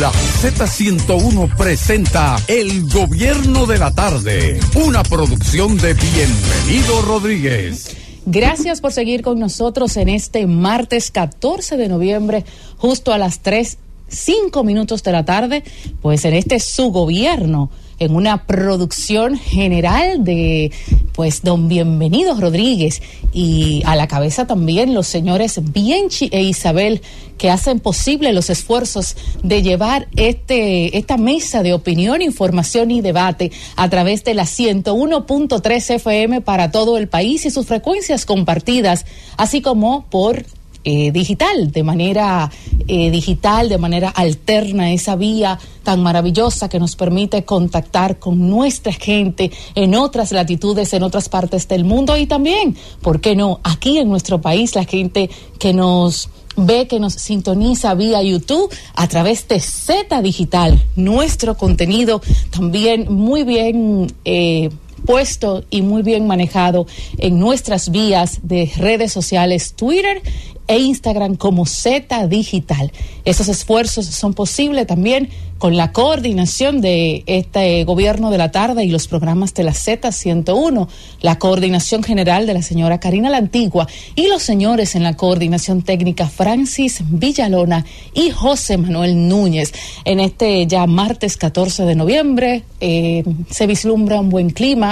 La Z101 presenta El Gobierno de la Tarde, una producción de Bienvenido Rodríguez. Gracias por seguir con nosotros en este martes 14 de noviembre, justo a las 3, 5 minutos de la tarde, pues en este su gobierno en una producción general de pues don Bienvenido Rodríguez y a la cabeza también los señores Bienchi e Isabel que hacen posible los esfuerzos de llevar este esta mesa de opinión, información y debate a través de la 101.3 FM para todo el país y sus frecuencias compartidas, así como por eh, digital, de manera eh, digital, de manera alterna, esa vía tan maravillosa que nos permite contactar con nuestra gente en otras latitudes, en otras partes del mundo y también, ¿por qué no? Aquí en nuestro país, la gente que nos ve que nos sintoniza vía YouTube a través de Z Digital, nuestro contenido también muy bien eh, puesto y muy bien manejado en nuestras vías de redes sociales Twitter e Instagram como Z Digital. Esos esfuerzos son posibles también con la coordinación de este gobierno de la tarde y los programas de la Z101, la coordinación general de la señora Karina La Antigua y los señores en la coordinación técnica Francis Villalona y José Manuel Núñez. En este ya martes 14 de noviembre eh, se vislumbra un buen clima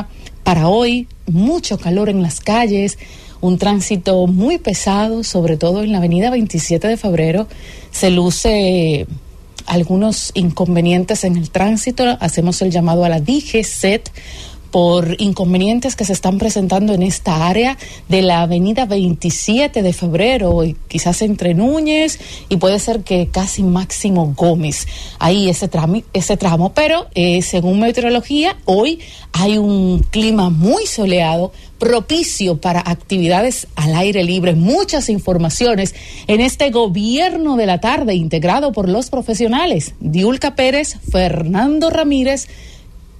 para hoy, mucho calor en las calles un tránsito muy pesado, sobre todo en la avenida 27 de febrero. Se luce algunos inconvenientes en el tránsito. Hacemos el llamado a la DGCET por inconvenientes que se están presentando en esta área de la avenida 27 de febrero, y quizás entre Núñez y puede ser que casi Máximo Gómez. Ahí ese, tramo, ese tramo, pero eh, según meteorología, hoy hay un clima muy soleado, propicio para actividades al aire libre. Muchas informaciones en este gobierno de la tarde integrado por los profesionales Diulca Pérez, Fernando Ramírez,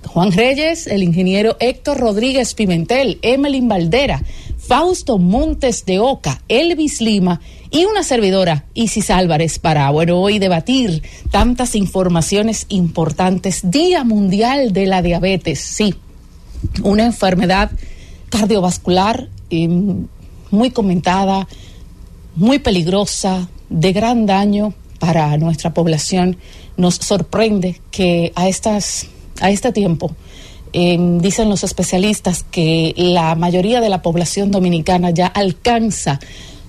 Juan Reyes, el ingeniero Héctor Rodríguez Pimentel, Emelín Valdera, Fausto Montes de Oca, Elvis Lima y una servidora, Isis Álvarez, para, bueno, hoy debatir tantas informaciones importantes. Día Mundial de la Diabetes, sí, una enfermedad cardiovascular eh, muy comentada, muy peligrosa, de gran daño para nuestra población. Nos sorprende que a estas a este tiempo, dicen los especialistas que la mayoría de la población dominicana ya alcanza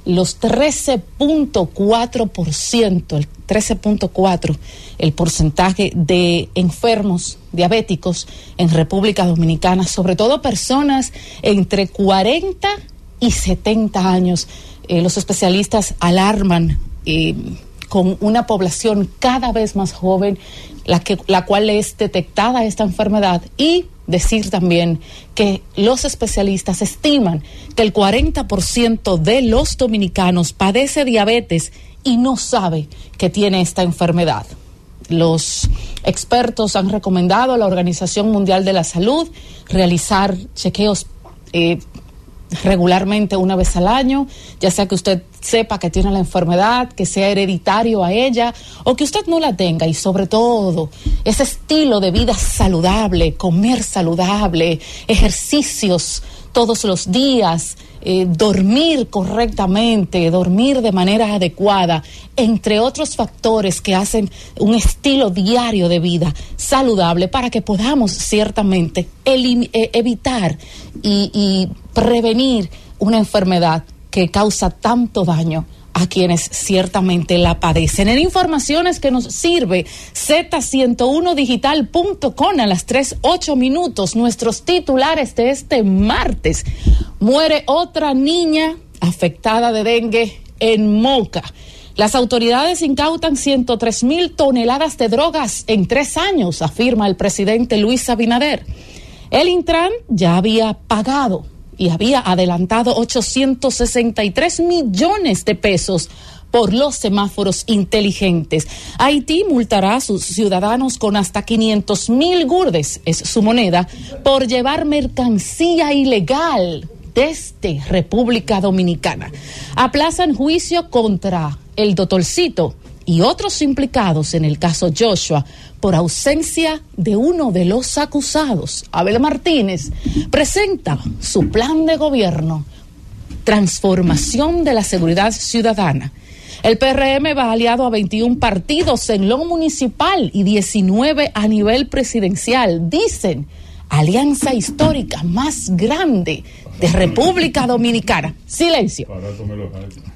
los 13.4%, el 13.4%, el porcentaje de enfermos diabéticos en República Dominicana, sobre todo personas entre 40 y 70 años. Eh, los especialistas alarman eh, con una población cada vez más joven, la, que, la cual es detectada esta enfermedad y decir también que los especialistas estiman que el 40% de los dominicanos padece diabetes y no sabe que tiene esta enfermedad. Los expertos han recomendado a la Organización Mundial de la Salud realizar chequeos eh, regularmente una vez al año, ya sea que usted sepa que tiene la enfermedad, que sea hereditario a ella o que usted no la tenga y sobre todo ese estilo de vida saludable, comer saludable, ejercicios todos los días, eh, dormir correctamente, dormir de manera adecuada, entre otros factores que hacen un estilo diario de vida saludable para que podamos ciertamente eh, evitar y, y prevenir una enfermedad que causa tanto daño a quienes ciertamente la padecen. En informaciones que nos sirve z101digital.com a las 3, 8 minutos, nuestros titulares de este martes. Muere otra niña afectada de dengue en Moca. Las autoridades incautan 103 mil toneladas de drogas en tres años, afirma el presidente Luis Abinader. El Intran ya había pagado y había adelantado 863 millones de pesos por los semáforos inteligentes. Haití multará a sus ciudadanos con hasta 500 mil gurdes, es su moneda, por llevar mercancía ilegal desde República Dominicana. Aplazan juicio contra el doctorcito y otros implicados en el caso Joshua por ausencia de uno de los acusados. Abel Martínez presenta su plan de gobierno, transformación de la seguridad ciudadana. El PRM va aliado a 21 partidos en lo municipal y 19 a nivel presidencial. Dicen, alianza histórica más grande de República Dominicana. Silencio.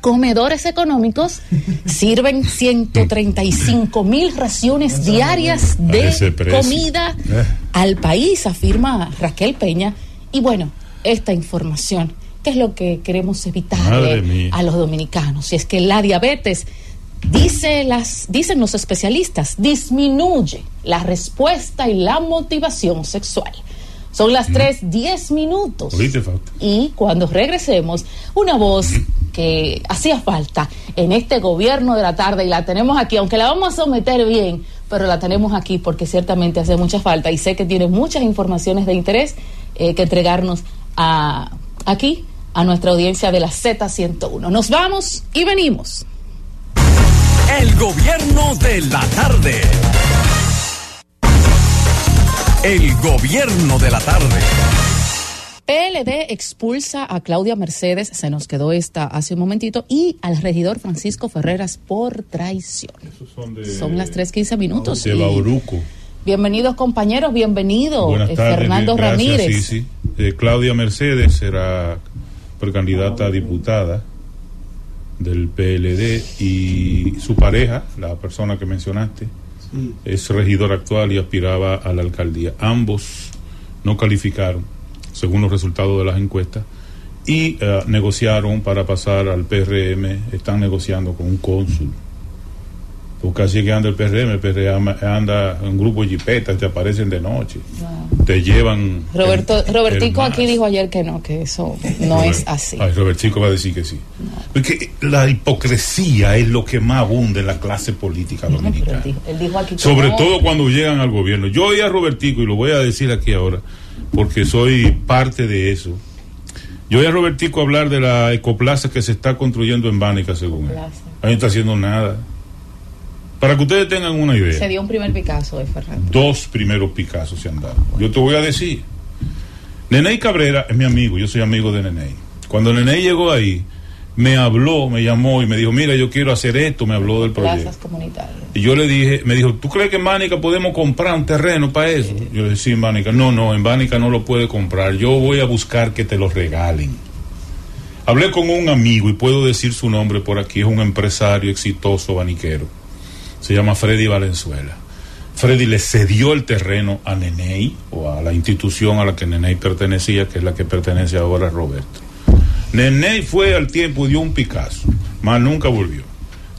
Comedores económicos sirven 135 mil raciones diarias de comida eh. al país, afirma Raquel Peña. Y bueno, esta información, ¿qué es lo que queremos evitar a los dominicanos? Si es que la diabetes Dice las, dicen los especialistas, disminuye la respuesta y la motivación sexual. Son las 3, 10 minutos. Y cuando regresemos, una voz que hacía falta en este gobierno de la tarde y la tenemos aquí, aunque la vamos a someter bien, pero la tenemos aquí porque ciertamente hace mucha falta y sé que tiene muchas informaciones de interés eh, que entregarnos a, aquí a nuestra audiencia de la Z101. Nos vamos y venimos. El gobierno de la tarde. El gobierno de la tarde. PLD expulsa a Claudia Mercedes, se nos quedó esta hace un momentito, y al regidor Francisco Ferreras por traición. Son, las 3.15 minutos. De Bauruco. Bienvenidos compañeros, bienvenido eh, Fernando Ramírez. Sí, sí. Eh, Claudia Mercedes será precandidata a diputada del PLD y su pareja, la persona que mencionaste, es regidor actual y aspiraba a la alcaldía. Ambos no calificaron, según los resultados de las encuestas, y eh, negociaron para pasar al PRM, están negociando con un cónsul. Porque así que anda el PRM, el PRM anda en grupo de jipetas, te aparecen de noche, te llevan. Roberto, Robertico aquí dijo ayer que no, que eso no es así. Ay, Robertico va a decir que sí. Porque la hipocresía es lo que más abunda en la clase política dominicana. él dijo, aquí Sobre todo cuando llegan al gobierno. Yo oí a Robertico, y lo voy a decir aquí ahora, porque soy parte de eso. Yo oí a Robertico hablar de la ecoplaza que se está construyendo en Bánica, según él. Ahí no está haciendo nada. Para que ustedes tengan una idea. Se dio un primer Picasso de Fernando. Dos primeros Picassos se han dado. Yo te voy a decir. Neney Cabrera es mi amigo, yo soy amigo de Neney. Cuando Neney llegó ahí, me habló, me llamó y me dijo, mira, yo quiero hacer esto, me habló del proyecto. Y yo le dije, me dijo, ¿tú crees que en Bánica podemos comprar un terreno para eso? Yo le dije, en Bánica, no, no, en Bánica no lo puede comprar, yo voy a buscar que te lo regalen. Hablé con un amigo y puedo decir su nombre por aquí, es un empresario exitoso baniquero se llama Freddy Valenzuela. Freddy le cedió el terreno a Neney o a la institución a la que Neney pertenecía, que es la que pertenece ahora a Roberto. Neney fue al tiempo y dio un Picasso, más nunca volvió.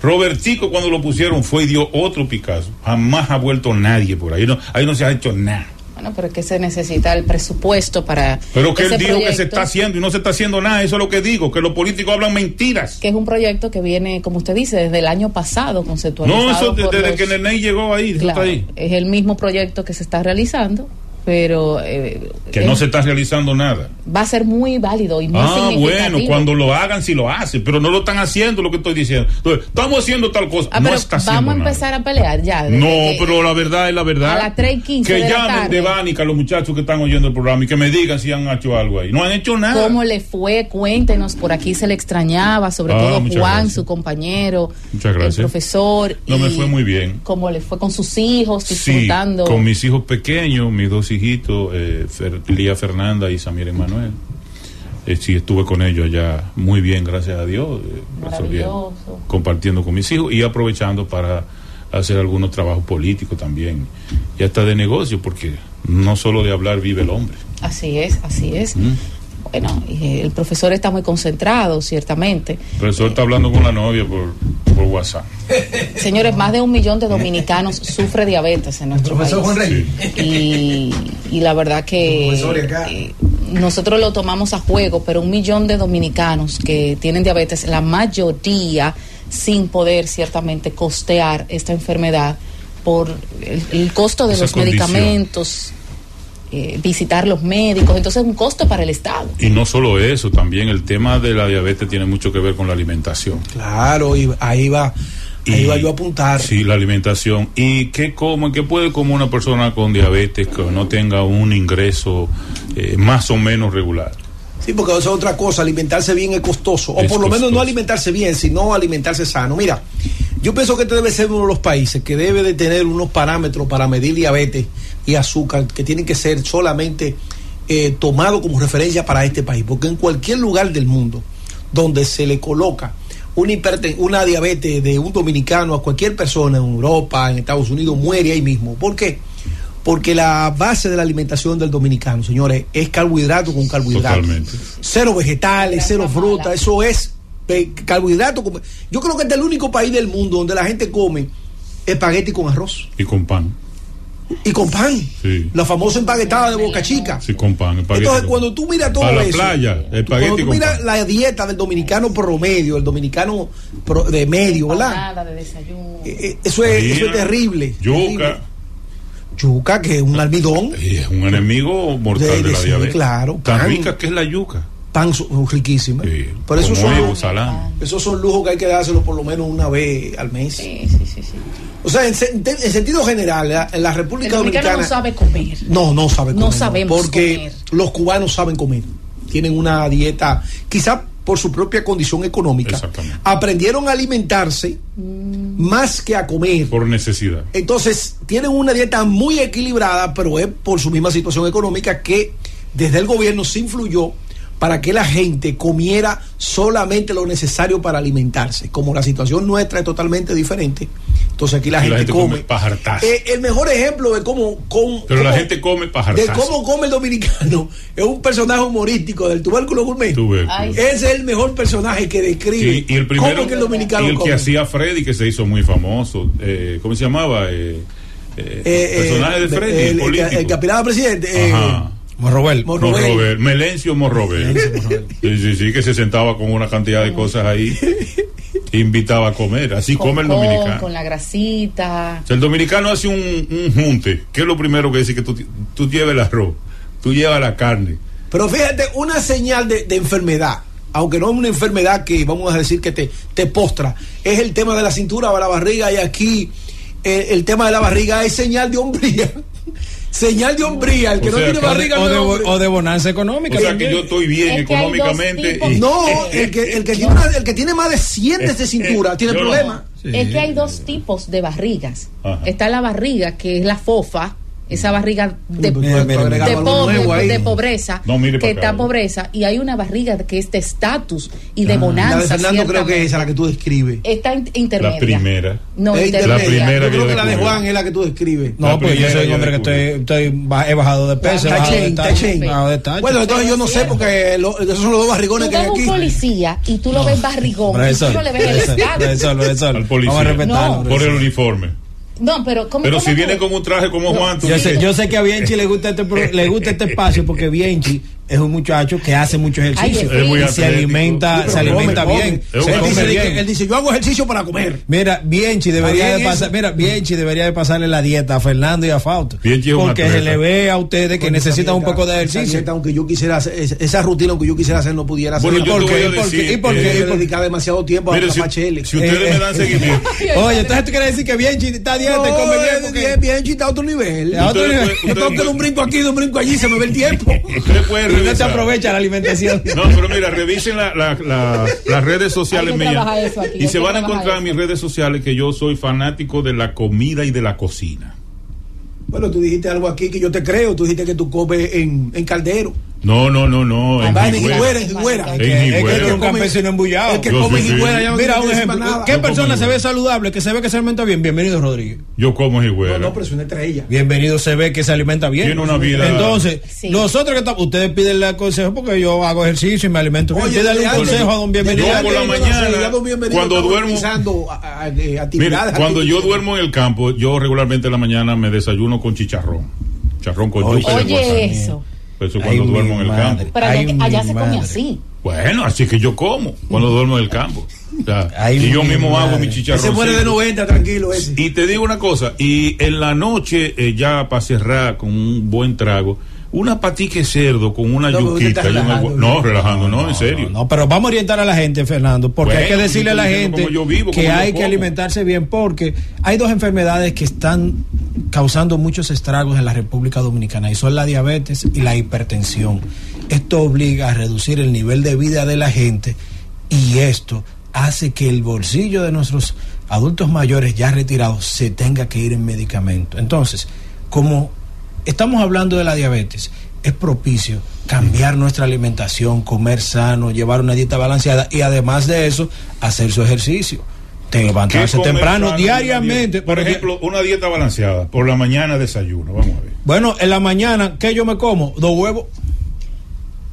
Robertico cuando lo pusieron fue y dio otro Picasso. Jamás ha vuelto nadie por ahí. Ahí no se ha hecho nada. Bueno, pero es que se necesita el presupuesto para. Pero que él dijo que se está haciendo y no se está haciendo nada, eso es lo que digo, que los políticos hablan mentiras. Que es un proyecto que viene, como usted dice, desde el año pasado conceptualizado. No, eso desde, que Neney llegó ahí, está ahí. Es el mismo proyecto que se está realizando pero... Eh, que no se está realizando nada. Va a ser muy válido y muy Ah, bueno, cuando lo hagan, si lo hacen, pero no lo están haciendo lo que estoy diciendo. Entonces, estamos haciendo tal cosa, ah, no está Vamos a empezar a pelear ya. No, pero la verdad es la verdad. A las 3 y 15 Que llamen de Bánica los muchachos que están oyendo el programa y que me digan si han hecho algo ahí. No han hecho nada. ¿Cómo le fue? Cuéntenos, por aquí se le extrañaba, sobre ah, todo Juan, su compañero, muchas gracias. el profesor. No me fue muy bien. ¿Cómo le fue con sus hijos, disfrutando? con mis hijos pequeños, mis dos hijitos, eh, Lía Fernanda y Samir Emanuel. Eh, sí, estuve con ellos allá muy bien, gracias a Dios, eh, compartiendo con mis hijos y aprovechando para hacer algunos trabajos políticos también y hasta de negocio, porque no solo de hablar vive el hombre. Así es, así es. Mm. Bueno, el profesor está muy concentrado, ciertamente. El profesor está hablando con la novia por, por WhatsApp. Señores, más de un millón de dominicanos sufre diabetes en nuestro país. Y, y, la verdad que eh, nosotros lo tomamos a juego, pero un millón de dominicanos que tienen diabetes, la mayoría sin poder ciertamente costear esta enfermedad por el, costo de los medicamentos eh, visitar los médicos, entonces es un costo para el Estado. Y no solo eso, también el tema de la diabetes tiene mucho que ver con la alimentación. Claro, y ahí va Ahí iba yo a apuntar. Sí, la alimentación. ¿Y qué come, qué puede comer una persona con diabetes que no tenga un ingreso eh, más o menos regular? Sí, porque eso es otra cosa, alimentarse bien es costoso. O Es por lo menos no alimentarse bien, sino alimentarse sano. Mira, yo pienso que este debe ser uno de los países que debe de tener unos parámetros para medir diabetes y azúcar que tienen que ser solamente eh, tomados como referencia para este país. Porque en cualquier lugar del mundo donde se le coloca una, hiperten- una diabetes de un dominicano a cualquier persona en Europa, en Estados Unidos, muere ahí mismo. ¿Por qué? Porque la base de la alimentación del dominicano, señores, es carbohidrato con carbohidrato. Totalmente. Cero vegetales, cero fruta, eso es eh, carbohidrato. con- Yo creo que este es el único país del mundo donde la gente come espagueti con arroz Y con pan. Y con pan. Sí. La famosa empaguetada de Boca Chica. Sí, con pan. Entonces, cuando tú miras todo la eso, playa, espagueti cuando tú miras pan. la dieta del dominicano promedio, el dominicano pro- de medio, ¿verdad? Nada de desayuno. Eh, eh, Eso es, eso es terrible. terrible. Yuca. Yuca, que es un almidón. Y es un enemigo mortal De- de, de- la sí, diabetes. claro, Tan pan. rica que es la yuca. Pan riquísimo. Sí, Pero esos son, esos son lujos que hay que dárselo por lo menos una vez al mes. Sí, sí, sí, sí. O sea, en, sentido general, la- en la República Dominicana. no sabe comer. No, no sabe No comer. sabemos Porque comer. los cubanos saben comer. Tienen una dieta, quizá por su propia condición económica. Exactamente. Aprendieron a alimentarse más que a comer. Por necesidad. Entonces, tienen una dieta muy equilibrada, pero es por su misma situación económica que desde el gobierno se influyó para que la gente comiera solamente lo necesario para alimentarse. Como la situación nuestra es totalmente diferente, entonces aquí la, gente, come come. Eh, el mejor ejemplo de cómo, cómo- Pero la gente come de cómo come el dominicano es un personaje humorístico del tubérculo gourmet. Tubérculo. Ay, es el mejor personaje que describe Sí, y el primero cómo es que el dominicano y el que hacía Freddy que se hizo muy famoso eh, ¿cómo se llamaba? Eh, eh, Eh, personaje de Freddy el, el, el que aspiraba a presidente. eh, Ajá. Morrobel. Morrobel. Morrobel, Melencio Morrobel. Sí, sí, sí, que se sentaba con una cantidad de cosas ahí. e invitaba a comer. Así Con come el con, dominicano. Con la grasita. O sea, el dominicano hace un, un junte. ¿Qué es lo primero que dice? Que tú, tú lleves el arroz, tú llevas la carne. Pero fíjate, una señal de, de enfermedad, aunque no es una enfermedad que vamos a decir que te, te postra, es el tema de la cintura o la barriga y aquí eh, el tema de la barriga es señal de hombría. señal de hombría, el que O no sea, tiene que- O de, barriga o no de- o de bonanza económica. O sea que yo estoy bien Es económicamente. y- No, el que, el, que tiene una- el que tiene más de 100 de cintura tiene Yo no. problemas. Sí. Es que hay dos tipos de barrigas. Ajá. Está la barriga, que es la fofa, esa barriga de, Mira, mira, de, mira. pobre, nuevo ahí. de pobreza, No, que está pobreza, y hay una barriga que es de estatus y de bonanza. La de Fernando creo que es esa la que tú describes. Está in- intermedia. La primera. No, Es intermedia. La primera Yo creo que que la de. Juan es la que tú describes. No, pues yo soy un hombre que estoy, he bajado de peso, de de. Bueno, entonces yo no sé porque lo- esos son los dos barrigones Tú que hay ves un aquí. policía y tú lo ves barrigón y tú no le ves el estatus. Al policía. Vamos a respetarlo. No. Por el uniforme. No, pero ¿cómo, Pero cómo si tú viene con un traje como Juan, tú Yo sé, yo sé que a Bienchi le gusta este pro- le gusta este espacio porque Bienchi es un muchacho que hace mucho ejercicio Ay, es se alimenta, Sí, se alimenta come, bien, come. se Él come dice, bien. que- él dice, yo hago ejercicio para comer. Mira, Bienchi debería Está de bien pasar, mira, Bienchi debería de pasarle la dieta a Fernando y a Fausto. Bienchi porque se le ve a ustedes que necesitan un poco de ejercicio. dieta, aunque yo quisiera hacer, esa- rutina, aunque yo quisiera hacer, no pudiera hacer. ¿Y por qué? decir. ¿Y por que- qué? Hay que dedicar demasiado tiempo Mire, a si, Pacheli. si ustedes Eh, me dan seguimiento. Oye, entonces tú quieres decir que Bienchi está a dieta y come bien porque bien, bien, chita, a otro nivel. A otro nivel. dar un brinco aquí, de un brinco allí, se me ve el tiempo. Ustedes no te aprovecha la alimentación. No, pero mira, revisen la- la- la- las redes sociales mías. aquí, y se van a encontrar en mis redes sociales que yo soy fanático de la comida y de la cocina. Bueno, tú dijiste algo aquí que yo te creo. Tú dijiste que tú comes en, en caldero. No, no, no, no. en Va en. Higüera, en Higüera. Es Es que, es un campesino embullado. El que come. Higüera Mira, un ejemplo. ¿Qué persona se ve saludable, que se ve que se alimenta bien? Bienvenido, Rodríguez. Yo como Higüera. No, no, pero es una estrella. Bienvenido se ve que se alimenta bien. Tiene una vida- Entonces, nosotros que estamos, ustedes piden el consejo porque yo hago ejercicio y me alimento bien. Oye, Pídale un consejo a don Bienvenido. Yo por la mañana, cuando duermo- eh, cuando yo duermo en el campo, yo regularmente en la mañana me desayuno con chicharrón. Chicharrón con yuca. Oye, eso. Eso cuando duermo en el madre. campo. Pero Ay, allá, se come así. Bueno, así que yo como cuando duermo en el campo. O sea, Ay, y yo mi mismo hago mi Ese chicharrón. muere de 90, tranquilo ese. Y te digo una cosa, y en la noche, eh, ya para cerrar con un buen trago, una patique cerdo con una No, yuquita. relajando, no, ¿no? relajando, no, en serio. No, pero vamos a orientar a la gente, Fernando, porque hay que decirle a la gente cómo yo vivo, que yo hay que alimentarse bien, porque hay dos enfermedades que están causando muchos estragos en la República Dominicana y son la diabetes y la hipertensión. Esto obliga a reducir el nivel de vida de la gente y esto hace que el bolsillo de nuestros adultos mayores ya retirados se tenga que ir en medicamento. Entonces, como estamos hablando de la diabetes, es propicio cambiar nuestra alimentación, comer sano, llevar una dieta balanceada y además de eso, hacer su ejercicio. Te ¿Qué levantarse temprano, diariamente. Por ejemplo, una dieta balanceada. Por la mañana desayuno. Vamos a ver. Bueno, en la mañana, ¿qué yo me como? Dos huevos.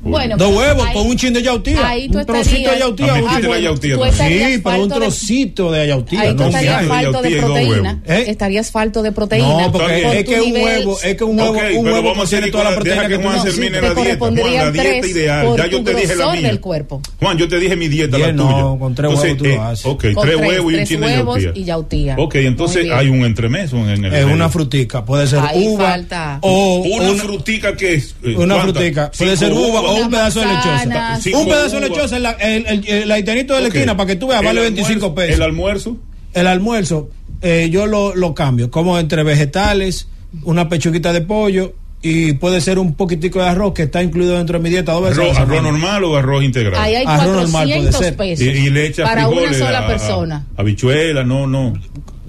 Bueno, Dos huevos ahí- con un chin de yautía. ahí tú un trocito de yautía. Ah, un la yautía Sí, pero un de- trocito de yautía. Ahí no tú estarías falto de yautía y dos proteína. huevos. ¿Eh? Estarías falto de proteína. No, porque. Por es que un huevo, es que un huevo, un pero huevo vamos seguir toda la proteína deja que que Juan necesitas. termine te la dieta. Juan, la dieta ideal. por Ya yo te dije la mía. del cuerpo. Juan, yo te dije mi dieta, la no, tuya. con tres Entonces, huevos tú lo eh, haces. Ok, Con tres huevos y un chin de huevos yautía. y yautía. Ok, entonces hay un entremeso en el. Es una frutica, puede ser uva falta. o Una, frutica que es. una frutica, puede ser uva o un pedazo de lechosa. Un pedazo de lechosa, el, el, el, el haitianito de la esquina, para que tú veas, vale almuerzo- 25 pesos. El almuerzo. El almuerzo, eh, yo lo, lo cambio, como entre vegetales, una pechuguita de pollo y puede ser un poquitico de arroz que está incluido dentro de mi dieta dos veces. Arroz, normal o arroz integral. Ahí hay Arroz normal puede 400 ser. pesos. y, y le echas para una frijoles sola a- persona. Habichuela, no, no.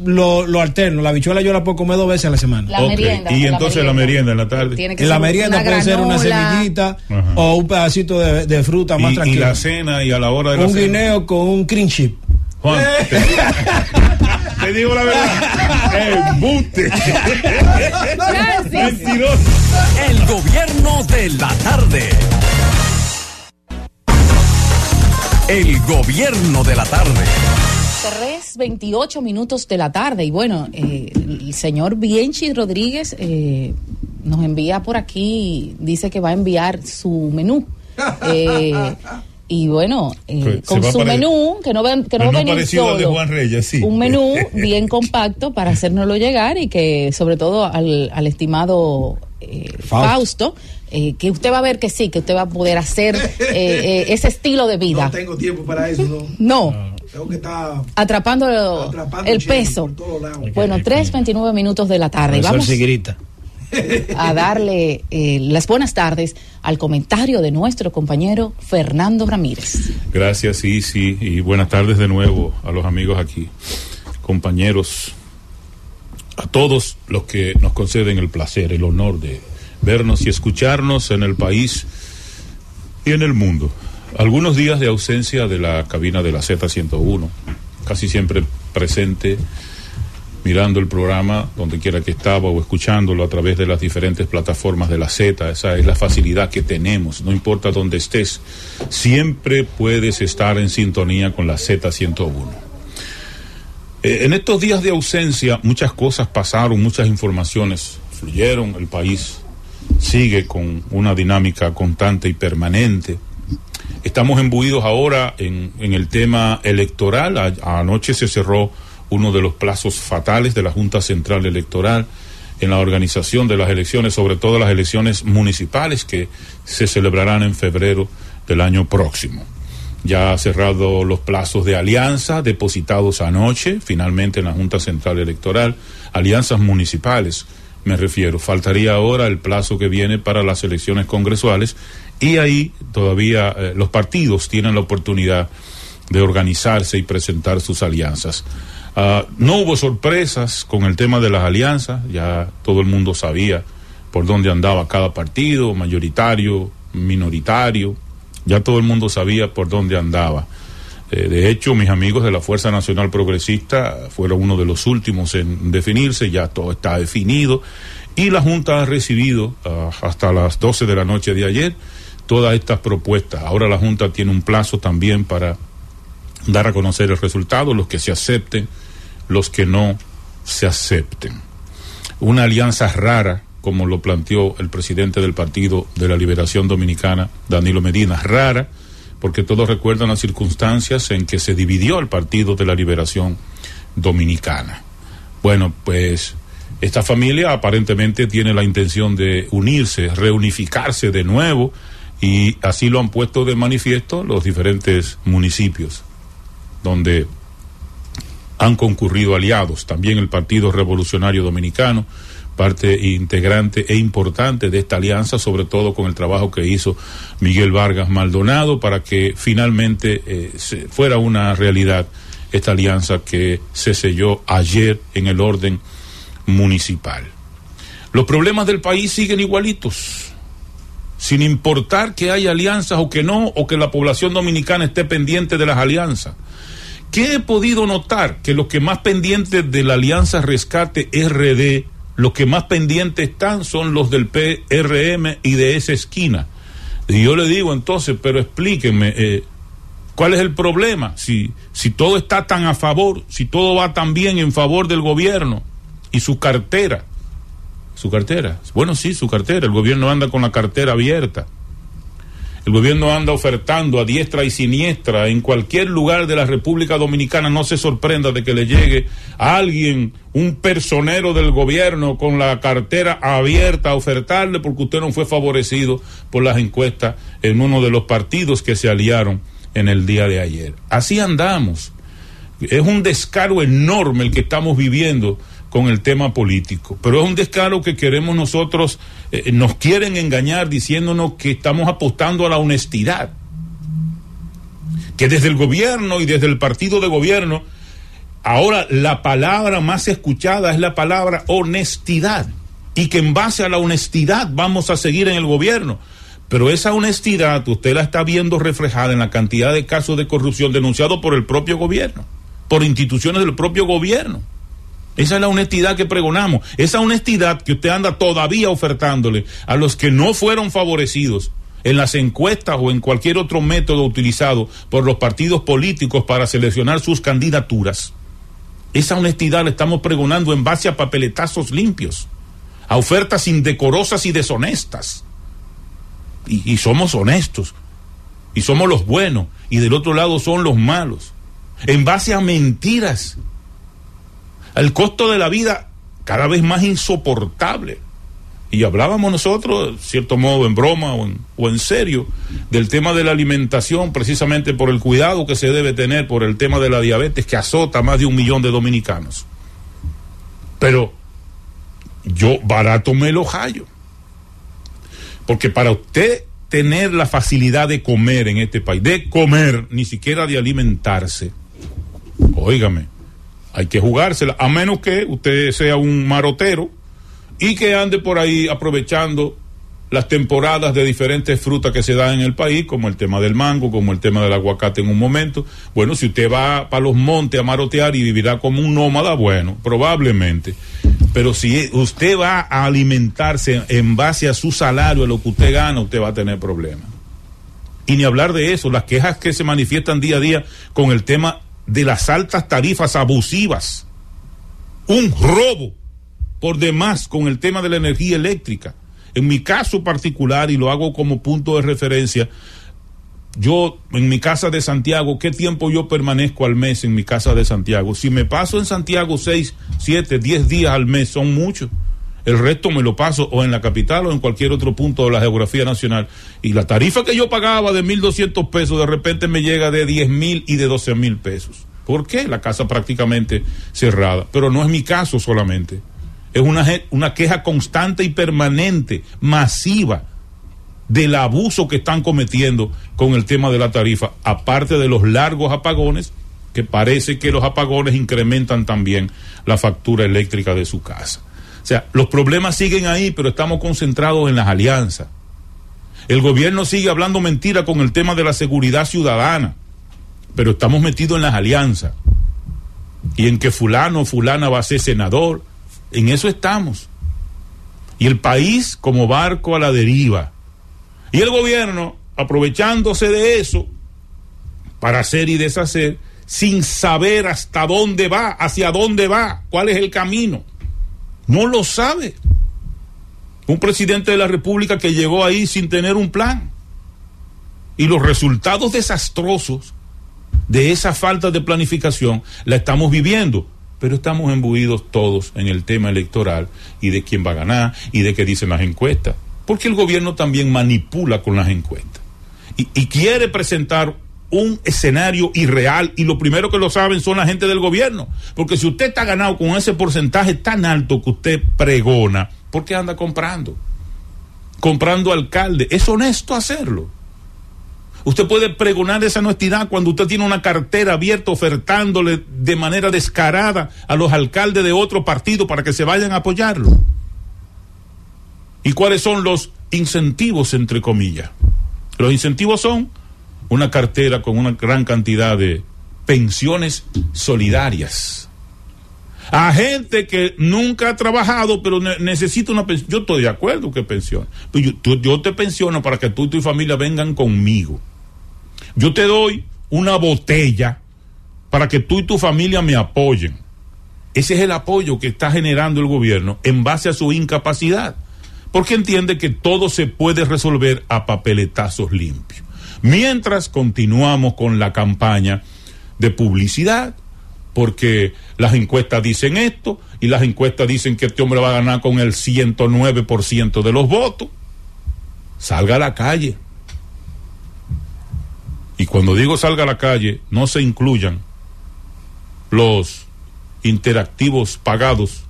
Lo, lo alterno, la bichuela yo la puedo comer dos veces a la semana. La merienda. y entonces la merienda en la tarde. Tiene que En la ser merienda puede ser una semillita Ajá. o un pedacito de, de fruta más y, y tranquila. la cena y a la hora de la un cena. guineo con un cream chip. Juan, te, te digo la verdad. Embuste. Mentiroso. El gobierno de la tarde. El gobierno de la tarde. 3, 28 minutos de la tarde. Y bueno, eh, el señor Bienchi Rodríguez eh, nos envía por aquí, dice que va a enviar su menú. Eh, y bueno, eh, se con su menú, que no, ven- que no Menú venir parecido al de solo, Juan Reyes, sí. un menú bien compacto para hacérnoslo llegar y que sobre todo al, al estimado eh, Fausto. Fausto, eh, que usted va a ver que sí, que usted va a poder hacer eh, eh, ese estilo de vida. No tengo tiempo para eso, no. No, Tengo que estar atrapando, atrapando el peso. Bueno, 3.29 minutos de la tarde. Vamos a darle eh, las buenas tardes al comentario de nuestro compañero Fernando Ramírez. Gracias, sí, sí. Y buenas tardes de nuevo a los amigos aquí, compañeros, a todos los que nos conceden el placer, el honor de vernos y escucharnos en el país y en el mundo. Algunos días de ausencia de la cabina de la Z101, casi siempre presente mirando el programa donde quiera que estaba o escuchándolo a través de las diferentes plataformas de la Z. Esa es la facilidad que tenemos, no importa dónde estés, siempre puedes estar en sintonía con la Z101. Eh, en estos días de ausencia muchas cosas pasaron, muchas informaciones fluyeron, el país sigue con una dinámica constante y permanente. Estamos embuidos ahora en, el tema electoral. Anoche se cerró uno de los plazos fatales de la Junta Central Electoral en la organización de las elecciones, sobre todo las elecciones municipales que se celebrarán en febrero del año próximo. Ya ha cerrado los plazos de alianza depositados anoche, finalmente en la Junta Central Electoral, alianzas municipales, me refiero. Faltaría ahora el plazo que viene para las elecciones congresuales y ahí todavía eh, los partidos tienen la oportunidad de organizarse y presentar sus alianzas. Ah, no hubo sorpresas con el tema de las alianzas, ya todo el mundo sabía por dónde andaba cada partido, mayoritario, minoritario, ya todo el mundo sabía por dónde andaba. Eh, de hecho, mis amigos de la Fuerza Nacional Progresista fueron uno de los últimos en definirse, ya todo está definido y la Junta ha recibido ah, hasta las 12 de la noche de ayer todas estas propuestas. Ahora la Junta tiene un plazo también para dar a conocer el resultado, los que se acepten, los que no se acepten. Una alianza rara, como lo planteó el presidente del Partido de la Liberación Dominicana, Danilo Medina, rara, porque todos recuerdan las circunstancias en que se dividió el Partido de la Liberación Dominicana. Bueno, pues Esta familia aparentemente tiene la intención de unirse, reunificarse de nuevo y así lo han puesto de manifiesto los diferentes municipios donde han concurrido aliados, también el Partido Revolucionario Dominicano, parte integrante e importante de esta alianza, sobre todo con el trabajo que hizo Miguel Vargas Maldonado para que finalmente eh, fuera una realidad esta alianza que se selló ayer en el orden municipal. Los problemas del país siguen igualitos, sin importar que haya alianzas o que no, o que la población dominicana esté pendiente de las alianzas. ¿Qué he podido notar? Que los que más pendientes de la alianza Rescate RD, los que más pendientes están son los del PRM y de esa esquina. Y yo le digo entonces, pero explíquenme, eh, ¿cuál es el problema? Si, si todo está tan a favor, si todo va tan bien en favor del gobierno y su cartera, su cartera, bueno, sí, su cartera, el gobierno anda con la cartera abierta. El gobierno anda ofertando a diestra y siniestra en cualquier lugar de la República Dominicana. No se sorprenda de que le llegue a alguien, un personero del gobierno con la cartera abierta a ofertarle porque usted no fue favorecido por las encuestas en uno de los partidos que se aliaron en el día de ayer. Así andamos. Es un descaro enorme el que estamos viviendo con el tema político. Pero es un descaro que queremos nosotros, eh, nos quieren engañar diciéndonos que estamos apostando a la honestidad. Que desde el gobierno y desde el partido de gobierno, ahora la palabra más escuchada es la palabra honestidad. Y que en base a la honestidad vamos a seguir en el gobierno. Pero esa honestidad usted la está viendo reflejada en la cantidad de casos de corrupción denunciados por el propio gobierno, por instituciones del propio gobierno. Esa es la honestidad que pregonamos. Esa honestidad que usted anda todavía ofertándole a los que no fueron favorecidos en las encuestas o en cualquier otro método utilizado por los partidos políticos para seleccionar sus candidaturas. Esa honestidad la estamos pregonando en base a papeletazos limpios, a ofertas indecorosas y deshonestas. Y, somos honestos, y somos los buenos, y del otro lado son los malos, en base a mentiras el costo de la vida cada vez más insoportable. Y hablábamos nosotros, cierto modo, en broma o en, o en, serio, del tema de la alimentación, precisamente por el cuidado que se debe tener por el tema de la diabetes que azota a más de un millón de dominicanos. Pero yo barato me lo hallo. Porque para usted tener la facilidad de comer en este país, de comer, ni siquiera de alimentarse, óigame, hay que jugársela, a menos que usted sea un marotero y que ande por ahí aprovechando las temporadas de diferentes frutas que se dan en el país, como el tema del mango, como el tema del aguacate en un momento. Bueno, si usted va para los montes a marotear y vivirá como un nómada, bueno, probablemente. Pero si usted va a alimentarse en base a su salario, a lo que usted gana, usted va a tener problemas. Y ni hablar de eso, las quejas que se manifiestan día a día con el tema de las altas tarifas abusivas, un robo por demás con el tema de la energía eléctrica. En mi caso particular, y lo hago como punto de referencia, yo en mi casa de Santiago, ¿qué tiempo yo permanezco al mes en mi casa de Santiago? Si me paso en Santiago seis, siete, diez días al mes, son muchos. El resto me lo paso o en la capital o en cualquier otro punto de la geografía nacional. Y la tarifa que yo pagaba de 1.200 pesos de repente me llega de diez mil y de doce mil pesos. ¿Por qué? La casa prácticamente cerrada. Pero no es mi caso solamente. Es una, una queja constante y permanente, masiva, del abuso que están cometiendo con el tema de la tarifa, aparte de los largos apagones, que parece que los apagones incrementan también la factura eléctrica de su casa. O sea, los problemas siguen ahí, pero estamos concentrados en las alianzas. El gobierno sigue hablando mentira con el tema de la seguridad ciudadana, pero estamos metidos en las alianzas. Y en que fulano o fulana va a ser senador, en eso estamos. Y el país como barco a la deriva. Y el gobierno, aprovechándose de eso, para hacer y deshacer, sin saber hasta dónde va, hacia dónde va, cuál es el camino. No lo sabe. Un presidente de la República que llegó ahí sin tener un plan. Y los resultados desastrosos de esa falta de planificación la estamos viviendo. pero estamos embuidos todos en el tema electoral y de quién va a ganar y de qué dicen las encuestas, porque el gobierno también manipula con las encuestas y, y quiere presentar un escenario irreal y lo primero que lo saben son la gente del gobierno, porque si usted está ganado con ese porcentaje tan alto que usted pregona, ¿por qué anda comprando? Comprando alcalde, es honesto hacerlo. Usted puede pregonar esa honestidad cuando usted tiene una cartera abierta ofertándole de manera descarada a los alcaldes de otro partido para que se vayan a apoyarlo. ¿Y cuáles son los incentivos, entre comillas? Los incentivos son una cartera con una gran cantidad de pensiones solidarias. A gente que nunca ha trabajado, pero ne necesita una pensión. Yo estoy de acuerdo que pensión. Pero yo, te pensiono para que tú y tu familia vengan conmigo. Yo te doy una botella para que tú y tu familia me apoyen. Ese es el apoyo que está generando el gobierno en base a su incapacidad. Porque entiende que todo se puede resolver a papeletazos limpios. Mientras continuamos con la campaña de publicidad, porque las encuestas dicen esto y las encuestas dicen que este hombre va a ganar con el 109% de los votos, salga a la calle. Y cuando digo salga a la calle, no se incluyan los interactivos pagados,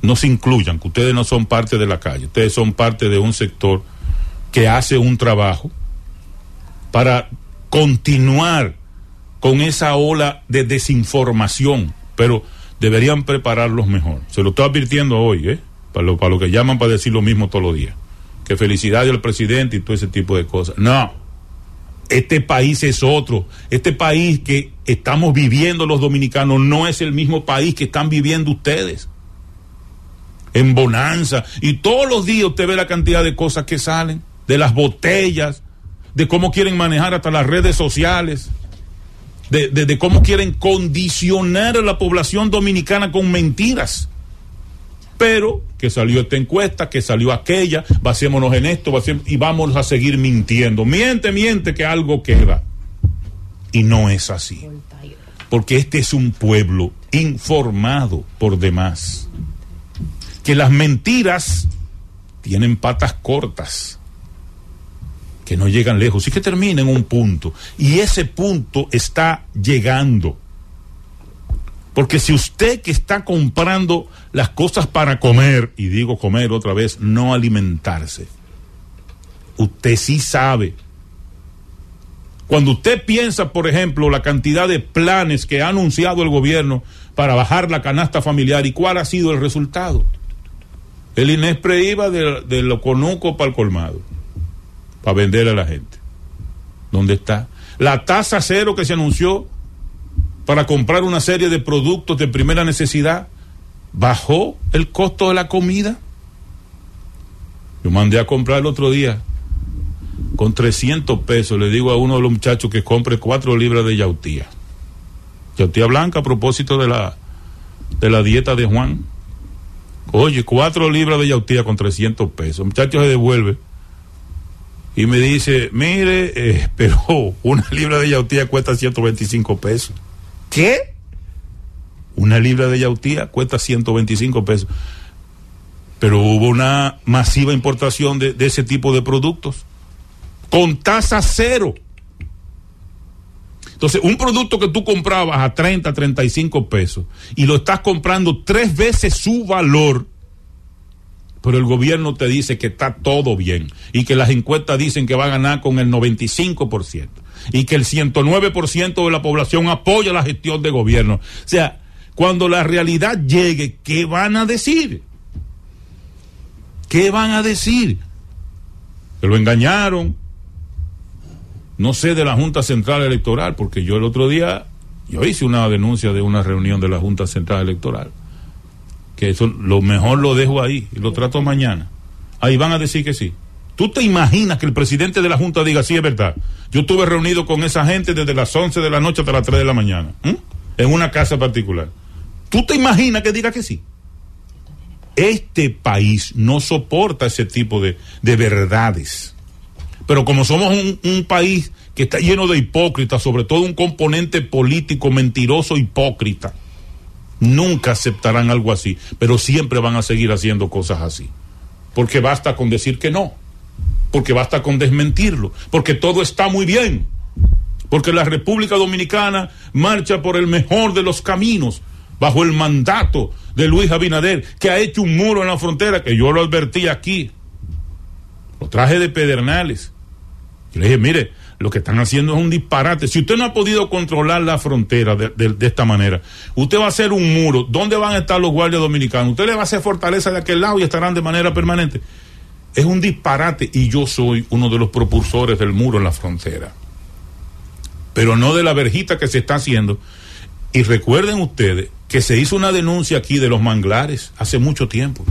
no se incluyan, que ustedes no son parte de la calle, ustedes son parte de un sector que hace un trabajo para continuar con esa ola de desinformación, pero deberían prepararlos mejor. Se lo estoy advirtiendo hoy, ¿eh? Para lo, para lo que llaman para decir lo mismo todos los días. Que felicidades al presidente y todo ese tipo de cosas. No, este país es otro. Este país que estamos viviendo los dominicanos no es el mismo país que están viviendo ustedes. En bonanza. Y todos los días usted ve la cantidad de cosas que salen, de las botellas, de cómo quieren manejar hasta las redes sociales de, cómo quieren condicionar a la población dominicana con mentiras. Pero que salió esta encuesta, que salió aquella, basémonos en esto, y vamos a seguir mintiendo. Miente, miente, que algo queda. Y no es así. Porque este es un pueblo informado por demás. Que las mentiras tienen patas cortas que no llegan lejos y que termina en un punto. Y ese punto está llegando. Porque si usted que está comprando las cosas para comer, y digo comer otra vez, no alimentarse, usted sí sabe. Cuando usted piensa, por ejemplo, la cantidad de planes que ha anunciado el gobierno para bajar la canasta familiar y cuál ha sido el resultado. El Inespre iba de, de lo conuco para el colmado para vender a la gente. ¿Dónde está? La tasa cero que se anunció para comprar una serie de productos de primera necesidad bajó el costo de la comida. Yo mandé a comprar el otro día con 300 pesos. Le digo a uno de los muchachos que compre cuatro libras de yautía. Yautía blanca a propósito de la, de la dieta de Juan. Oye, cuatro libras de yautía con 300 pesos. El muchacho se devuelve y me dice, mire, eh, pero una libra de yautía cuesta 125 pesos. ¿Qué? Una libra de yautía cuesta 125 pesos. Pero hubo una masiva importación de, de ese tipo de productos con tasa cero. Entonces, un producto que tú comprabas a 30, 35 pesos y lo estás comprando tres veces su valor, pero el gobierno te dice que está todo bien y que las encuestas dicen que va a ganar con el 95% y que el 109% de la población apoya la gestión de gobierno. O sea, cuando la realidad llegue, ¿qué van a decir? ¿Qué van a decir? Que lo engañaron. No sé de la Junta Central Electoral, porque yo el otro día, yo hice una denuncia de una reunión de la Junta Central Electoral eso lo mejor lo dejo ahí y lo trato mañana. Ahí van a decir que sí. ¿Tú te imaginas que el presidente de la Junta diga, sí, es verdad? Yo estuve reunido con esa gente desde las 11 de la noche hasta las 3 de la mañana, en una casa particular. ¿Tú te imaginas que diga que sí? Este país no soporta ese tipo de, de verdades. Pero como somos un país que está lleno de hipócritas, sobre todo un componente político mentiroso hipócrita, Nunca aceptarán algo así, pero siempre van a seguir haciendo cosas así. Porque basta con decir que no, porque basta con desmentirlo, porque todo está muy bien, porque la República Dominicana marcha por el mejor de los caminos, bajo el mandato de Luis Abinader, que ha hecho un muro en la frontera, que yo lo advertí aquí, lo traje de Pedernales. Yo le dije, mire, lo que están haciendo es un disparate. Si usted no ha podido controlar la frontera de, esta manera, usted va a hacer un muro. ¿Dónde van a estar los guardias dominicanos? Usted le va a hacer fortaleza de aquel lado y estarán de manera permanente. Es un disparate y yo soy uno de los propulsores del muro en la frontera. Pero no de la verjita que se está haciendo. Y recuerden ustedes que se hizo una denuncia aquí de los manglares hace mucho tiempo.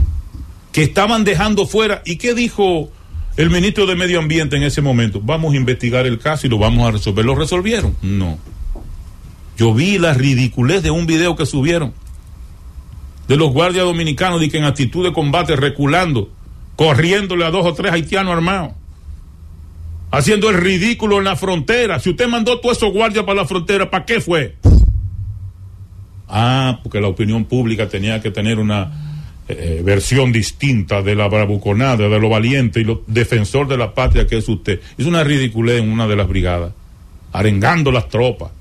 Que estaban dejando fuera. ¿Y qué dijo el ministro de Medio Ambiente en ese momento, vamos a investigar el caso y lo vamos a resolver. ¿Lo resolvieron? No. Yo vi la ridiculez de un video que subieron de los guardias dominicanos de que en actitud de combate reculando, corriéndole a dos o tres haitianos armados, haciendo el ridículo en la frontera. Si usted mandó todos esos guardias para la frontera, ¿para qué fue? Ah, porque la opinión pública tenía que tener una eh, versión distinta de la bravuconada, de lo valiente y lo defensor de la patria que es usted. Es una ridiculez en una de las brigadas, arengando las tropas.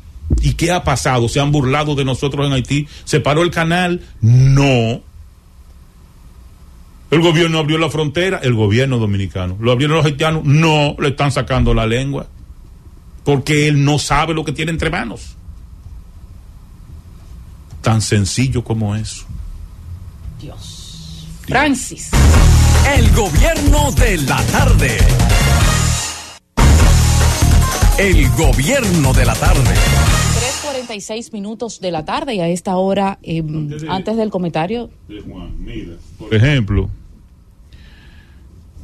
¿Y qué ha pasado? ¿Se han burlado de nosotros en Haití? ¿Se paró el canal? No. ¿El gobierno abrió la frontera? El gobierno dominicano. ¿Lo abrieron los haitianos? No, le están sacando la lengua. Porque él no sabe lo que tiene entre manos. Tan sencillo como eso. Francis. El gobierno de la tarde. El gobierno de la tarde. 3.46 minutos de la tarde y a esta hora, eh, antes del comentario. Juan, mira, por ejemplo,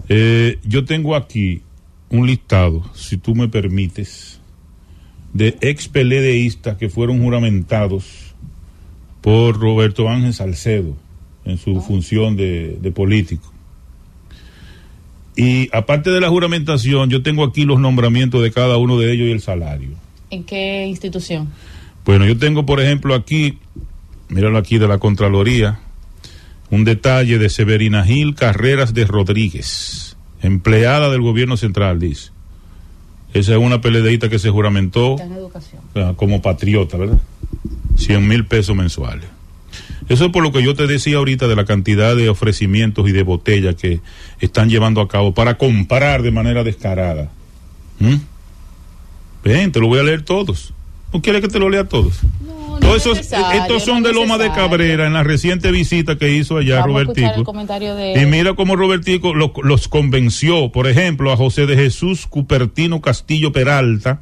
eh, yo tengo aquí un listado, si tú me permites, de ex peledeístas que fueron juramentados por Roberto Ángel Salcedo en su función de, de, político. Y aparte de la juramentación, yo tengo aquí los nombramientos de cada uno de ellos y el salario. ¿En qué institución? Bueno, yo tengo, por ejemplo, aquí, míralo aquí de la Contraloría, un detalle de Severina Gil Carreras de Rodríguez, empleada del gobierno central, dice. Esa es una peledeíta que se juramentó como patriota, ¿verdad? 100 mil pesos mensuales. Eso es por lo que yo te decía ahorita de la cantidad de ofrecimientos y de botellas que están llevando a cabo para comprar de manera descarada. ¿Mm? Ven, te lo voy a leer todos. ¿No quieres que te lo lea todos? No, no Todos esos, estos son no de Loma de Cabrera en la reciente visita que hizo allá Vamos Robertico. De... Y mira cómo Robertico los, los convenció, por ejemplo, a José de Jesús Cupertino Castillo Peralta,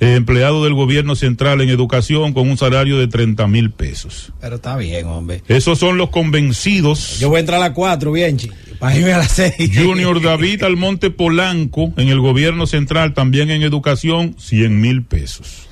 empleado del gobierno central en educación con un salario de 30 mil pesos. Pero está bien, hombre. Esos son los convencidos. Yo voy a entrar a las 4, bien, para irme a las 6. Junior David Almonte Polanco en el gobierno central, también en educación, 100 mil pesos.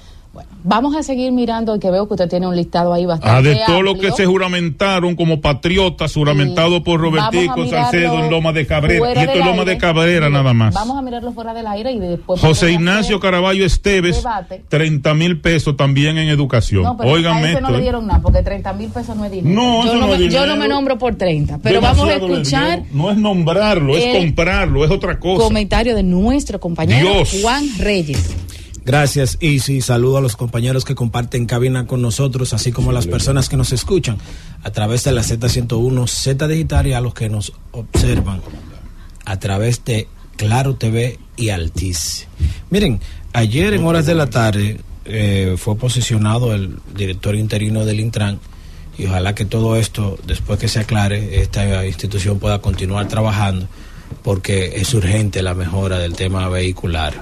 Vamos a seguir mirando, que veo que usted tiene un listado ahí bastante. Ah, de todo lo que se juramentaron como patriotas, juramentado por Robertico Salcedo en Loma de Cabrera. Y esto es Loma de Cabrera nada más. Vamos a mirarlo fuera del aire y después. José Ignacio Caraballo Esteves, debate. 30 mil pesos también en educación. No, pero Oigan a no le ¿eh? dieron nada, porque 30 mil pesos no es dinero. No, yo, eso no no es me, yo no me nombro por 30, pero vamos a escuchar. No es nombrarlo, es comprarlo, es otra cosa. comentario de nuestro compañero Dios. Juan Reyes. Gracias, y sí, saludo a los compañeros que comparten cabina con nosotros, así como a las personas que nos escuchan a través de la Z101, Z Digital y a los que nos observan a través de Claro TV y Altiz. Miren, ayer en horas de la tarde eh, fue posicionado el director interino del Intran y ojalá que todo esto, después que se aclare, esta institución pueda continuar trabajando porque es urgente la mejora del tema vehicular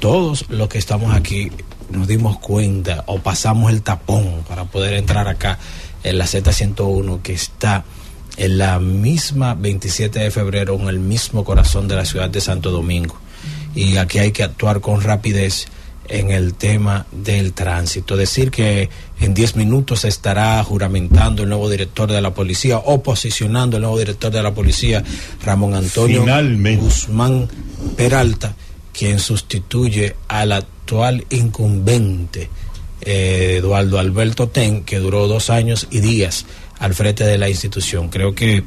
todos los que estamos aquí nos dimos cuenta o pasamos el tapón para poder entrar acá en la Z101 que está en la misma 27 de febrero, en el mismo corazón de la ciudad de Santo Domingo. Y aquí hay que actuar con rapidez en el tema del tránsito. Decir que en 10 minutos se estará juramentando el nuevo director de la policía o posicionando el nuevo director de la policía, Ramón Antonio Finalmente. Guzmán Peralta quien sustituye al actual incumbente eh, Eduardo Alberto Ten, que duró dos años y días al frente de la institución. Creo que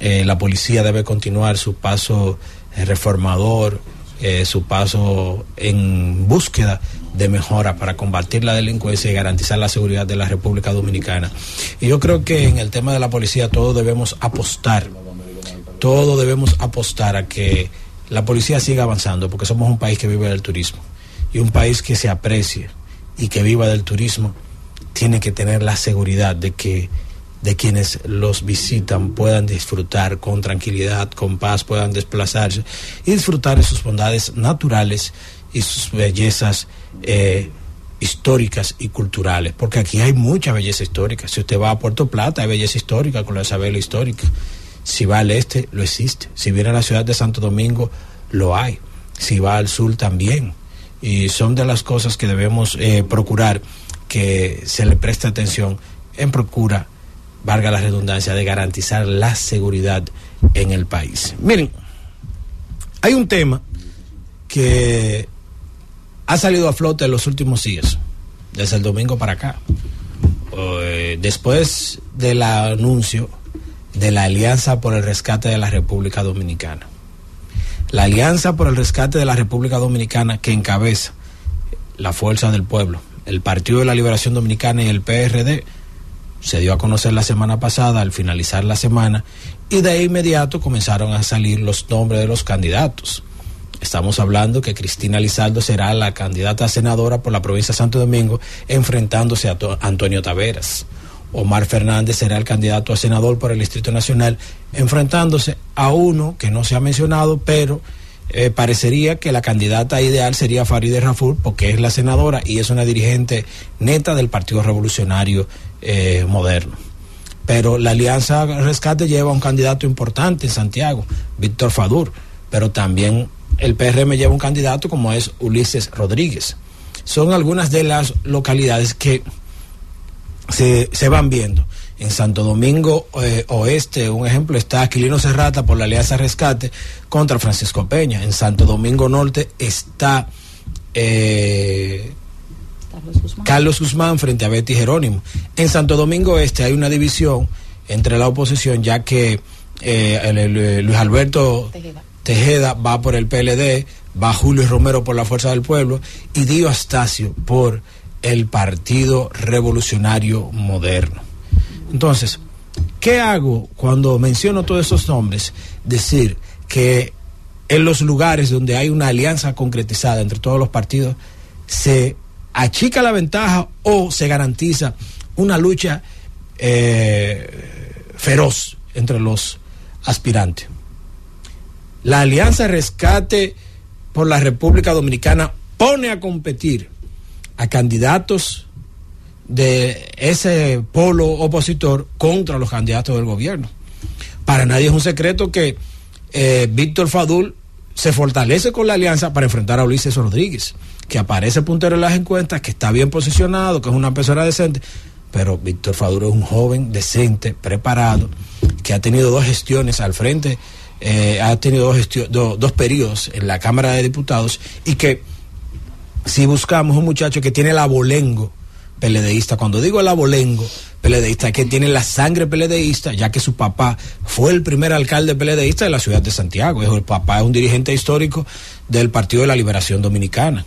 eh, la policía debe continuar su paso eh, reformador, su paso en búsqueda de mejora para combatir la delincuencia y garantizar la seguridad de la República Dominicana. Y yo creo que en el tema de la policía todos debemos apostar, todos debemos apostar a que la policía siga avanzando, porque somos un país que vive del turismo y un país que se aprecie y que viva del turismo tiene que tener la seguridad de que de quienes los visitan puedan disfrutar con tranquilidad, con paz, puedan desplazarse y disfrutar de sus bondades naturales y sus bellezas eh, históricas y culturales, porque aquí hay mucha belleza histórica. Si usted va a Puerto Plata, hay belleza histórica con la Isabela histórica. Si va al este, lo existe. Si viene a la ciudad de Santo Domingo, lo hay. Si va al sur, también y son de las cosas que debemos eh, procurar que se le preste atención en procura, valga la redundancia, de garantizar la seguridad en el país. Miren, hay un tema que ha salido a flote en los últimos días, desde el domingo para acá, eh, después del anuncio de la Alianza por el Rescate de la República Dominicana la Alianza por el Rescate de la República Dominicana que encabeza la Fuerza del Pueblo, el Partido de la Liberación Dominicana y el PRD se dio a conocer la semana pasada al finalizar la semana y de inmediato comenzaron a salir los nombres de los candidatos. Estamos hablando que Cristina Lizaldo será la candidata a senadora por la provincia de Santo Domingo enfrentándose a Antonio Taveras. Omar Fernández será el candidato a senador por el Distrito Nacional, enfrentándose a uno que no se ha mencionado, pero eh, parecería que la candidata ideal sería Farideh Raful, porque es la senadora y es una dirigente neta del Partido Revolucionario eh, Moderno. Pero la Alianza Rescate lleva un candidato importante en Santiago, Víctor Fadur, pero también el PRM lleva un candidato como es Ulises Rodríguez. Son algunas de las localidades que se, se van viendo. En Santo Domingo eh, Oeste, un ejemplo, está Aquilino Serrata por la Alianza Rescate contra Francisco Peña. En Santo Domingo Norte está eh, Carlos, Guzmán. frente a Betty Jerónimo. En Santo Domingo Este hay una división entre la oposición, ya que eh, Luis Alberto Tejeda. va por el PLD, va Julio Romero por la Fuerza del Pueblo y Dio Astacio por el Partido Revolucionario Moderno. Entonces, ¿qué hago cuando menciono todos esos nombres? Decir que en los lugares donde hay una alianza concretizada entre todos los partidos, se achica la ventaja o se garantiza una lucha eh, feroz entre los aspirantes. La alianza rescate por la República Dominicana pone a competir a candidatos de ese polo opositor contra los candidatos del gobierno. Para nadie es un secreto que eh, Víctor Fadul se fortalece con la alianza para enfrentar a Ulises Rodríguez, que aparece puntero en las encuestas, que está bien posicionado, que es una persona decente, pero Víctor Fadul es un joven decente, preparado, que ha tenido dos gestiones al frente, eh, ha tenido dos, dos periodos en la Cámara de Diputados y que si buscamos un muchacho que tiene el abolengo peledeísta, cuando digo el abolengo peledeísta, es que tiene la sangre peledeísta, ya que su papá fue el primer alcalde peledeísta de la ciudad de Santiago. El papá es un dirigente histórico del Partido de la Liberación Dominicana.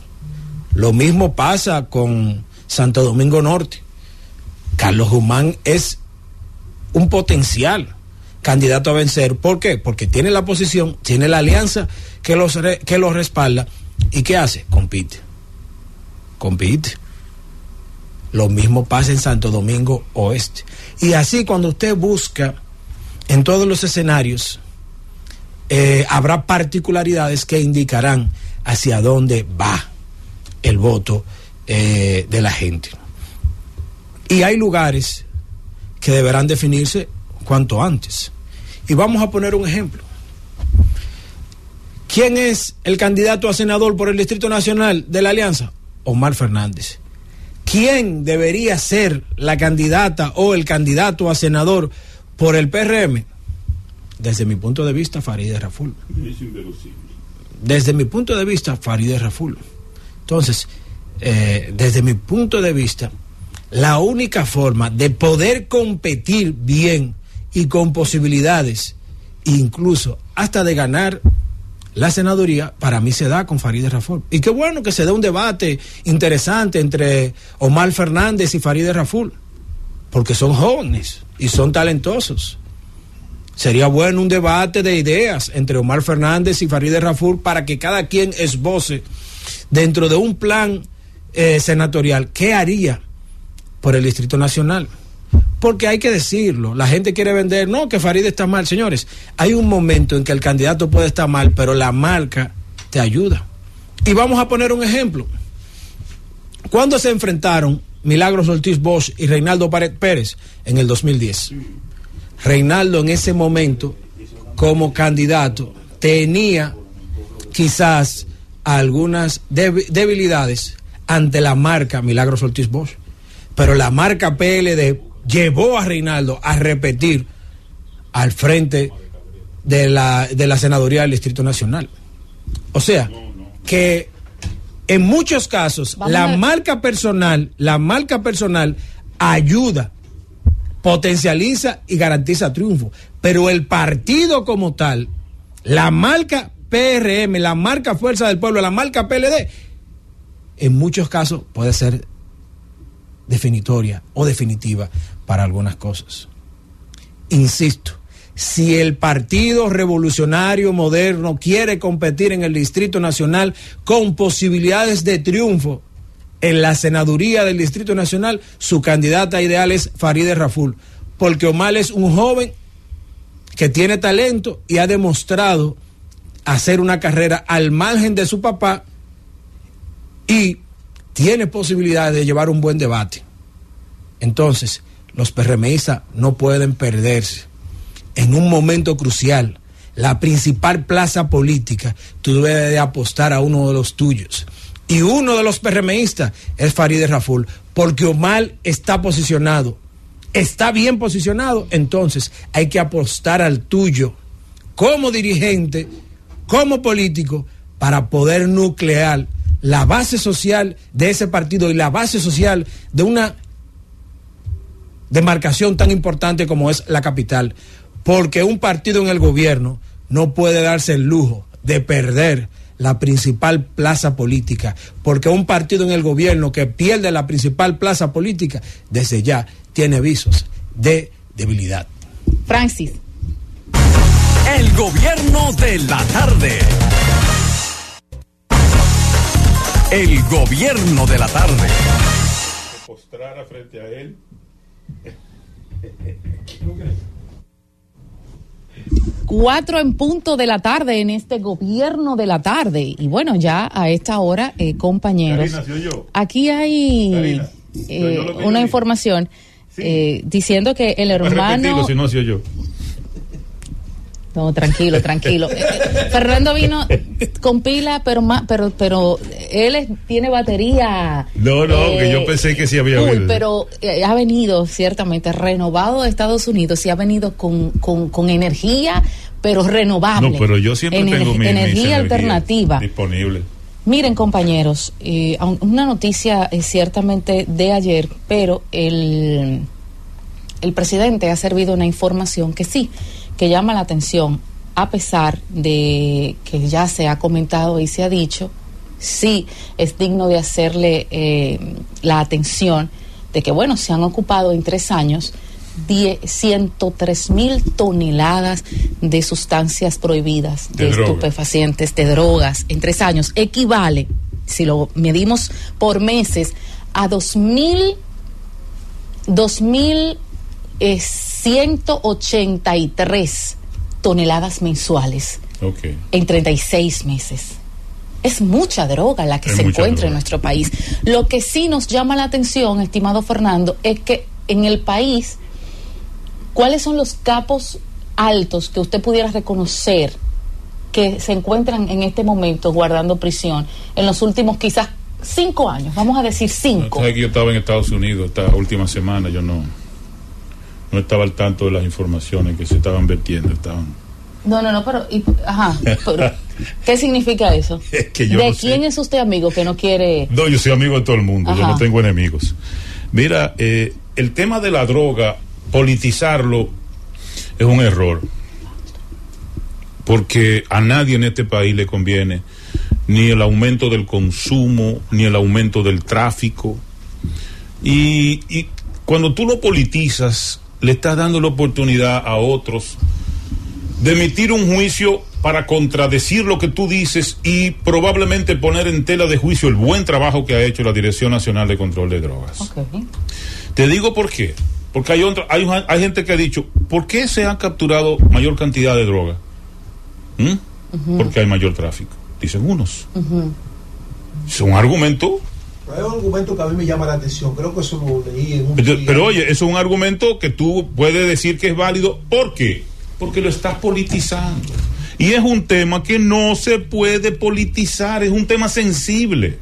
Lo mismo pasa con Santo Domingo Norte. Carlos Guzmán es un potencial candidato a vencer. ¿Por qué? Porque tiene la posición, tiene la alianza que, los, que respalda. ¿Y qué hace? Compite compite. Lo mismo pasa en Santo Domingo Oeste. Y así cuando usted busca en todos los escenarios, eh, habrá particularidades que indicarán hacia dónde va el voto eh, de la gente. Y hay lugares que deberán definirse cuanto antes. Y vamos a poner un ejemplo. ¿Quién es el candidato a senador por el Distrito Nacional de la Alianza? Omar Fernández. ¿Quién debería ser la candidata o el candidato a senador por el PRM? Desde mi punto de vista, Farideh Raful. Desde mi punto de vista, Farideh Raful. Entonces, eh, desde mi punto de vista, la única forma de poder competir bien y con posibilidades, incluso hasta de ganar la senaduría, para mí se da con Farideh Raful. Y qué bueno que se dé un debate interesante entre Omar Fernández y Farideh Raful, porque son jóvenes y son talentosos. Sería bueno un debate de ideas entre Omar Fernández y Farideh Raful para que cada quien esboce dentro de un plan eh, senatorial qué haría por el Distrito Nacional. Porque hay que decirlo, la gente quiere vender, no, que Farideh está mal, señores. Hay un momento en que el candidato puede estar mal, pero la marca te ayuda. Y vamos a poner un ejemplo. Cuando se enfrentaron Milagros Ortiz Bosch y Reinaldo Pérez en el 2010? Reinaldo en ese momento, como candidato, tenía quizás algunas debilidades ante la marca Milagros Ortiz Bosch. Pero la marca PLD llevó a Reinaldo a repetir al frente de la, de la senaduría del Distrito Nacional. O sea, que en muchos casos la marca personal, la marca personal ayuda potencializa y garantiza triunfo. Pero el partido como tal, la marca PRM, la marca Fuerza del Pueblo, la marca PLD, en muchos casos puede ser definitoria o definitiva para algunas cosas. Insisto, si el Partido Revolucionario Moderno quiere competir en el Distrito Nacional con posibilidades de triunfo, en la senaduría del Distrito Nacional, su candidata ideal es Farideh Raful, porque Omar es un joven que tiene talento y ha demostrado hacer una carrera al margen de su papá y tiene posibilidades de llevar un buen debate. Entonces, los PRMistas no pueden perderse. En un momento crucial, la principal plaza política, tú debes de apostar a uno de los tuyos y uno de los PRMistas es Farideh Raful, porque Omar está posicionado, está bien posicionado, entonces hay que apostar al tuyo como dirigente, como político, para poder nuclear la base social de ese partido y la base social de una demarcación tan importante como es la capital, porque un partido en el gobierno no puede darse el lujo de perder la principal plaza política, porque un partido en el gobierno que pierde la principal plaza política, desde ya tiene visos de debilidad. Francis. El gobierno de la tarde. El gobierno de la tarde. Postrara frente a él. Cuatro en punto de la tarde en este gobierno de la tarde. Y bueno, ya a esta hora, eh, compañeros, aquí hay eh, una información eh, diciendo que el hermano... Si no, yo. No, tranquilo, tranquilo. Eh, eh, Fernando vino con pila, pero más, pero, pero él tiene batería. No, no, que yo pensé que sí había venido. Pero ha venido ciertamente renovado de Estados Unidos y ha venido con, con, energía, pero renovable. No, pero yo siempre tengo mi, energía alternativa disponible. Miren, compañeros, una noticia es ciertamente de ayer, pero el, el presidente ha servido una información que sí que llama la atención, a pesar de que ya se ha comentado y se ha dicho, sí es digno de hacerle eh, la atención de que, bueno, se han ocupado en tres años 103 mil toneladas de sustancias prohibidas, de, estupefacientes, de drogas, en tres años. Equivale, si lo medimos por meses, a 2.000 mil 183 toneladas mensuales en 36 meses. Es mucha droga la que se encuentra en nuestro país. Lo que sí nos llama la atención, estimado Fernando, es que en el país, ¿cuáles son los capos altos que usted pudiera reconocer que se encuentran en este momento guardando prisión en los últimos quizás cinco años? Vamos a decir cinco. yo estaba en Estados Unidos esta última semana, yo no no estaba al tanto de las informaciones que se estaban vertiendo. Estaban... No, no, no, pero, ajá, ¿Qué significa eso? Es que yo ¿De no sé. quién es usted amigo que no quiere? No, yo soy amigo de todo el mundo, yo no tengo enemigos. Mira, eh, el tema de la droga, politizarlo es un error. Porque a nadie en este país le conviene ni el aumento del consumo, ni el aumento del tráfico. Y, y cuando tú lo politizas, le estás dando la oportunidad a otros de emitir un juicio para contradecir lo que tú dices y probablemente poner en tela de juicio el buen trabajo que ha hecho la Dirección Nacional de Control de Drogas. Te digo por qué. Porque hay, hay gente que ha dicho, ¿por qué se ha capturado mayor cantidad de droga? ¿Mm? Porque hay mayor tráfico, dicen unos. Es un argumento, Hay un argumento que a mí me llama la atención. Creo que eso lo leí en un. pero, pero oye, eso es un argumento que tú puedes decir que es válido. ¿Por qué? Porque lo estás politizando. Y es un tema que no se puede politizar, es un tema sensible.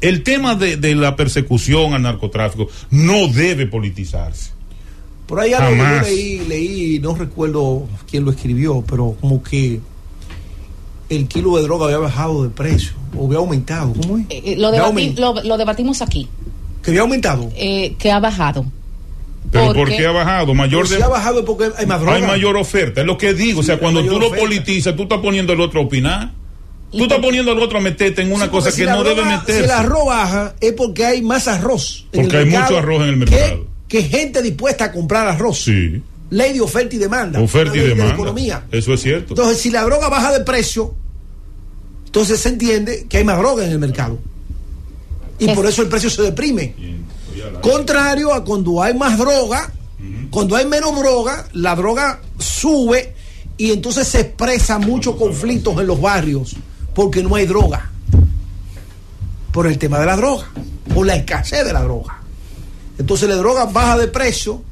El tema de, de la persecución al narcotráfico no debe politizarse. Por ahí algo que yo Jamás. leí, leí, no recuerdo quién lo escribió, pero como que el kilo de droga había bajado de precio, o había aumentado. ¿Cómo es? Eh, eh, lo, Había debati- aument- lo, lo debatimos aquí, Que había aumentado. eh, que ha bajado. Pero ¿por Porque- qué ha bajado? Mayor de, si ha bajado es porque hay más droga. hay mayor oferta. Es lo que digo. o sea, cuando tú lo oferta. politizas, tú estás poniendo al otro a opinar. Tú estás por- poniendo al otro a meterte en una Sí, cosa si que no debe meterse. Si el arroz baja es porque hay más arroz. Porque hay mercado mucho arroz en el que- mercado. Que, gente dispuesta a comprar arroz. Sí, Ley de oferta y demanda. oferta y de demanda. economía. Eso es cierto. Entonces, si la droga baja de precio, entonces se entiende que hay más droga en el mercado. Y por eso el precio se deprime. Contrario a cuando hay más droga, cuando hay menos droga, la droga sube y entonces se expresa muchos conflictos en los barrios porque no hay droga. Por el tema de la droga, por la escasez de la droga. Entonces la droga baja de precio,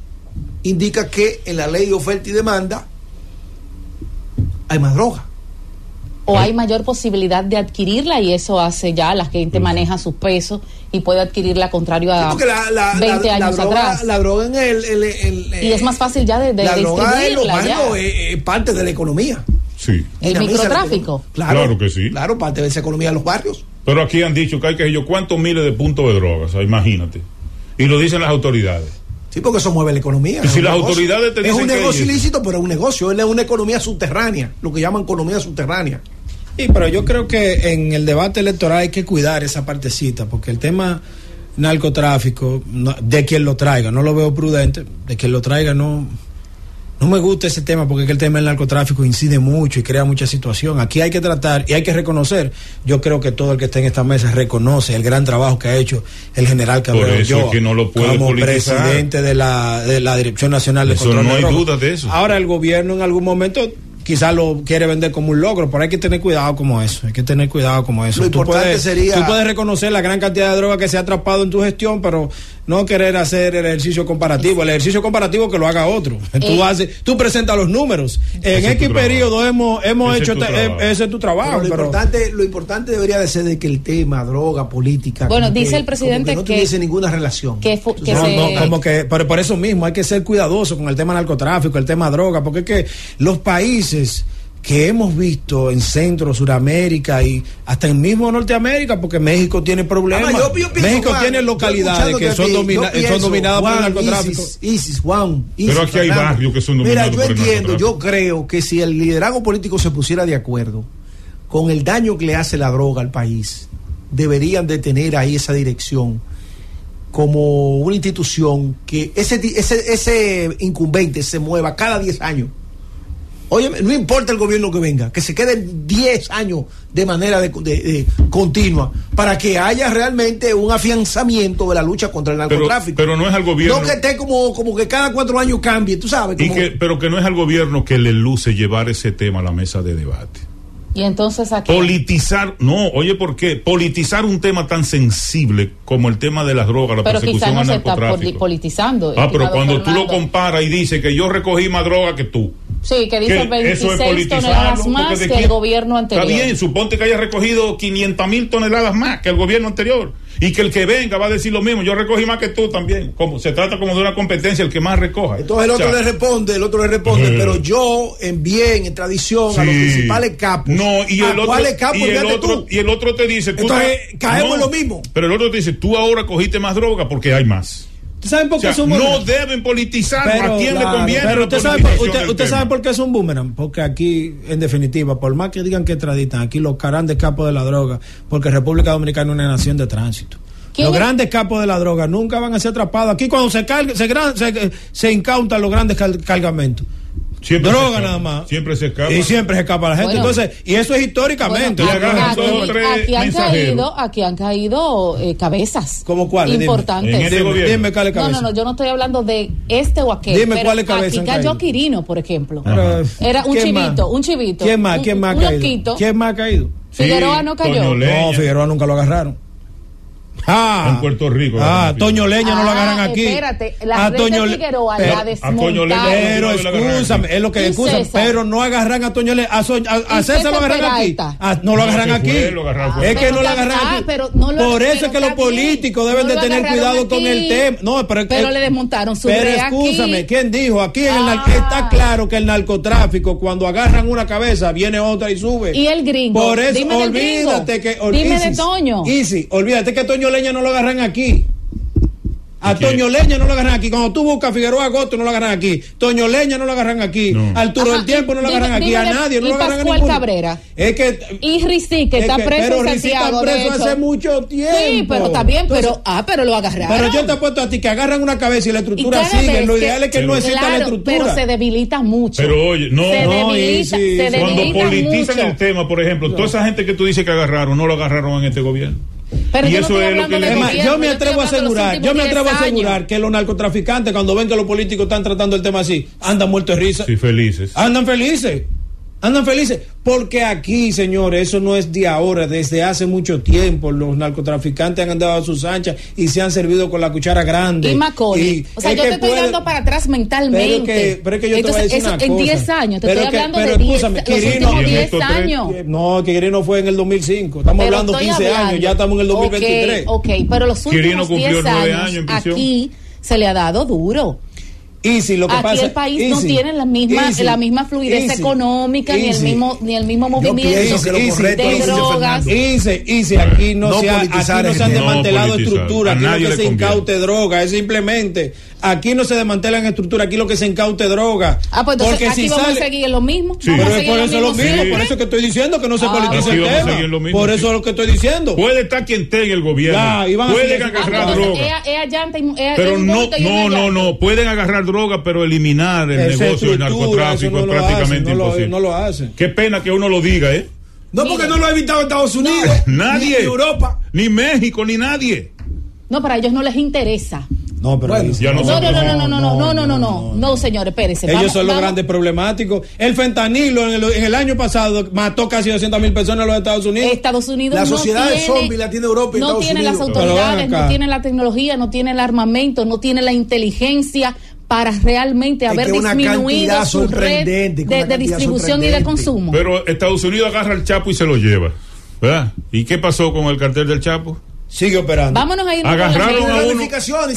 indica que en la ley de oferta y demanda hay más droga. o hay mayor posibilidad de adquirirla y eso hace ya la gente maneja sus pesos y puede adquirirla contrario Sí, a porque la, la- 20 la- la años droga, atrás. la droga en el, el- el- y es más fácil ya de, de la droga en los distribuirla ya. barrios es, es parte de la economía. Sí. El microtráfico. Claro, Claro que sí. Claro, parte de esa economía de los barrios. Pero aquí han dicho que hay que yo cuántos miles de puntos de drogas, o sea, imagínate. Y lo dicen las autoridades. Sí, porque eso mueve la economía. Y es si un las negocio. autoridades te Es dicen un que negocio hay- ilícito, pero es un negocio. Es una economía subterránea, lo que llaman economía subterránea. Sí, pero yo creo que en el debate electoral hay que cuidar esa partecita, porque el tema narcotráfico, no- de quien lo traiga, no lo veo prudente, de quien lo traiga no, no me gusta ese tema, porque es que el tema del narcotráfico incide mucho y crea mucha situación. Aquí hay que tratar y hay que reconocer, yo creo que todo el que está en esta mesa reconoce el gran trabajo que ha hecho el general Cabrera Por eso Ulloa es que no lo puede como politizar. presidente de la, de la Dirección Nacional de Eso Control no de hay duda de eso. Ahora el gobierno en algún momento quizás lo quiere vender como un logro, pero hay que tener cuidado como eso, hay que tener cuidado como eso. Lo importante puedes, sería- tú puedes reconocer la gran cantidad de droga que se ha atrapado en tu gestión, pero no querer hacer el ejercicio comparativo, el ejercicio comparativo que lo haga otro. Tú Eh. haces, tú presentas los números. En Ese X periodo hemos hemos Ese es hecho tu este- eh, ese es tu trabajo, Pero lo, pero- importante, lo importante debería de ser de que el tema, droga, política. Bueno, dice que- el presidente que no que- tuviese ninguna relación. que fu- Tú que sabes, No, se- no, como que, pero por eso mismo hay que ser cuidadoso con el tema narcotráfico, el tema droga, porque es que los países que hemos visto en Centro, Suramérica y hasta en mismo Norteamérica, porque México tiene problemas. Yo- yo pienso, México Juan, tiene yo localidades que son, domina- yo pienso, son dominadas por el narcotráfico. Isis, Isis, Juan, Isis, Pero aquí hay Fernando. barrios que son Mira, dominados yo por el entiendo, yo creo que si el liderazgo político se pusiera de acuerdo con el daño que le hace la droga al país, deberían de tener ahí esa dirección como una institución que ese, ese, ese incumbente se mueva cada 10 años. Oye, no importa el gobierno que venga, que se queden 10 años de manera de, de- de continua para que haya realmente un afianzamiento de la lucha contra el narcotráfico. pero no es al gobierno. no que esté como, como que cada cuatro años cambie, tú sabes. y que, pero que no es al gobierno que le luce llevar ese tema a la mesa de debate. Y entonces aquí Politizar, no, oye, ¿por qué? Politizar un tema tan sensible como el tema de las drogas, la pero persecución no al se está poli- narcotráfico. politizando. Ah, pero cuando tú lo comparas y dices que yo recogí más droga que tú. Sí, que dice que eso es 26 politizarlo, toneladas más que quién- el gobierno anterior. Está bien, suponte que haya recogido 500 mil toneladas más que el gobierno anterior. Y que el que venga va a decir lo mismo. Yo recogí más que tú también. Como se trata como de una competencia, el que más recoja. Entonces el otro O sea, le responde, el otro le responde, Eh. pero yo envié en tradición a los principales capos. No, y ¿A el otro, capos y el otro, tú? y el otro te dice, tú Entonces, caemos en lo mismo. Pero el otro te dice, tú ahora cogiste más droga porque hay más. ¿Ustedes saben por O qué sea, es un no boomerang? deben politizar, Pero, a claro, le conviene. pero usted, sabe, usted, sabe por qué es un boomerang. Porque aquí, en definitiva, por más que digan que extraditan, aquí los grandes capos de la droga, porque República Dominicana es una nación de tránsito. ¿Quién Los es? grandes capos de la droga nunca van a ser atrapados. Aquí cuando se carga, se, se, se incautan los grandes cal- cargamentos. Siempre se droga nada más. Siempre se escapa. Y siempre se escapa la gente. Bueno. Entonces, y eso es históricamente. Bueno, aquí, aquí- aquí han caído, aquí han caído eh, cabezas. ¿Cómo cuáles? Dime. Importantes. En este dime, gobierno. dime cuál es No, cabeza. no, no, yo no estoy hablando de este o aquel. Dime pero cuáles cabezas Aquí cayó. Quirino, por ejemplo. Era un ¿quién chivito, más? un chivito. ¿Quién más? ¿Quién más un ha caído? ¿Quién más ha caído? Figueroa no cayó. No, Figueroa nunca lo agarraron. Ah, En Puerto Rico, Ah, Toño Leña no lo Ah, agarran aquí. espérate, la A Toño Le- Figueroa pero- la a Toño Leña-. Pero aquí. es lo que ¿Y excusan, pero no agarran a Toño Leña. A, So- a- a ¿Y César lo agarran aquí. Ah, no lo agarran aquí. lo es que Pero no lo agarran aquí. pero no lo- Por eso pero es que los políticos deben No de lo tener cuidado con aquí. el tema. No, pero, Pero le desmontaron su Pero escúchame, ¿quién dijo? Aquí en el nar- está claro que el narcotráfico, cuando agarran una cabeza, viene otra y sube. ¿Y el gringo? Por eso, olvídate que. Dime de Toño. Easy, olvídate que Toño Leña no lo agarran aquí. A. Toño Leña no lo agarran aquí. Cuando tú buscas Figueroa Agosto no lo agarran aquí. Toño Leña no lo agarran aquí. No. Arturo Ajá, del Tiempo no lo dime- agarran aquí. dime A nadie no y lo agarran a Pascual. Cabrera. Es que. Y Ricí, que es está que- preso pero en Santiago, está de preso hecho. hace mucho tiempo. Sí, pero está bien, pero, ah, pero lo agarraron. pero yo te apuesto a ti que agarran una cabeza y la estructura sigue. Lo que- ideal es que no exista la estructura. Pero se debilita mucho. Pero oye, no, se no, debilita, y sí, se sí. Cuando politizan mucho. el tema, por ejemplo, toda esa gente que tú dices que agarraron, no lo agarraron en este gobierno. Pero y yo no eso estoy es lo que le Es más, gobierno, yo me atrevo a asegurar, yo me atrevo a 10 asegurar que los narcotraficantes cuando ven que los políticos están tratando el tema así, andan muertos de risa. Sí, felices. Andan felices. Andan felices. Porque aquí, señores, eso no es de ahora, desde hace mucho tiempo. Los narcotraficantes han andado a sus anchas y se han servido con la cuchara grande. Y Macaulay. O sea, yo te estoy puede- dando para atrás mentalmente. Pero es que, pero es que yo te voy a Entonces, decir eso una en cosa. 10 años. Te Pero estoy que- hablando pero de 10, escúchame, los Quirino- últimos Y en 10 estos tres- años. No, Quirino fue en el 2005. Estamos Pero hablando estoy 15 hablando. años, ya estamos en el 2023. Ok, ok, pero los últimos cumplió 10 nueve años, años aquí se le ha dado duro. Lo que Aquí pasa, el país no tiene la misma, Easy, la misma fluidez Easy, económica ni el mismo ni el mismo movimiento pienso que lo Easy, correcto de drogas. Aquí no, No se, ha- aquí no se han tema. desmantelado No estructuras, aquí que le se incaute droga, es simplemente, aquí no se desmantelan estructuras, aquí lo que se incaute droga. Ah, pues entonces Porque aquí si vamos sale- a seguir en lo mismo. Sí. Pero es por eso es lo mismo, por eso que estoy diciendo que no se Ah. el tema. lo mismo, por sí. eso es lo que estoy diciendo. Puede estar quien esté en el gobierno. Ya, pueden agarrar droga. es- es es- Pero es no, no, no, no. Pueden agarrar droga, pero eliminar el Esa negocio del narcotráfico no es lo prácticamente hacen, no lo- imposible. no lo hacen. Qué pena que uno lo diga, ¿eh? No, porque no lo ha evitado Estados Unidos. Nadie. Ni Europa. Ni México, ni nadie. No, para ellos no les interesa. No, pero Bueno, ya No, no, no, no, no, no, no, no, no, no, no. no, señores, espérense. Ellos Vamos- son los vamos- grandes problemáticos. El fentanilo en el, en el año pasado mató casi 200 mil personas en los Estados Unidos. Estados Unidos La no sociedad de tiene, zombies la tiene Europa y no Estados tiene Unidos. las autoridades, no tiene la tecnología, no tiene el armamento, no tiene la inteligencia para realmente Es haber disminuido su red de, de distribución y de consumo. Pero Estados Unidos agarra al Chapo y se lo lleva. ¿Verdad? ¿Y qué pasó con el cartel del Chapo? Sigue operando. Vámonos a ir Agarraron a uno.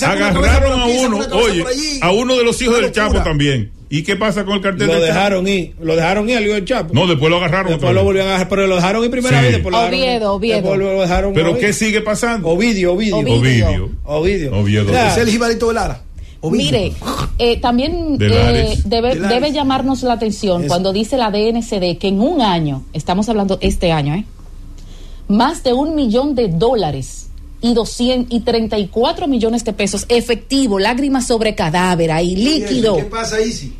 Agarraron a uno. Oye, a uno de los hijos del Chapo también. ¿Y qué pasa con el cartel Lo del Chapo? dejaron ir. Lo dejaron ir al hijo del Chapo. No, después lo agarraron. Después lo volvieron a agarrar, pero lo dejaron ir primera Sí. vez. Después lo dejaron. Oviedo, Oviedo. Después lo dejaron Pero. ¿qué sigue pasando? Ovidio, Ovidio. Ovidio. Ovidio. Ovidio. Oviedo. Ya. Es el Jibarito de Lara. Ovidio. Mire, eh, también De eh, debe, debe llamarnos la atención Es- cuando dice la DNCD que en un año, estamos hablando este año, ¿eh? más de un millón de dólares y 200 y 34 millones de pesos efectivo, lágrimas sobre cadáver ahí, líquido. ¿Qué pasa, Isi?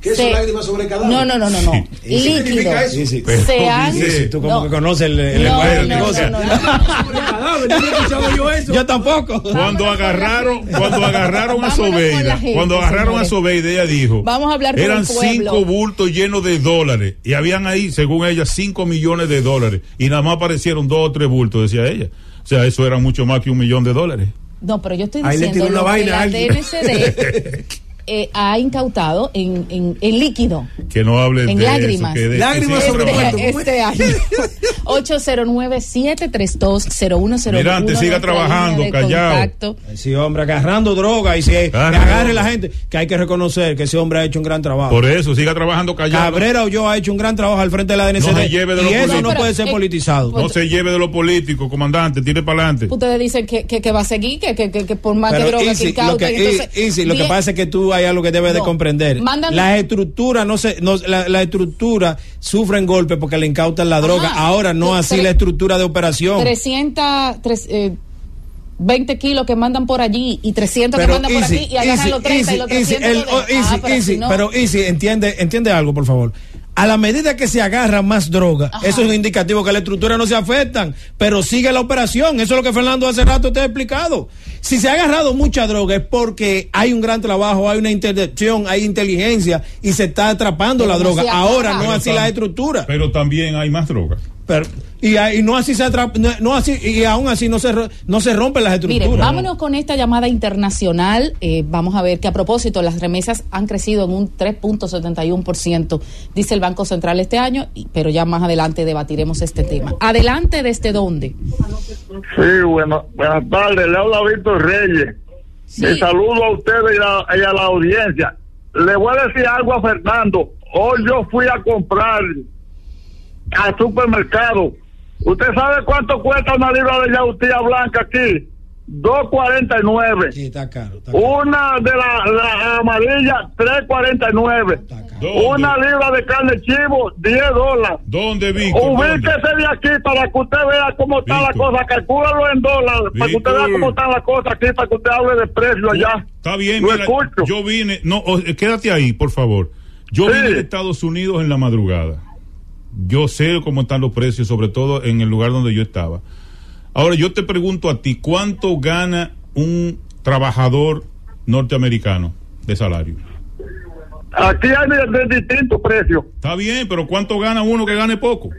¿Qué Se- son lágrimas sobre cadáver? No, no, no, no, no. Sí. ¿Qué líquido. significa eso? Sí, sí. Pero Se han- Sí, tú como No. que conoces el, el No, lenguaje del no, negocio. no, no, yo eso. Yo tampoco. Cuando agarraron, cuando agarraron a Sobeida, cuando agarraron señores. a Sobeida, ella dijo, Vamos a hablar con eran el cinco bultos llenos de dólares y habían ahí, según ella, cinco millones de dólares y nada más aparecieron dos o tres bultos, decía ella. O sea, eso era mucho más que un millón de dólares. No, pero yo estoy Ahí le diciendo tiró una lo que vaina a la alguien. DNCD eh, ha incautado en, en, en líquido. Que no hable En de lágrimas. eso. que de- Lágrimas que sobre. Este, este año. 809-732-0101. Mira, antes siga trabajando, callado. Sí, hombre, agarrando droga y se que Agarre la gente, que hay que reconocer que ese hombre ha hecho un gran trabajo. Por eso, siga trabajando callado. Cabrera o yo ha hecho un gran trabajo al frente de la DNCD No se lleve de y lo eso político. no puede ser eh, politizado. No se lleve de lo político, comandante, tire para adelante. Ustedes dicen que, que, que va a seguir, que, que, que, que por más Pero, que droga Isi, que lo que, entonces, Isi, lo que pasa es que tú hay algo que debes de No. comprender. Mandan- Las estructuras no se, no, la, la estructura sufren golpes porque le incautan la droga. Ajá. Ahora no Tú- así la estructura de operación. 300, tres, eh, 20 kilos que mandan por allí y 300 que Pero mandan por Easy, aquí y agarran Easy, los 30 y los Easy, 300 el- lo. Easy, Ah, pero Easy, pero Easy, entiende, entiende algo, por favor. A la medida que se agarra más droga, Ajá. eso es un indicativo que la estructura no se afectan, pero sigue la operación. Eso es lo que Fernando hace rato te ha explicado. Si se ha agarrado mucha droga es porque hay un gran trabajo, hay una interdicción, hay inteligencia y se está atrapando Pero la no droga. Ahora no Pero así tam- la estructura. Pero también hay más drogas. Pero- y, a- y no así se atrapa, no, no así y aún así no se no se rompen las estructuras. Mire, vámonos con esta llamada internacional. Eh, vamos a ver que a propósito las remesas han crecido en un 3.71%, dice el Banco Central este año, y- pero ya más adelante debatiremos este tema. Adelante, ¿desde dónde? Sí, bueno, buenas tardes. Le habla Víctor Reyes. Sí. Le saludo a ustedes y a, y a la audiencia. Le voy a decir algo a Fernando. Hoy yo fui a comprar al supermercado. ¿Usted sabe cuánto cuesta una libra de yautía blanca aquí? 2.49. Sí, está caro. está caro, Una de la, la amarilla, 3.49. está caro. ¿Dónde? Una libra de carne chivo, 10 dólares. ¿Dónde, Víctor? ¿Dónde? Ubíquese de aquí para que usted vea cómo está la Víctor. cosa. Calcúlalo en dólares para que usted vea cómo están las cosas aquí, para que usted hable de precio allá. Está bien, Lo mira, escucho. yo vine, no, o- eh, quédate ahí, por favor. Yo Sí. vine de Estados Unidos en la madrugada. Yo sé cómo están los precios, sobre todo en el lugar donde yo estaba. Ahora yo te pregunto a ti, ¿cuánto gana un trabajador norteamericano de salario? Aquí hay de, de distintos precios. Está bien, pero ¿cuánto gana uno que gane poco?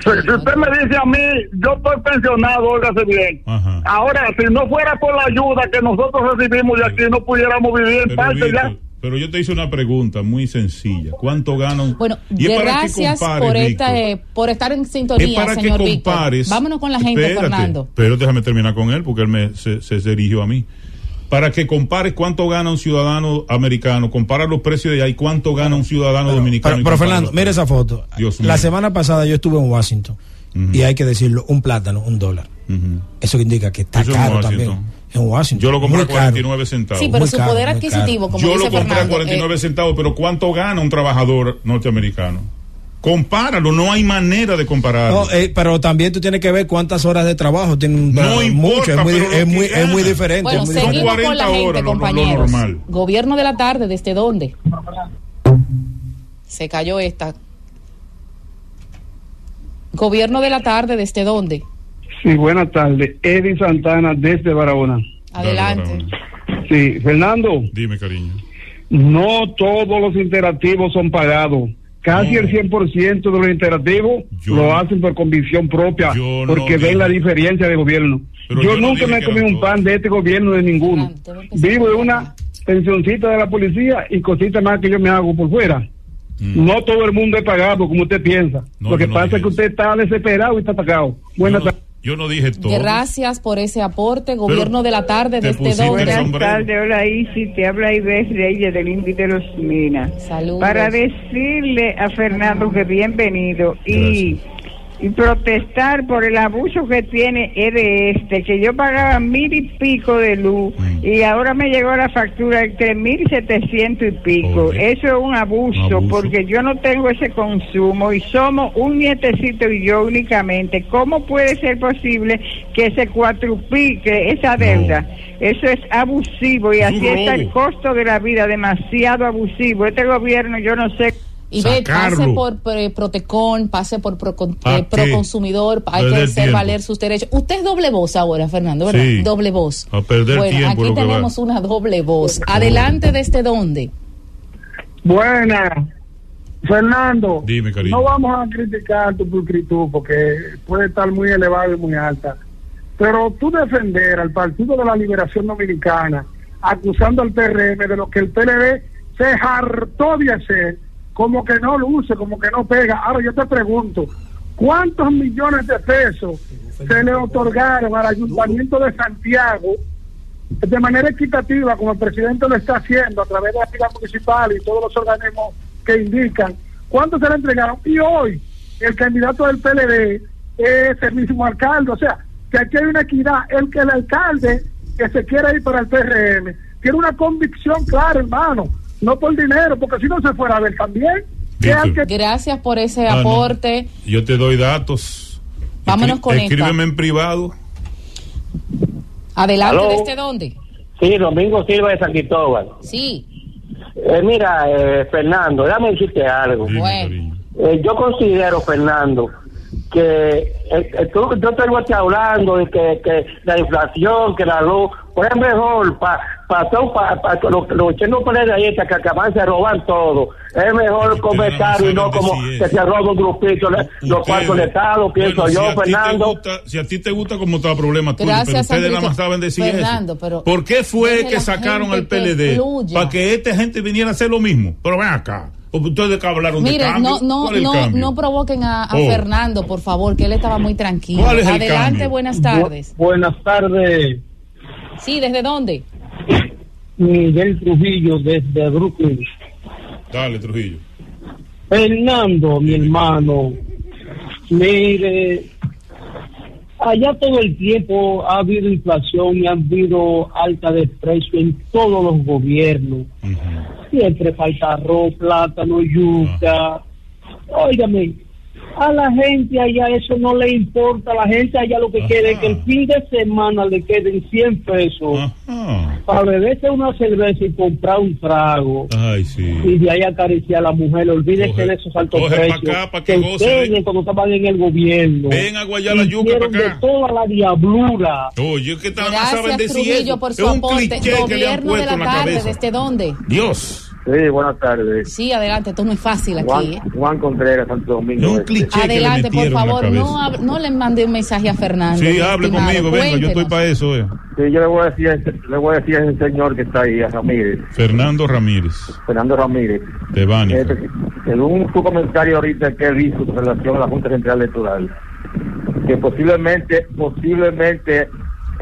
Si, usted me dice a mí, yo estoy pensionado, óigase bien. Ajá. Ahora, si no fuera por la ayuda que nosotros recibimos de aquí, no pudiéramos vivir en Pero, parte Víctor, ya. Pero yo te hice una pregunta muy sencilla. ¿Cuánto gana un Bueno, Y es para que gracias compares, por, esta, eh, por estar en es sintonía, que señor Víctor. Vámonos con la gente, Espérate, Fernando. Pero déjame terminar con él porque él me, se, se dirigió a mí. Para que compares cuánto gana un ciudadano americano, compara los precios de ahí, cuánto gana un ciudadano dominicano. Pero, Fernando, precios. esa foto. Dios la mío. semana pasada yo estuve en Washington y hay que decirlo, un plátano, un dólar. Ujú. Eso indica que está Eso en caro también. En Washington. Yo lo compré a Muy caro. 49 centavos. Sí, pero Muy su caro, poder adquisitivo, como Yo dice lo compré a Fernando, 49 eh, centavos, pero ¿cuánto gana un trabajador norteamericano? Compáralo, no hay manera de compararlo. No, eh, pero también tú tienes que ver cuántas horas de trabajo tiene un No importa, mucho, es muy, lo es muy, es muy diferente. Bueno, es muy Son diferente. seguimos con la 40 gente, horas, lo- lo compañeros. normal. Gobierno de la tarde, ¿desde dónde? Se cayó esta. Gobierno de la tarde, ¿desde dónde? Sí, buenas tardes. Eddie Santana desde Barahona. Adelante. Sí, Fernando, Dime, cariño. no todos los interactivos son pagados. Casi No. el 100% de los interactivos Yo- lo hacen por convicción propia, no porque dije- ven la diferencia de gobierno. Yo, yo no nunca me he comido un pan de este gobierno de ninguno. Vivo de una pensioncita de la policía y cositas más que yo me hago por fuera. Mm. No todo el mundo es pagado como usted piensa. No, Lo que no pasa es que usted está desesperado y está pagado. Buenas no- tardes. Yo no dije todo. Gracias por ese aporte. Gobierno de la tarde, te ¿desde pusiste dónde? el Buenas tardes, hola Isi, te habla Ives Reyes del Índice de los Minas. Saludos. Para decirle a Fernando que bienvenido y, y protestar por el abuso que tiene es de este, que yo pagaba mil y pico de luz y ahora me llegó la factura de tres mil setecientos y pico. Oye. Eso es un abuso, Abuso. porque yo no tengo ese consumo y somos un nietecito y yo únicamente. ¿Cómo puede ser posible que se cuatruplique esa deuda? Eso es abusivo y así está el costo de la vida, demasiado abusivo. Este gobierno, yo no sé. Y ve, pase por eh, Protecon, pase por Procon- ¿A eh? Proconsumidor, hay Perder que hacer tiempo. valer sus derechos. Usted es doble voz ahora, Fernando, ¿verdad? Sí. Doble voz. A perder bueno, tiempo aquí tenemos una doble voz. Adelante, ¿desde dónde? Buenas. Fernando, Dime, cariño. no vamos a criticar tu pulcritud porque puede estar muy elevada y muy alta. Pero tú defender al Partido de la Liberación Dominicana acusando al PRM de lo que el PLD se hartó de hacer, como que no luce, como que no pega. Ahora yo te pregunto, ¿cuántos millones de pesos se le otorgaron al Ayuntamiento de Santiago de manera equitativa, como el presidente lo está haciendo a través de la Liga Municipal y todos los organismos que indican? ¿Cuánto se le entregaron? Y hoy el candidato del PLD es el mismo alcalde, o sea, que aquí hay una equidad, el que el alcalde que se quiera ir para el PRM tiene una convicción clara, hermano, no por dinero, porque si no se fuera a ver también. que que- Gracias por ese Ah, no. aporte. Yo te doy datos. Vámonos Escri- con esta. Escríbeme en privado. Adelante, Aló. ¿desde dónde? Sí, Domingo Silva de San Cristóbal. Sí. Eh, mira, eh, Fernando, déjame decirte algo. Bueno. Eh, yo considero, Fernando, que eh, eh, tú- yo tengo aquí hablando de que, que la inflación, que la luz, pues es mejor para pa, todo, pa, los los chinos PLDistas que acaban de robar todo. Es mejor comer caro y no como que se roba un grupito los cuartos del Estado, pienso Bueno, yo, Fernando. gusta- si a ti te gusta como está problema tuyo, Gracias, pero ustedes nada más saben decir Fernando, eso. pero ¿Por qué fue que sacaron al PLD? Para que esta gente viniera a hacer lo mismo. Pero ven acá. Ustedes que hablaron de Mire, cambio. no, no, ¿Cuál es el no, cambio? no provoquen a, a Oh. Fernando, por favor, que él estaba muy tranquilo. ¿Cuál es el Adelante, cambio? buenas tardes. buenas tardes, Sí, ¿desde dónde? Miguel Trujillo desde Brooklyn. Dale, Trujillo. Fernando, mi hermano, mire, allá todo el tiempo ha habido inflación y ha habido alta de precio en todos los gobiernos. Siempre falta arroz, plátano, yuca. Óigame, a la gente allá eso no le importa. La gente allá lo que quiere es que el fin de semana le queden 100 pesos para beberse una cerveza y comprar un trago. Ay, sí. Y de ahí acariciar a la mujer. Olvídese Coge- de esos altos coge pa' precios. acá pa' que ustedes ven. cuando estaban en el gobierno. Ven a guayar la yuca hicieron pa' acá. de toda la diablura. Oye, que saben decir Trujillo, por es su un aporte. cliché que le han Gobierno de la en la tarde, cabeza. ¿desde dónde? Dios. Sí, buenas tardes. Sí, adelante, esto es muy fácil aquí. Juan, ¿eh? Juan Contreras, Santo Domingo. Este. Adelante, por favor, no, no le mande un mensaje a Fernando. Sí, hable estimado. conmigo, venga, yo estoy para eso. eh. Sí, yo le voy a decir, a ese- le voy a decir a ese señor que está ahí, a Ramírez, Fernando Ramírez, Fernando Ramírez. de Bani. Este, según su comentario ahorita que él hizo en relación a la Junta Central Electoral, que posiblemente, posiblemente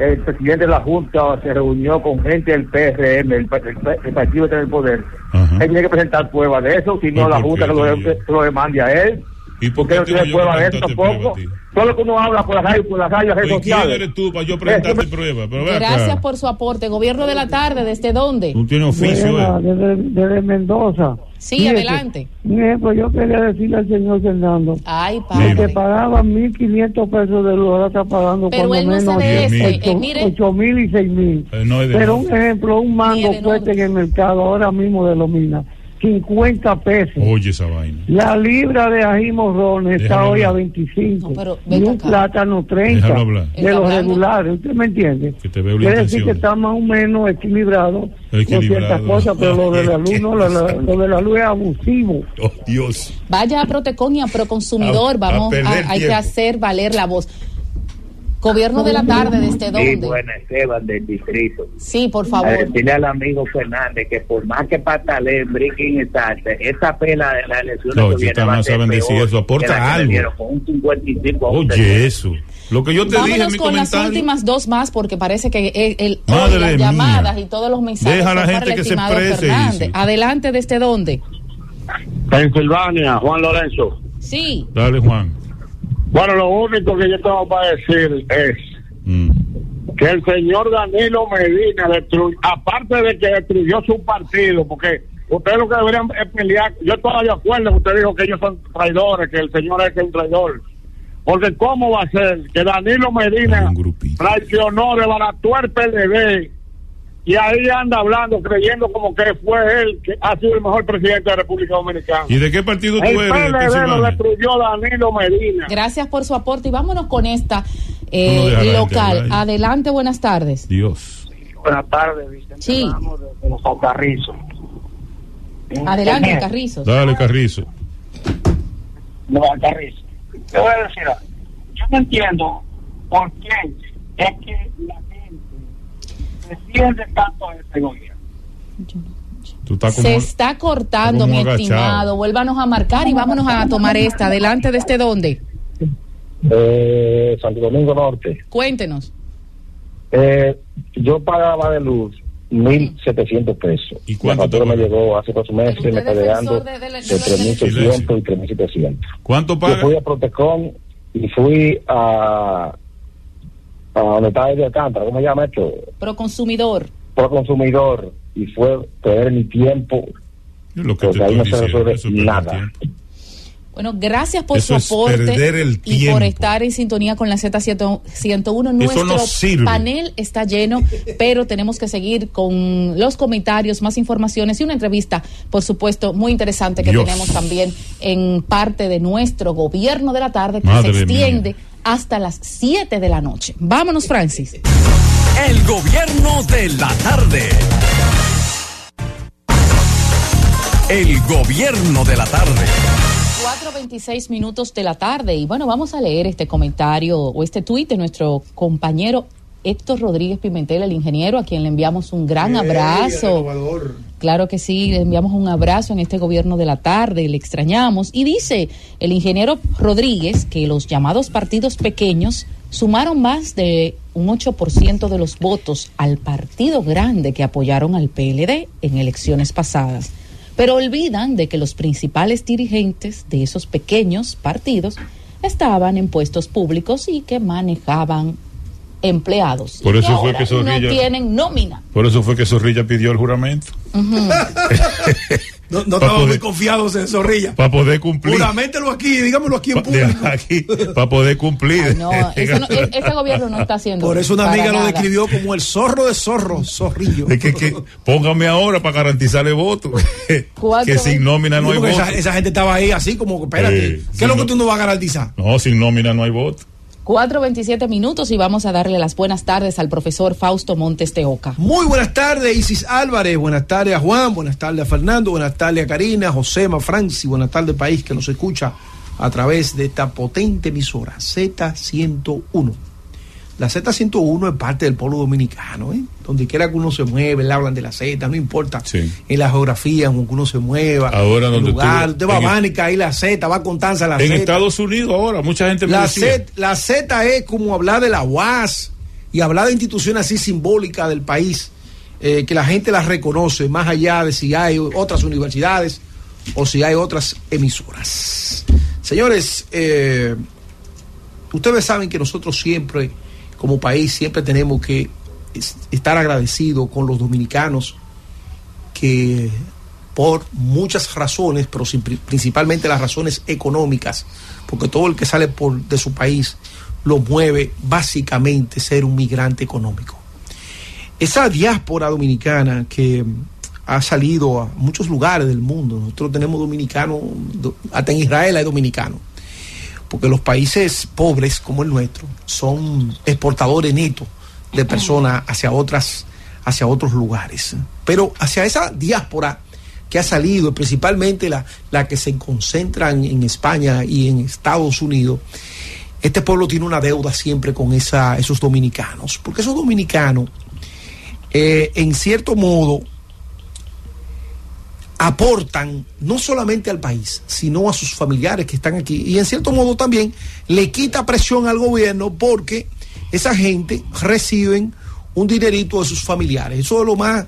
el presidente de la Junta se reunió con gente del PRM, el, pa- el pa- el partido que tiene el poder. Él tiene que presentar pruebas de eso, si no la Junta que lo, que lo demande a él. ¿Y por Porque no tiene pruebas que de eso presentarte tampoco. Solo que uno habla por la radio, por la radio, redes ¿Y quién sociales. eres tú para yo presentarte pruebas? Gracias por su aporte. Gobierno de la tarde, ¿desde dónde? Tú tienes oficio, eh. desde, desde Mendoza. Sí, Fíjese, adelante. Ejemplo, yo quería decirle al señor Fernando Ay, que padre. pagaba 1.500 pesos de luz, ahora está pagando Pero por lo él no menos sabe Diez mil. ese. Eh, mire, 8 mil y 6 mil. Eh, no es de Pero un ejemplo, un mango de cuesta en el mercado ahora mismo de Lomina 50 pesos. Oye esa vaina. La libra de ají morrón está Déjalo hoy a hablar. 25 pero y un acá. plátano 30 Déjalo hablar. de los regulares. ¿Usted me entiende? Que te veo Quiere decir que está más o menos equilibrado, con Equilibrado. ciertas cosas, pero lo de la luz no, lo, lo- de la luz es abusivo. Oh, Dios. Vaya a Protecon y a Proconsumidor. A- a Vamos, perder a- hay que hacer valer la voz. Gobierno de la tarde, ¿desde Sí, dónde? buena, Esteban del distrito. Sí, por A favor. decirle al amigo Fernández que por más que patale, brinquen y salte, esa pela de las elecciones No, que viene va a no ser saben decir peor eso, aporta algo. dieron Con un 55 a un Oye, eso. Lo que yo te dije en Vámonos mi con las últimas dos más porque parece que el, el- Madre hoy las mía. llamadas y todos los mensajes Deja a la gente que se exprese. Adelante, ¿desde dónde? Pensilvania, Juan Lorenzo. Sí. Dale, Juan. Bueno, lo único que yo tengo para decir es Mm. que el señor Danilo Medina destruyó, aparte de que destruyó su partido, porque ustedes lo que deberían es pelear, yo estoy de acuerdo que usted dijo que ellos son traidores, que el señor es un traidor, porque cómo va a ser que Danilo Medina traicionó, desbarató el PLD y ahí anda hablando, creyendo como que fue él que ha sido el mejor presidente de la República Dominicana. ¿Y de qué partido tú El eres? PLD lo destruyó Danilo Medina. Gracias por su aporte y vámonos con esta eh, No, local. Adelante, buenas tardes. Dios. Buenas tardes, Vicente Sí. De los Alcarrizos. Adelante, Carrizos. Dale, Carrizo. Los Alcarrizos. Te voy a decir algo. Yo no entiendo por qué es que la defiende tanto a este gobierno. Tú estás como, Se está cortando, mi agachado. estimado. Vuélvanos a marcar y vámonos a tomar esta. Adelante, ¿desde dónde? Eh, Santo Domingo Norte. Cuéntenos. Eh, yo pagaba de luz 1.700 pesos. ¿Y cuánto La factura me llegó hace dos meses, me está llegando de, de 3.600 y 3.700. ¿Cuánto Yo paga? fui a Protecon y fui a, a donde está Alcántara, ¿cómo se llama esto? Pro consumidor. Por consumidor y fue perder mi tiempo. Lo que porque ahí no se resuelve nada. Bueno, gracias por Eso su aporte y tiempo. por estar en sintonía con la Z101. Nuestro no panel está lleno, pero tenemos que seguir con los comentarios, más informaciones y una entrevista, por supuesto, muy interesante que Dios. tenemos también en parte de nuestro gobierno de la tarde que Madre se mía. Hasta las 7 de la noche. Vámonos, Francis. El gobierno de la tarde. El gobierno de la tarde. 4.26 minutos de la tarde y bueno, vamos a leer este comentario o este tuit de nuestro compañero Héctor Rodríguez Pimentel, el ingeniero, a quien le enviamos un gran abrazo. Claro que sí, le enviamos un abrazo en este gobierno de la tarde, le extrañamos. Y dice el ingeniero Rodríguez que los llamados partidos pequeños sumaron más de un 8% de los votos al partido grande que apoyaron al PLD en elecciones pasadas. Pero olvidan de que los principales dirigentes de esos pequeños partidos estaban en puestos públicos y que manejaban empleados. Por y eso fue que Zorrilla- no tienen nómina. Por eso fue que Zorrilla pidió el juramento. No, estamos muy confiados en Zorrilla. Para poder cumplir. Juraméntelo aquí, dígamelo aquí en público. Para poder cumplir. No, eso no- e- ese gobierno no está haciendo. Por eso una amiga lo describió como el zorro de zorro, zorrillo. Es que, que póngame ahora para garantizarle voto. que sin nómina no hay voto. esa, esa gente estaba ahí así como, espérate, Eh, ¿qué es lo que no. tú no vas a garantizar? No, sin nómina no hay voto. 4.27 minutos y vamos a darle las buenas tardes al profesor Fausto Montes de Oca. Muy buenas tardes, Isis Álvarez. Buenas tardes a Juan. Buenas tardes a Fernando. Buenas tardes a Karina, Josema, Francis. Buenas tardes, país que nos escucha a través de esta potente emisora Z101. La Z101 es parte del pueblo dominicano, ¿eh? Donde quiera que uno se mueve, le hablan de la Z, no importa. En la geografía, en que uno se mueva. Ahora el donde lugar, tú- usted va a en- Mánica y la Z, va con Tanza la en Z. Estados Unidos ahora, mucha gente me La decía. Z, la Z es como hablar de la UAS y hablar de instituciones así simbólicas del país, eh, que la gente las reconoce, más allá de si hay otras universidades o si hay otras emisoras. Señores, eh, ustedes saben que nosotros siempre, como país, siempre tenemos que es- estar agradecidos con los dominicanos que por muchas razones, pero principalmente las razones económicas, porque todo el que sale por, de su país lo mueve básicamente ser un migrante económico. Esa diáspora dominicana que ha salido a muchos lugares del mundo, nosotros tenemos dominicanos, do- hasta en Israel hay dominicanos, porque los países pobres como el nuestro son exportadores netos de personas hacia otras hacia otros lugares. Pero hacia esa diáspora que ha salido principalmente la, la que se concentra en, en España y en Estados Unidos este pueblo tiene una deuda siempre con esa, esos dominicanos. Porque esos dominicanos eh, en cierto modo aportan no solamente al país, sino a sus familiares que están aquí. Y en cierto modo también le quita presión al gobierno porque esa gente reciben un dinerito de sus familiares. Eso es lo más,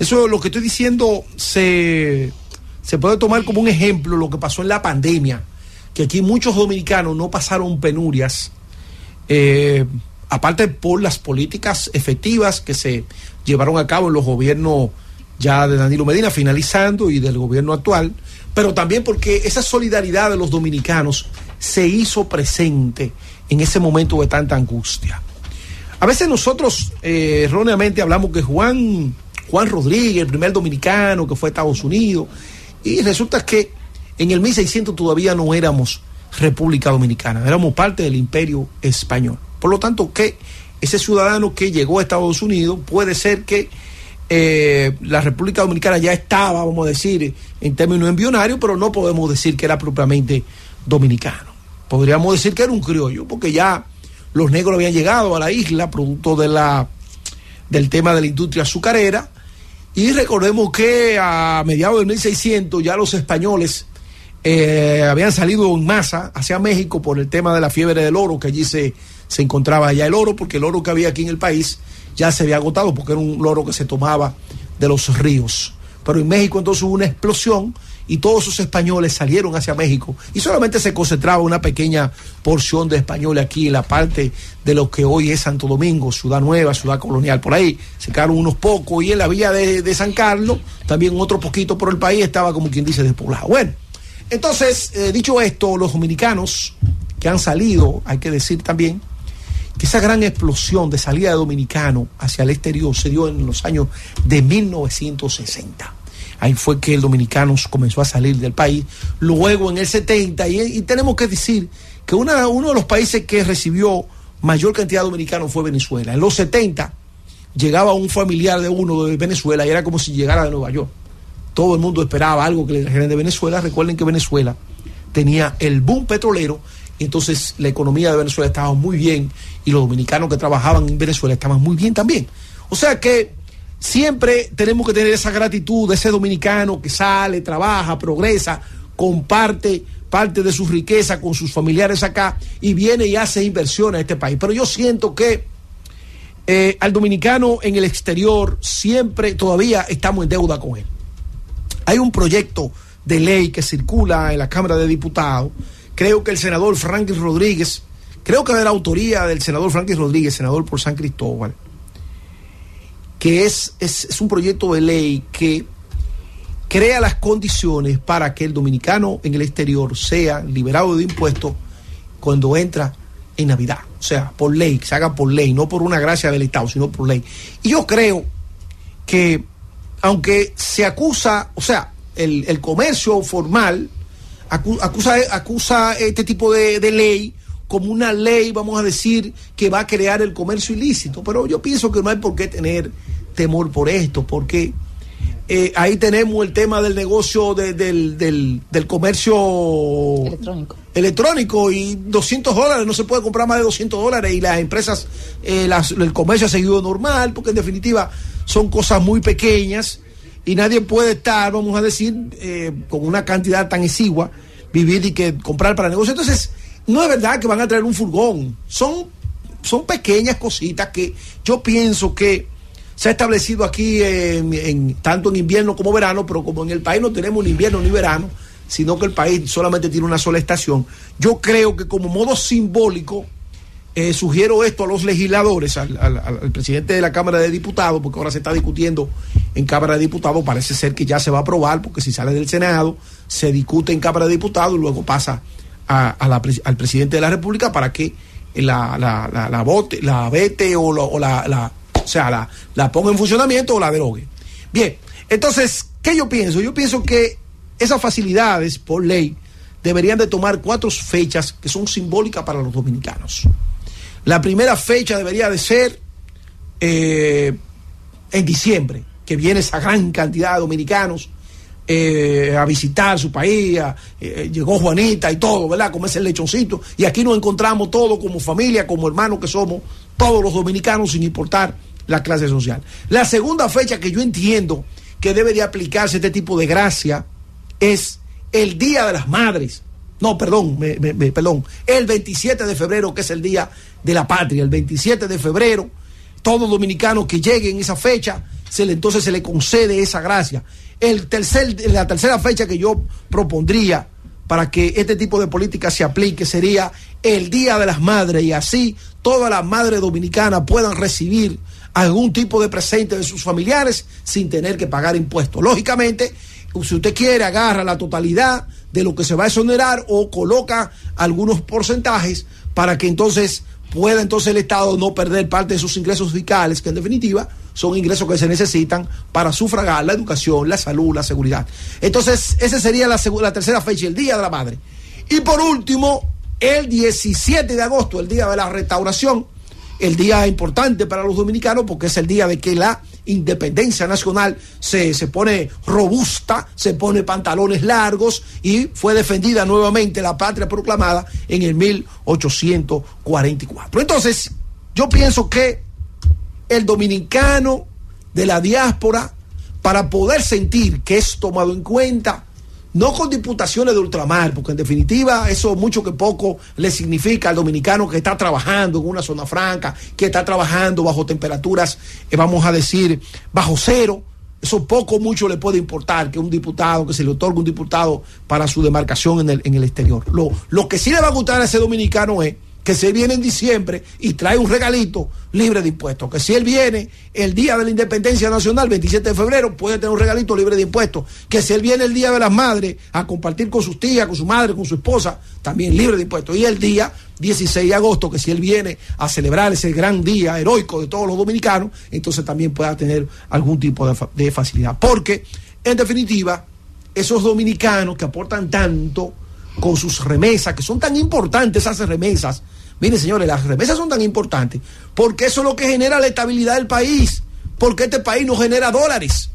eso es lo que estoy diciendo, se, se puede tomar como un ejemplo lo que pasó en la pandemia, que aquí muchos dominicanos no pasaron penurias, eh, aparte por las políticas efectivas que se llevaron a cabo en los gobiernos ya de Danilo Medina finalizando y del gobierno actual, pero también porque esa solidaridad de los dominicanos se hizo presente en ese momento de tanta angustia. A veces nosotros eh, erróneamente hablamos que Juan, Juan Rodríguez, el primer dominicano que fue a Estados Unidos, y resulta que en el 1600 todavía no éramos República Dominicana, éramos parte del imperio español. Por lo tanto, que ese ciudadano que llegó a Estados Unidos puede ser que eh, la República Dominicana ya estaba, vamos a decir, en términos embrionarios, pero no podemos decir que era propiamente dominicano. Podríamos decir que era un criollo, porque ya los negros habían llegado a la isla producto de la del tema de la industria azucarera. Y recordemos que a mediados del 1600 ya los españoles eh, habían salido en masa hacia México por el tema de la fiebre del oro, que allí se, se encontraba ya el oro, porque el oro que había aquí en el país ya se había agotado, porque era un oro que se tomaba de los ríos. Pero en México entonces hubo una explosión y todos esos españoles salieron hacia México y solamente se concentraba una pequeña porción de españoles aquí en la parte de lo que hoy es Santo Domingo, Ciudad Nueva, Ciudad Colonial, por ahí se quedaron unos pocos y en la villa de, de San Carlos también otro poquito por el país estaba como quien dice despoblado. Bueno, entonces, eh, dicho esto, los dominicanos que han salido, hay que decir también, que esa gran explosión de salida de dominicano hacia el exterior se dio en los años de 1960. Ahí fue que el dominicano comenzó a salir del país. Luego en el 70, y, y tenemos que decir que una, uno de los países que recibió mayor cantidad de dominicanos fue Venezuela. En los 70 llegaba un familiar de uno de Venezuela y era como si llegara de Nueva York. Todo el mundo esperaba algo que le trajeran de Venezuela. Recuerden que Venezuela tenía el boom petrolero entonces la economía de Venezuela estaba muy bien y los dominicanos que trabajaban en Venezuela estaban muy bien también. O sea que siempre tenemos que tener esa gratitud de ese dominicano que sale, trabaja, progresa, comparte parte de su riqueza con sus familiares acá y viene y hace inversiones a este país. Pero yo siento que eh, al dominicano en el exterior siempre todavía estamos en deuda con él. Hay un proyecto de ley que circula en la Cámara de Diputados. Creo que el senador Franklin Rodríguez, creo que de la autoría del senador Franklin Rodríguez, senador por San Cristóbal, que es, es, un proyecto de ley que crea las condiciones para que el dominicano en el exterior sea liberado de impuestos cuando entra en Navidad. O sea, por ley, que se haga por ley, no por una gracia del Estado, sino por ley. Y yo creo que, aunque se acusa, o sea, el, el comercio formal acusa, acusa este tipo de, de ley como una ley, vamos a decir, que va a crear el comercio ilícito. Pero yo pienso que no hay por qué tener temor por esto, porque eh, ahí tenemos el tema del negocio de- del, del, del comercio Electrónico. electrónico y 200 dólares, no se puede comprar más de 200 dólares y las empresas, eh, las- el comercio ha seguido normal, porque en definitiva son cosas muy pequeñas y nadie puede estar, vamos a decir, eh, con una cantidad tan exigua, vivir y que comprar para negocio. Entonces, no es verdad que van a traer un furgón, son, son pequeñas cositas que yo pienso que se ha establecido aquí en, en- tanto en invierno como verano, pero como en el país no tenemos ni invierno ni verano, sino que el país solamente tiene una sola estación, yo creo que como modo simbólico, eh, sugiero esto a los legisladores, al, presidente de la Cámara de Diputados, porque ahora se está discutiendo en Cámara de Diputados, parece ser que ya se va a aprobar, porque si sale del Senado, se discute en Cámara de Diputados y luego pasa al presidente de la República para que la, la, la, vote, la vete o, o la, la- o sea, la, la ponga en funcionamiento o la derogue. Bien, entonces, ¿qué yo pienso? Yo pienso que esas facilidades por ley deberían de tomar cuatro fechas que son simbólicas para los dominicanos. La primera fecha debería de ser eh, en diciembre, que viene esa gran cantidad de dominicanos eh, a visitar su país, eh, llegó Juanita y todo, ¿verdad? Como es el lechoncito. Y aquí nos encontramos todos como familia, como hermanos que somos, todos los dominicanos sin importar la clase social. La segunda fecha que yo entiendo que debe de aplicarse este tipo de gracia es el Día de las Madres. No, perdón, me- me- me- perdón. El 27 de febrero, que es el Día de la Patria. El 27 de febrero, todo dominicano que llegue en esa fecha, se le, entonces se le concede esa gracia. El tercer, la tercera fecha que yo propondría para que este tipo de política se aplique sería el Día de las Madres y así todas las madres dominicanas puedan recibir algún tipo de presente de sus familiares sin tener que pagar impuestos. Lógicamente, si usted quiere, agarra la totalidad de lo que se va a exonerar o coloca algunos porcentajes para que entonces pueda entonces el Estado no perder parte de sus ingresos fiscales, que en definitiva son ingresos que se necesitan para sufragar la educación, la salud, la seguridad. Entonces, esa sería la, la tercera fecha, el Día de la Madre. Y por último, el 17 de agosto, el Día de la Restauración, el día importante para los dominicanos porque es el día de que la independencia nacional se, se pone robusta, se pone pantalones largos y fue defendida nuevamente la patria proclamada en el 1844. Entonces, yo pienso que el dominicano de la diáspora para poder sentir que es tomado en cuenta, no con diputaciones de ultramar, porque en definitiva eso mucho que poco le significa al dominicano que está trabajando en una zona franca, que está trabajando bajo temperaturas, eh, vamos a decir, bajo cero. Eso poco mucho le puede importar que un diputado, que se le otorgue un diputado para su demarcación en el, en el exterior. Lo, lo que sí le va a gustar a ese dominicano es que él viene en diciembre y trae un regalito libre de impuestos, que si él viene el día de la independencia nacional, 27 de febrero, puede tener un regalito libre de impuestos, que si él viene el día de las madres a compartir con sus tías, con su madre, con su esposa, también libre de impuestos, y el día 16 de agosto, que si él viene a celebrar ese gran día heroico de todos los dominicanos, entonces también pueda tener algún tipo de, de facilidad, porque en definitiva, esos dominicanos que aportan tanto, con sus remesas, que son tan importantes esas remesas. Miren, señores, las remesas son tan importantes porque eso es lo que genera la estabilidad del país. Porque este país no genera dólares.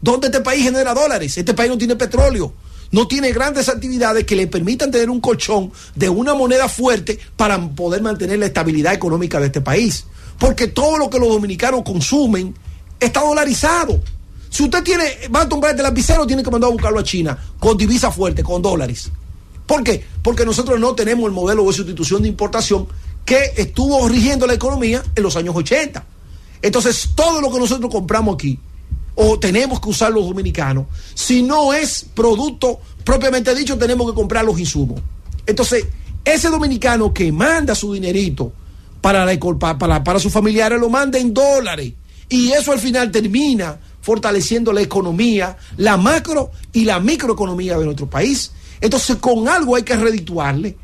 ¿Dónde este país genera dólares? Este país no tiene petróleo. No tiene grandes actividades que le permitan tener un colchón de una moneda fuerte para poder mantener la estabilidad económica de este país. Porque todo lo que los dominicanos consumen está dolarizado. Si usted tiene, va a comprar este lapicero, tiene que mandar a buscarlo a China con divisa fuerte, con dólares. ¿Por qué? Porque nosotros no tenemos el modelo de sustitución de importación que estuvo rigiendo la economía en los años 80. Entonces, todo lo que nosotros compramos aquí, o tenemos que usar los dominicanos, si no es producto propiamente dicho, tenemos que comprar los insumos. Entonces, ese dominicano que manda su dinerito para, la, para, para sus familiares, lo manda en dólares. Y eso al final termina fortaleciendo la economía, la macro y la microeconomía de nuestro país. Entonces, con algo hay que redituarle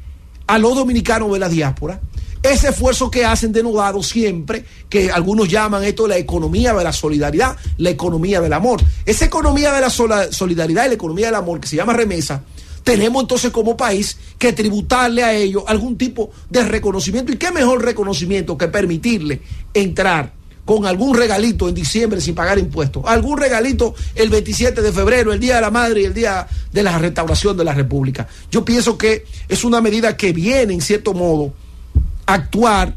a los dominicanos de la diáspora ese esfuerzo que hacen denodado siempre, que algunos llaman esto la economía de la solidaridad, la economía del amor. Esa economía de la solidaridad y la economía del amor, que se llama remesa, tenemos entonces como país que tributarle a ellos algún tipo de reconocimiento. ¿Y qué mejor reconocimiento que permitirle entrar con algún regalito en diciembre sin pagar impuestos? Algún regalito el 27 de febrero, el Día de la Madre y el Día de la Restauración de la República. Yo pienso que es una medida que viene, en cierto modo, a actuar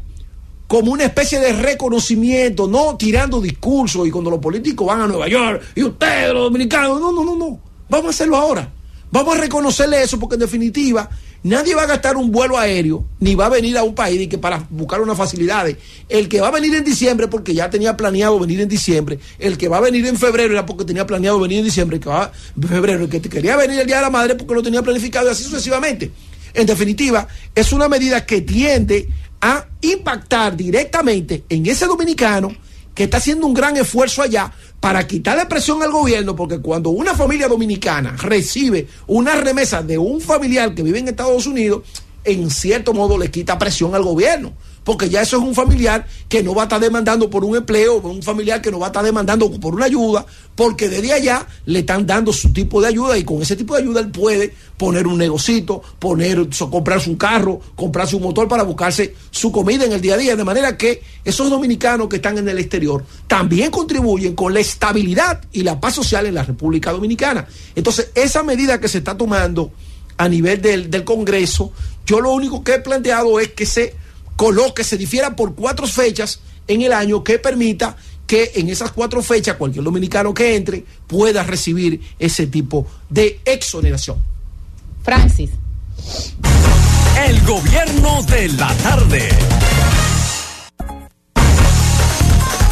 como una especie de reconocimiento, no tirando discursos y cuando los políticos van a Nueva York y ustedes, los dominicanos, no, no, no, no. Vamos a hacerlo ahora. Vamos a reconocerle eso porque en definitiva nadie va a gastar un vuelo aéreo ni va a venir a un país y que para buscar unas facilidades. El que va a venir en diciembre porque ya tenía planeado venir en diciembre, el que va a venir en febrero era porque tenía planeado venir en diciembre, el que va en febrero, el que quería venir el día de la madre porque lo tenía planificado y así sucesivamente. En definitiva, es una medida que tiende a impactar directamente en ese dominicano que está haciendo un gran esfuerzo allá para quitarle presión al gobierno, porque cuando una familia dominicana recibe una remesa de un familiar que vive en Estados Unidos, en cierto modo le quita presión al gobierno, porque ya eso es un familiar que no va a estar demandando por un empleo, un familiar que no va a estar demandando por una ayuda, porque desde allá le están dando su tipo de ayuda y con ese tipo de ayuda él puede poner un negocito, poner, comprarse un carro, comprarse un motor para buscarse su comida en el día a día, de manera que esos dominicanos que están en el exterior también contribuyen con la estabilidad y la paz social en la República Dominicana. Entonces, esa medida que se está tomando a nivel del, del Congreso, yo lo único que he planteado es que se coloque, se difiera por cuatro fechas en el año que permita que en esas cuatro fechas cualquier dominicano que entre pueda recibir ese tipo de exoneración. Francis. El gobierno de la tarde.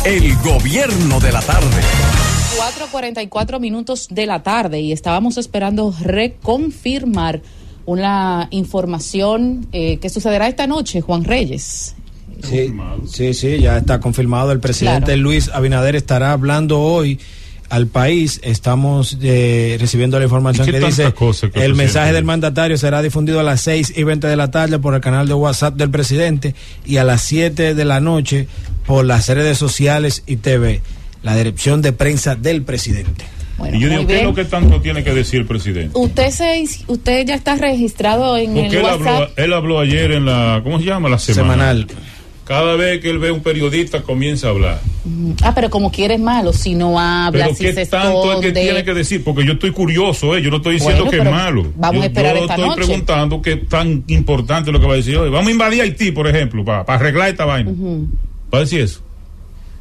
El gobierno de la tarde. 4.44 minutos de la tarde y estábamos esperando reconfirmar una información eh, que sucederá esta noche, Juan Reyes. Sí, sí, sí, ya está confirmado. El presidente Claro. Luis Abinader estará hablando hoy al país. Estamos eh, recibiendo la información ¿Y qué que dice tanta cosa que el mensaje del mandatario será difundido a las 6 y 20 de la tarde por el canal de WhatsApp del presidente y a las 7 de la noche por las redes sociales y TV, la dirección de prensa del presidente. Bueno, y yo digo, ¿qué es lo que tanto tiene que decir el presidente? Usted se, usted ya está registrado en Porque el él WhatsApp. habló, él habló ayer en la, ¿cómo se llama? La semana. Semanal. Cada vez que él ve un periodista comienza a hablar. Mm, Ah, pero como quieres malo, si no habla, Pero si ¿qué se tanto es que tiene que decir? Porque yo estoy curioso, ¿eh? yo no estoy diciendo Bueno, que es pero malo. vamos yo, a esperar yo esta estoy noche. preguntando qué tan importante lo que va a decir hoy. Vamos a invadir Haití, por ejemplo, para, arreglar esta vaina. Ujú. ¿Va a decir eso?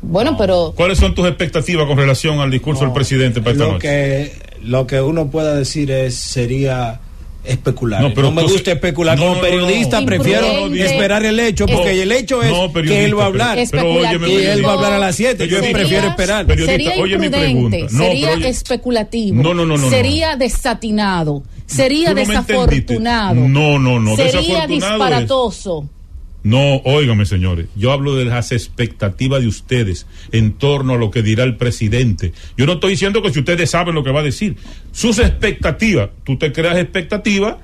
Bueno, pero ¿Cuáles son tus expectativas con relación al discurso del presidente para esta lo noche? que lo que uno pueda decir es sería especular. No, No, pero me gusta especular no, como periodista, no. prefiero Imprudente. esperar el hecho porque el hecho es No, que él va a hablar pero- pero óyeme, y él va a hablar a las 7. Yo prefiero esperar. Periodista, sería oye mi imprudente, pregunta. No, sería pero oye- especulativo, No, no, no, no, no. sería desatinado, sería desafortunado. No, no, no, sería es- disparatoso. No, óigame, señores. Yo hablo de las expectativas de ustedes en torno a lo que dirá el presidente. Yo no estoy diciendo que si ustedes saben lo que va a decir. Sus expectativas, tú te creas expectativas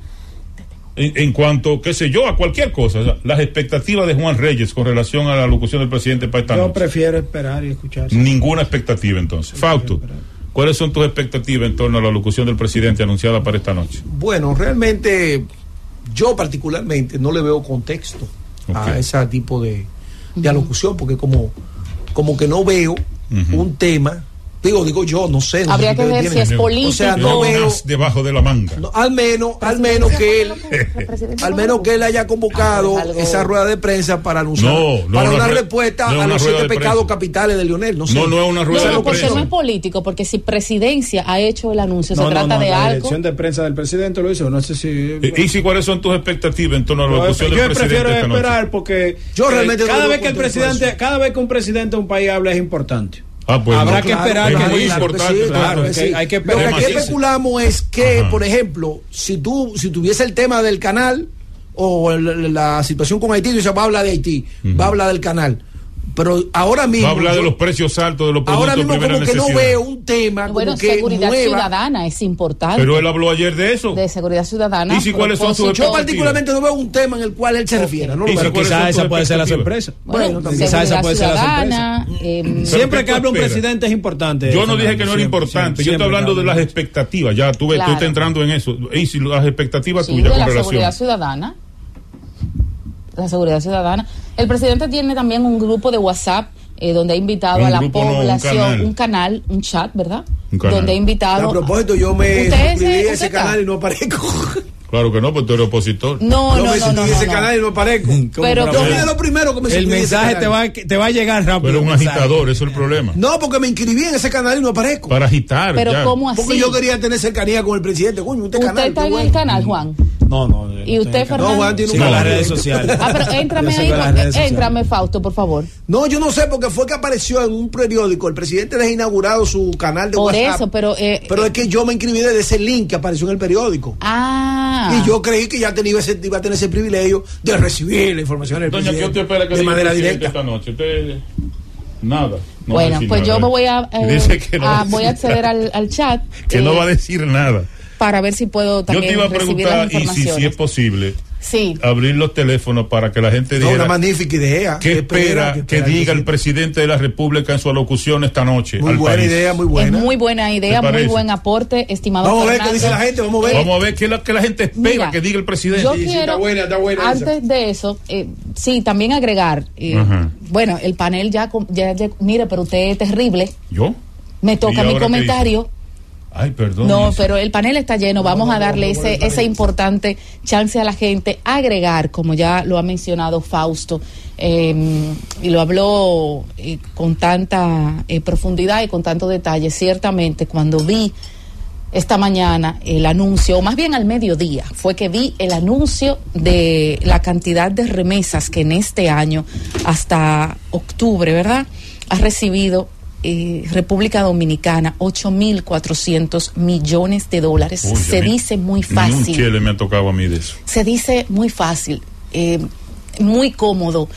en, en cuanto, qué sé yo, a cualquier cosa. O sea, las expectativas de Juan Reyes con relación a la locución del presidente para esta Yo noche. prefiero esperar y escuchar. Ninguna expectativa entonces. Fausto, ¿cuáles son tus expectativas en torno a la locución del presidente anunciada para esta noche? Bueno, realmente yo particularmente no le veo contexto a ese tipo de, de alocución, porque como, como que no veo un tema, digo, digo yo, no sé. no Habría sé que ver si es político. O sea, no veo, debajo de la manga. no, al menos, al menos que él, al menos que él haya convocado Ah, algo- esa rueda de prensa para anunciar, No, no, para una una re- respuesta a una los rueda siete de pecados prensa. capitales de Lionel. No, sé. No, no es una rueda No, de no, porque prensa. no es político, porque si presidencia ha hecho el anuncio, se trata no, de la algo. dirección de prensa del presidente lo hizo. No sé si. ¿Y y si cuáles son tus expectativas en torno a la Yo, locución yo del presidente prefiero esta noche? esperar porque Yo eh, realmente no cada vez que el presidente, cada vez que un presidente de un país habla es importante. Ah, pues Habrá no, que claro, esperar es que muy diga. importante, sí, claro, que hay que Lo esperar que aquí especulamos es que, Ajá. por ejemplo, si tú si tuviese el tema del canal o el- la situación con Haití, dice, va a hablar de Haití, va a hablar del canal. Pero ahora mismo Va a hablar de los precios altos de los productos ahora de mismo primera como que no necesidad. veo un tema Bueno, como que seguridad mueva. ciudadana es importante. Pero él habló ayer de eso. de seguridad ciudadana. ¿Y si cuáles son sus propósito- Yo particularmente no veo un tema en el cual él se refiera. No lo ¿Y si veo. Pero quizás esa puede ser la sorpresa. Bueno, Bueno, también. Quizás esa seguridad puede ser la ciudadana, em, Siempre que habla un presidente es importante. Yo no dije que no era importante. Yo estoy hablando de las expectativas. Ya tú ves, tú estás entrando en eso. Y si las expectativas tuyas de con la relación. seguridad ciudadana. La seguridad ciudadana. El presidente tiene también un grupo de WhatsApp eh, donde ha invitado Un a la grupo, no, un población, canal. un canal, un chat, ¿verdad? Un canal. Donde ha invitado. A propósito, yo me ¿Usted suscribí ese- a usted ese canal y no aparezco. Claro que no, pues tú eres opositor. No, Yo no, me no, no, ese no, canal y no aparezco. Pero yo fui de lo primero que me El mensaje te va, te va a llegar rápido. Pero un agitador, eso es el problema. No, porque me inscribí en ese canal y no aparezco. Para agitar. Pero ya. ¿cómo así? Porque yo quería tener cercanía con el presidente. Coño, este Usted canal. está en bueno. el canal, Juan. No, no. ¿Y usted. Fernando? No, Juan tiene un Sigo las redes sociales. Ah, pero éntrame ahí, éntrame, Fausto, por favor. No, yo no sé porque fue que apareció en un periódico. El presidente deja inaugurado su canal de Por WhatsApp. eso, pero. eh, Pero es que yo me inscribí desde ese link que apareció en el periódico. Ah. Y yo creí que ya tenía ese, iba a tener ese privilegio de recibir la información del Doña, ¿qué usted espera que de manera directa. esta noche? Usted. Nada. No bueno, pues yo me voy a, eh, Dice que no va a a- voy a acceder al, al chat Que no eh, va a decir nada. Para ver si puedo Yo también te iba a preguntar, y si, es posible, Sí, abrir los teléfonos para que la gente No, diga una magnífica idea. qué espera que, espera diga el presidente de la República en su alocución esta noche. Muy al buena país. idea, muy es buena. muy buena idea, ¿Te muy buen aporte, estimado Vamos a ver qué dice la gente, vamos a ver. Vamos a ver qué es lo que la gente espera Mira, que diga el presidente. Yo Sí, sí, quiero, está buena, está buena esa. antes de eso, eh, sí, también agregar, eh, Ajá. bueno, el panel ya, ya, ya- mire, pero usted es terrible, ¿Yo? me ¿Y toca mi comentario. Ay, perdón. No, pero el panel está lleno. Vamos a darle ese, ese importante chance a la gente. Agregar, como ya lo ha mencionado Fausto, eh, y lo habló eh, con tanta eh, profundidad y con tanto detalle. Ciertamente, cuando vi esta mañana el anuncio, o más bien al mediodía, fue que vi el anuncio de la cantidad de remesas que en este año, hasta octubre, ¿verdad?, ha recibido eh, República Dominicana 8.400 millones de dólares. Uy, Se mí dice muy Ni un fácil. chile me ha tocado a mí de eso. Se dice muy fácil, eh, muy cómodo.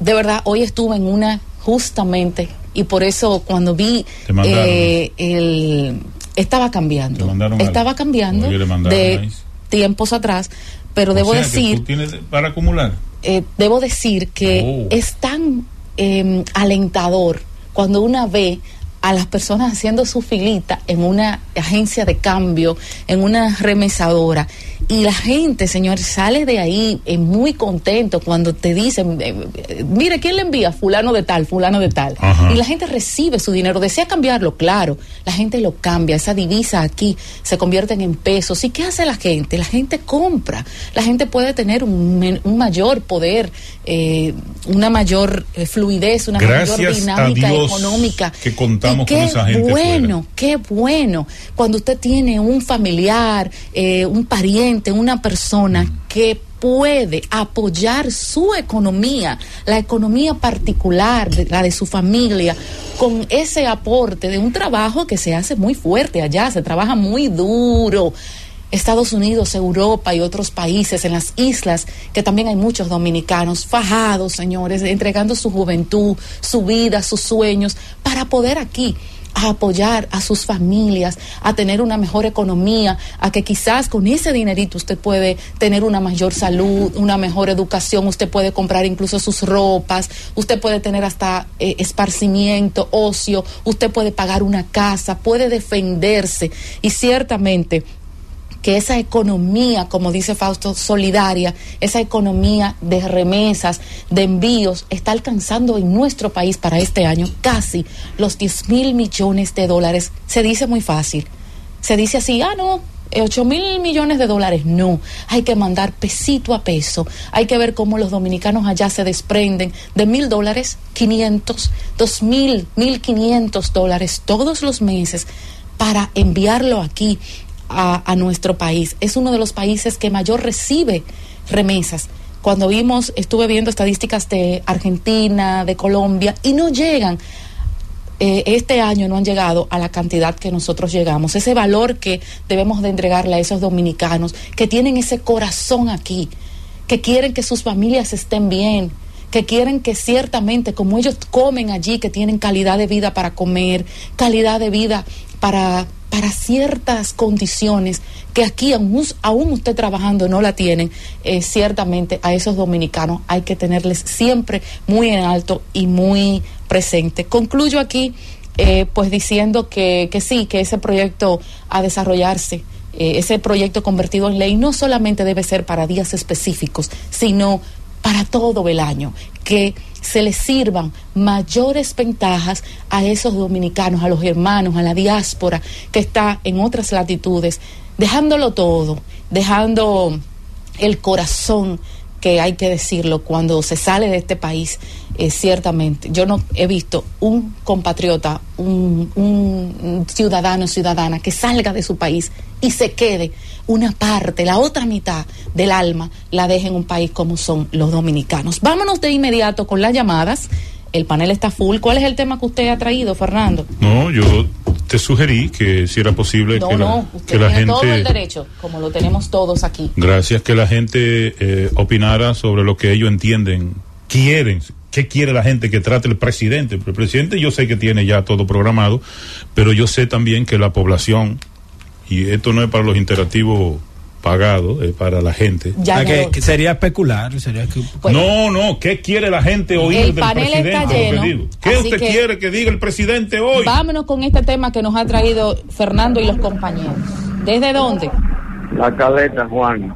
De verdad, hoy estuve en una justamente y por eso cuando vi eh, el estaba cambiando, estaba algo. cambiando de ahí. tiempos atrás, pero debo sea, que decir tú tienes para acumular. eh, debo decir que Oh. es tan eh, alentador cuando una ve a las personas haciendo su filita en una agencia de cambio, en una remesadora. Y la gente, señor, sale de ahí eh, muy contento cuando te dicen, eh, eh, mire, ¿quién le envía? Fulano de tal, fulano de tal. Ajá. Y la gente recibe su dinero. Desea cambiarlo, claro. La gente lo cambia. Esa divisa aquí se convierten en pesos. ¿Y qué hace la gente? La gente compra. La gente puede tener un, un mayor poder, eh, una mayor fluidez, una mayor Gracias dinámica económica. que contamos Qué con esa gente bueno, qué bueno. Cuando usted tiene un familiar, eh, un pariente, una persona que puede apoyar su economía, la economía particular, de- la de su familia, con ese aporte de un trabajo que se hace muy fuerte allá, se trabaja muy duro. Estados Unidos, Europa y otros países, en las islas, que también hay muchos dominicanos fajados, señores, entregando su juventud, su vida, sus sueños, para poder aquí apoyar a sus familias, a tener una mejor economía, a que quizás con ese dinerito usted puede tener una mayor salud, una mejor educación, usted puede comprar incluso sus ropas, usted puede tener hasta eh, esparcimiento, ocio, usted puede pagar una casa, puede defenderse. Y ciertamente que esa economía, como dice Fausto, solidaria, esa economía de remesas, de envíos, está alcanzando en nuestro país para este año casi los 10 mil millones de dólares. Se dice muy fácil. Se dice así, ah, no, 8 mil millones de dólares. No, hay que mandar pesito a peso. Hay que ver cómo los dominicanos allá se desprenden de mil dólares, 500, dos mil, mil quinientos dólares todos los meses para enviarlo aquí a, nuestro país. Es uno de los países que mayor recibe remesas. Cuando vimos, estuve viendo estadísticas de Argentina, de Colombia, y no llegan eh, este año no han llegado a la cantidad que nosotros llegamos, ese valor que debemos de entregarle a esos dominicanos que tienen ese corazón aquí, que quieren que sus familias estén bien, que quieren que ciertamente, como ellos comen allí, que tienen calidad de vida para comer, calidad de vida para, para ciertas condiciones que aquí aún, aún usted trabajando no la tienen, eh, ciertamente a esos dominicanos hay que tenerles siempre muy en alto y muy presente. Concluyo aquí eh, pues diciendo que, que sí, que ese proyecto a desarrollarse, eh, ese proyecto convertido en ley no solamente debe ser para días específicos, sino para todo el año, que se les sirvan mayores ventajas a esos dominicanos, a los hermanos, a la diáspora que está en otras latitudes, dejándolo todo, dejando el corazón que hay que decirlo cuando se sale de este país, eh, ciertamente. Yo no he visto un compatriota, un, un ciudadano, ciudadana que salga de su país y se quede una parte, la otra mitad del alma, la deje en un país como son los dominicanos. Vámonos de inmediato con las llamadas. El panel está full. ¿Cuál es el tema que usted ha traído, Fernando? No, yo te sugerí que si era posible No, que la, no, usted que la tiene todo el gente... derecho, como lo tenemos todos aquí. Gracias que la gente eh, opinara sobre lo que ellos entienden, quieren, qué quiere la gente que trate el presidente. El presidente yo sé que tiene ya todo programado, pero yo sé también que la población, y esto no es para los interactivos pagados, es para la gente. Ya Ah, no que, lo- que sería especular, sería que no, no, ¿qué quiere la gente oír El del panel presidente? está lleno. ¿Qué usted que- quiere que diga el presidente hoy? Vámonos con este tema que nos ha traído Fernando y los compañeros. ¿Desde dónde? La caleta, Juan.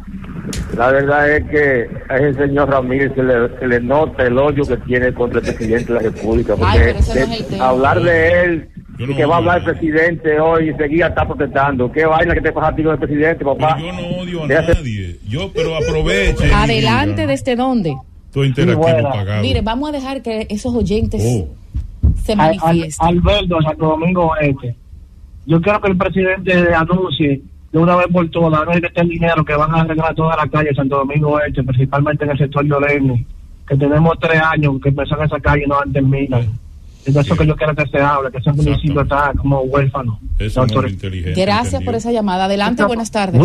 La verdad es que a ese señor Ramírez se le, se le nota el odio que tiene contra el presidente de la República. Porque Ay, pero ese no es el de- tema. hablar de él Yo y no que va a hablar el presidente hoy y seguía está protestando. ¿Qué vaina que te pasa a ti con el presidente, papá? Yo no odio a Déjate- nadie. Yo, pero aproveche. Adelante, ¿desde dónde? Todo interactivo pagado. Mire, vamos a dejar que esos oyentes Oh. se Al- al- manifiesten. Alberto, Santo Domingo Este. Yo quiero que el presidente anuncie de una vez por todas, no es que esté el dinero que van a arreglar toda la calle de Santo Domingo Este, principalmente en el sector de Olene, que tenemos tres años que empezaron esa calle y no han terminado. Es de eso que yo quiero que se hable, que ese municipio está como huérfano. Es inteligente. Gracias por esa llamada. Adelante, buenas tardes.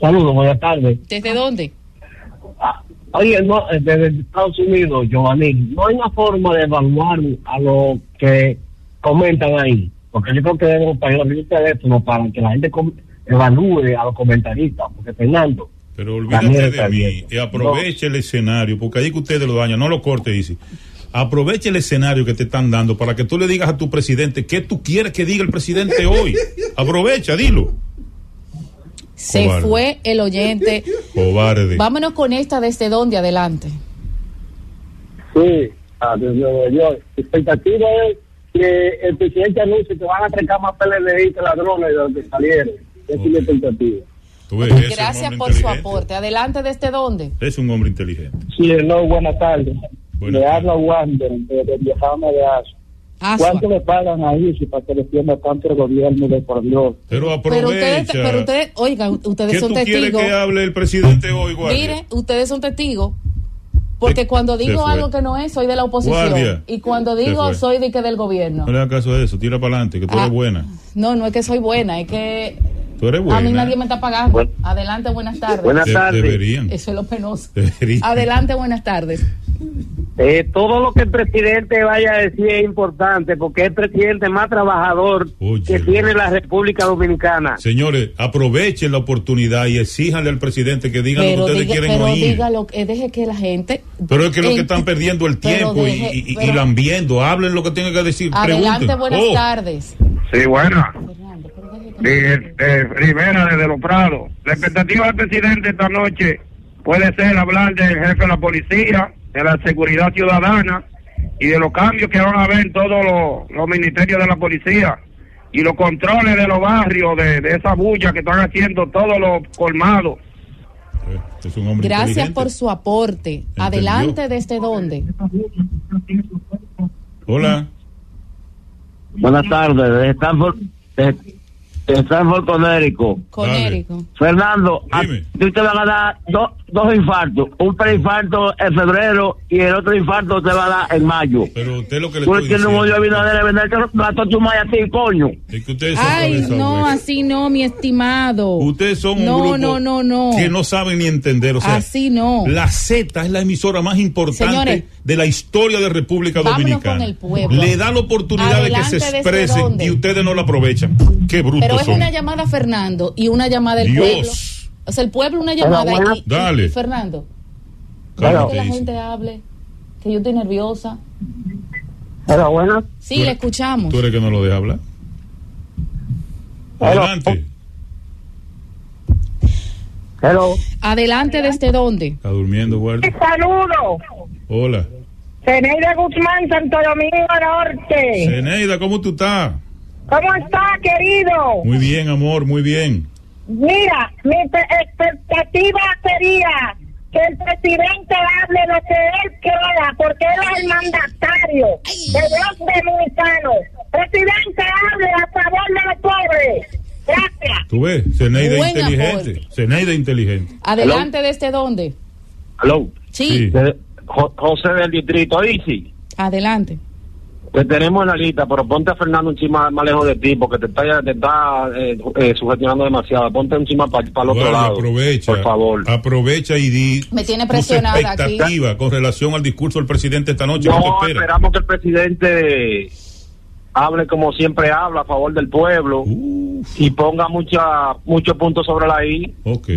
Saludos, buenas tardes. ¿Desde dónde? Oye, no, eh, desde Estados Unidos, Giovanni, no hay una forma de evaluar a lo que comentan ahí. Porque yo creo que debemos poner un teléfono para que la gente com- evalúe a los comentaristas. Porque Fernando, Pero olvídate de mí y aproveche el escenario, porque ahí que ustedes lo dañan, no lo corte, Isi. Aprovecha el escenario que te están dando para que tú le digas a tu presidente qué tú quieres que diga el presidente hoy. Aprovecha, dilo. Se Cobarde. fue el oyente. Cobarde. Vámonos con esta desde donde adelante. Sí, desde Nueva York. La expectativa es que el presidente anuncie que van a atracar más PLD que ladrones de donde salieron. Esa es mi expectativa. Gracias por su aporte. Adelante desde donde. Es un hombre inteligente. Sí, no, buenas tardes. Le habla Wander de, de Viajama de Aso. Asua. ¿Cuánto le pagan a ICI para que defienda tanto el gobierno de por Dios? Pero Pero ustedes, aprovecha. pero ustedes, oigan, ustedes ¿Qué son tú testigos. que hable el presidente hoy, Guardia? Mire, ustedes son testigos. Porque cuando digo algo que no es, soy de la oposición. Guardia. Y cuando digo, soy de que del gobierno. No le hagas caso a eso, tira para adelante, que tú Ah. eres buena. No, no es que soy buena, es que Tú eres a buena. mí nadie me está pagando. Adelante, buenas tardes. Buenas De- tardes. deberían. Eso es lo penoso. Deberían. Adelante, buenas tardes. Eh, todo lo que el presidente vaya a decir es importante porque es el presidente más trabajador que tiene la República Dominicana. Señores, aprovechen la oportunidad y exíjanle al presidente que digan lo que ustedes diga, quieren pero oír. dígalo, deje que la gente. Pero es que lo que están perdiendo el tiempo y- deje- y, y, pero- lambiendo. Hablen lo que tengan que decir. Adelante, pregunten. buenas Oh, tardes. Sí, buena. De, de Rivera desde Los Prados. La expectativa del presidente esta noche puede ser hablar del jefe de la policía, de la seguridad ciudadana y de los cambios que van a haber en todos los, los ministerios de la policía y los controles de los barrios, de, de esa bulla que están haciendo todos los colmados. Es un hombre Gracias por su aporte. Adelante, ¿desde dónde? Hola. Buenas tardes, desde Stanford, desde Stanford, Conérico. Conérico. Fernando, a ti te van a dar dos dos infartos. Un preinfarto en febrero y el otro infarto te va a dar en mayo. Pero usted lo que le Tú un diciendo odio a te mató a tu madre a ti, coño. es que ustedes son Ay, no, hueca. así no, mi estimado. Ustedes son un no, grupo no, no, no. que no saben ni entender. O sea, Así no. La Z es la emisora más importante Señores, de la historia de República vámonos Dominicana. con el pueblo. Le da la oportunidad de que Adelante, se ¿desde expresen y ustedes no la aprovechan. Qué brutos Pero es son. una llamada a Fernando y una llamada del Dios. pueblo. O sea, el pueblo una llamada buenas. y, y- Dale. y Fernando. Claro. Que la gente hable, que yo estoy nerviosa. Hola, buenas. Sí, le escuchamos. Tú eres que no lo deja hablar. Adelante. Hello. Adelante, ¿desde dónde? Está durmiendo, guardia. Saludos. Hola. Zeneida Guzmán, Santo Domingo Norte. Zeneida, ¿cómo tú estás? ¿Cómo está, querido? Muy bien, amor, muy bien. Mira, mi pe- expectativa sería que el presidente hable lo que él quiera, porque él es el mandatario de los dominicanos. Presidente, hable a favor de los pobres. Gracias. ¿Tú ves? Zeneida Buen inteligente. Zeneida inteligente. Adelante, ¿desde dónde? Hello. Sí. De- Jo- José del Distrito, Isi. Adelante. Te tenemos en la lista, pero ponte a Fernando un chima más lejos de ti, porque te está, te está eh, eh, sugestionando demasiado. Ponte un chima para el otro Guardia, lado. aprovecha. Por favor. Aprovecha y di Me tiene tus presionada aquí. expectativas con relación al discurso del presidente esta noche. ¿Qué tú No, esperamos que el presidente hable como siempre habla, a favor del pueblo, y ponga mucha, muchos puntos sobre la I.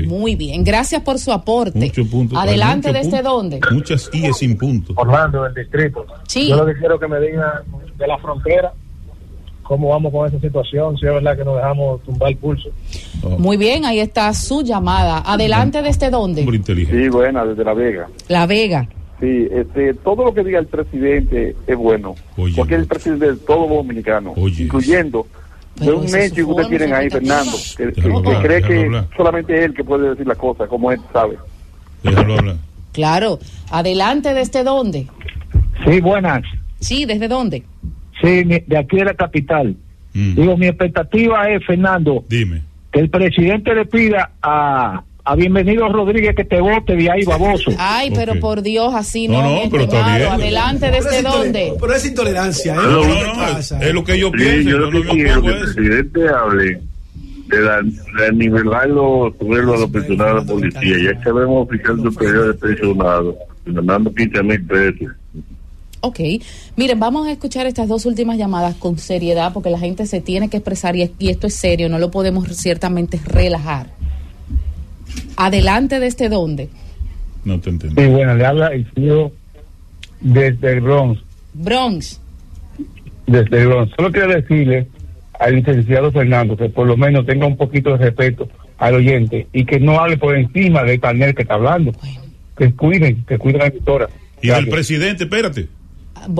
Muy bien, gracias por su aporte. Muchos puntos. Adelante, ¿desde muchos dónde? Muchas I sin puntos. Orlando, del distrito. Sí. Yo lo que quiero que me digan de la frontera, cómo vamos con esa situación, si es verdad que nos dejamos tumbar el pulso. Muy bien, ahí está su llamada. Adelante, ¿desde dónde? Sí, buena, desde La Vega. La Vega. Sí, este, todo lo que diga el presidente es bueno, porque es el presidente de todos los dominicanos, incluyendo de un hecho que ustedes tienen ahí, Fernando, que, que- que hablar, cree que hablar. solamente él que puede decir las cosas, como él sabe. Déjalo hablar. Claro. Adelante, ¿desde dónde? Sí, buenas. Sí, ¿desde dónde? Sí, de aquí de la capital. Digo, mi expectativa es, Fernando, Dime. que el presidente le pida a, a Bienvenido Rodríguez que te vote de ahí, baboso. Ay, pero por Dios, así No, no. no, mi pero está bien. Adelante, Pero ¿desde es dónde? Pero es intolerancia, ¿eh? No, ¿Qué no, no, pasa? es lo que yo Sí, pienso. yo lo que quiero que el presidente hable de, la, de nivelar los sueldos a los pensionados de la policía. Ya que vemos oficial superior de pensionados, ganando 15 mil pesos. Ok, miren, vamos a escuchar estas dos últimas llamadas con seriedad porque la gente se tiene que expresar y, y esto es serio, no lo podemos ciertamente relajar. Adelante desde dónde. No te entendí. Sí, bueno, le habla el tío desde el Bronx. Bronx. Desde Bronx. Solo quiero decirle al licenciado Fernando que por lo menos tenga un poquito de respeto al oyente y que no hable por encima del panel que está hablando. Que cuiden, que cuiden a la emisora. Y el presidente, espérate.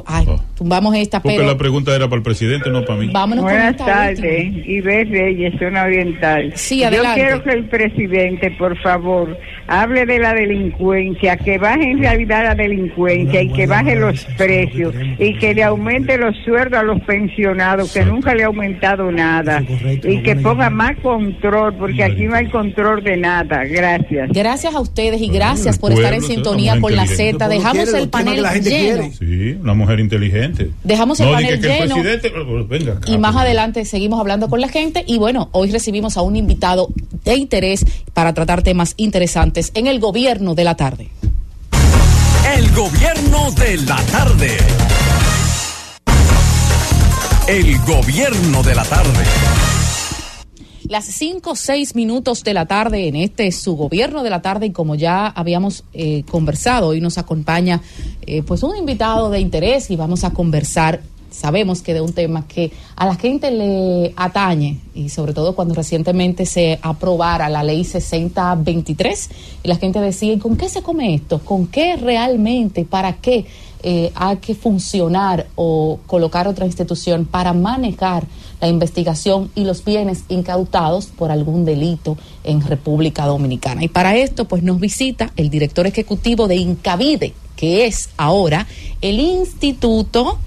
Ay, tumbamos esta, Porque pero la pregunta era para el presidente, no para mí. vámonos Buenas tardes. Iber Reyes, zona oriental. Sí, Yo adelante. quiero que el presidente, por favor, hable de la delincuencia, que baje en realidad la delincuencia y que baje los precios y que le aumente los sueldos a los pensionados, que nunca le ha aumentado nada. Y que ponga más control, porque aquí no hay control de nada. Gracias. Gracias a ustedes y gracias por estar en sintonía con la Z. Dejamos el panel lleno. Sí, una mujer inteligente. Dejamos el no, panel que lleno. presidente. pues, Venga, acá. Y más adelante seguimos hablando con la gente. Y bueno, hoy recibimos a un invitado de interés para tratar temas interesantes en el gobierno de la tarde. El gobierno de la tarde. El gobierno de la tarde. Las 5 o 6 minutos de la tarde en este su gobierno de la tarde y como ya habíamos eh, conversado, hoy nos acompaña eh, pues un invitado de interés y vamos a conversar, sabemos que de un tema que a la gente le atañe y sobre todo cuando recientemente se aprobara la ley 6023 y la gente decía, ¿y con qué se come esto? ¿Con qué realmente? ¿Para qué? Eh, hay que funcionar o colocar otra institución para manejar la investigación y los bienes incautados por algún delito en República Dominicana. Y para esto, pues nos visita el director ejecutivo de Incavide, que es ahora el Instituto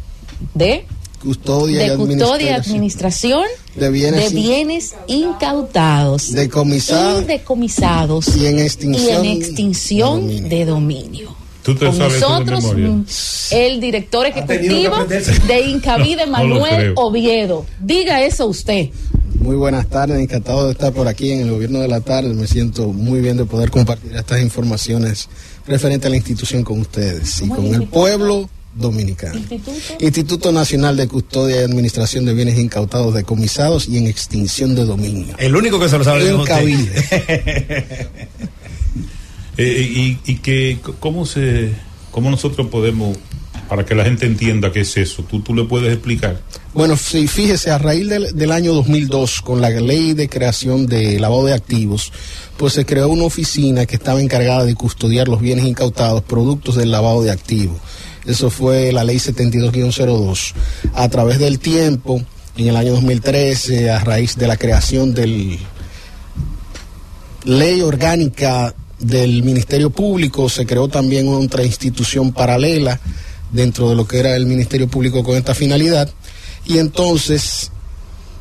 de Custodia, de y custodia y administración de bienes, de bienes incautados decomisados y decomisados y en extinción, y en extinción de dominio. Tú te Con sabes de nosotros mm, el director ejecutivo de Incavide, No, Manuel. Oviedo. Diga eso usted. Muy buenas tardes, encantado de estar por aquí en el gobierno de la tarde. Me siento muy bien de poder compartir estas informaciones referentes a la institución con ustedes y ¿Cómo con el pueblo dominicano. Instituto. Instituto Nacional de Custodia y Administración de Bienes Incautados, Decomisados y en Extinción de Dominio. El único que se lo sabe. Eh, y, y que, ¿cómo, se, ¿cómo nosotros podemos, para que la gente entienda qué es eso? ¿Tú, tú le puedes explicar? Bueno, sí, fíjese, a raíz del, del año 2002, con la ley de creación de lavado de activos, pues se creó una oficina que estaba encargada de custodiar los bienes incautados, productos del lavado de activos. Eso fue la ley 72-02. A través del tiempo, en el año 2013, a raíz de la creación del ley orgánica del Ministerio Público, se creó también otra institución paralela dentro de lo que era el Ministerio Público con esta finalidad. Y entonces,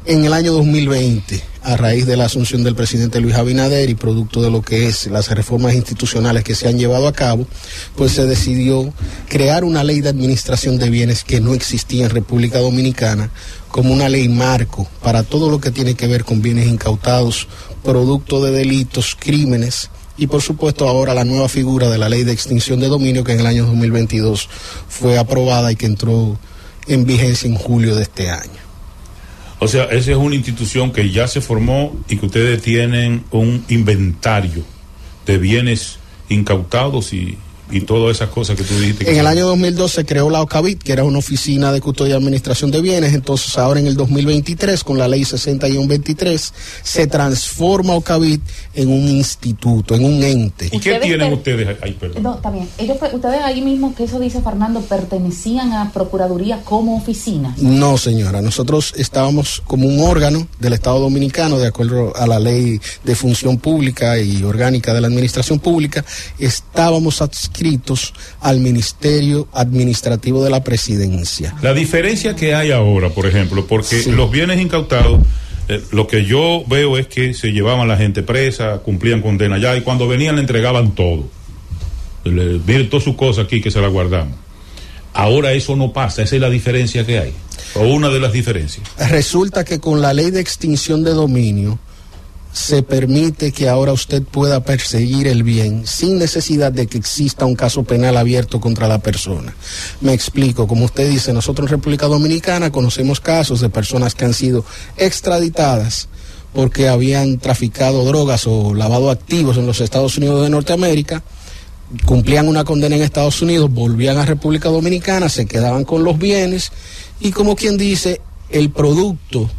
en el año 2020, a raíz de la asunción del presidente Luis Abinader y producto de lo que es las reformas institucionales que se han llevado a cabo, pues se decidió crear una ley de administración de bienes que no existía en República Dominicana como una ley marco para todo lo que tiene que ver con bienes incautados, producto de delitos, crímenes y por supuesto ahora la nueva figura de la ley de extinción de dominio que en el año 2022 fue aprobada y que entró en vigencia en julio de este año. O sea, esa es una institución que ya se formó y que ustedes tienen un inventario de bienes incautados y, y todas esas cosas que tú dijiste. que En el año 2002 se creó la OCAVIT, que era una oficina de custodia y administración de bienes. Entonces, ahora en el 2023, con la ley 6123, se transforma OCAVIT en un instituto, en un ente. ¿Y qué Ustedes tienen per- ustedes? Ay, perdón. No. Ellos, ustedes ahí mismo, que eso dice Fernando, pertenecían a Procuraduría como oficina. No, señora. Nosotros estábamos como un órgano del Estado Dominicano, de acuerdo a la ley de función pública y orgánica de la administración pública, estábamos adscritos al Ministerio Administrativo de la Presidencia. La diferencia que hay ahora, por ejemplo, porque Sí. los bienes incautados, eh, lo que yo veo es que se llevaban la gente presa, cumplían condena ya y cuando venían le entregaban todo. Le, miren todas sus cosas aquí que se las guardamos. Ahora eso no pasa, esa es la diferencia que hay, o una de las diferencias. Resulta que con la ley de extinción de dominio se permite que ahora usted pueda perseguir el bien sin necesidad de que exista un caso penal abierto contra la persona. Me explico, como usted dice, nosotros en República Dominicana conocemos casos de personas que han sido extraditadas porque habían traficado drogas o lavado activos en los Estados Unidos de Norteamérica cumplían una condena en Estados Unidos, volvían a República Dominicana, se quedaban con los bienes y como quien dice, el producto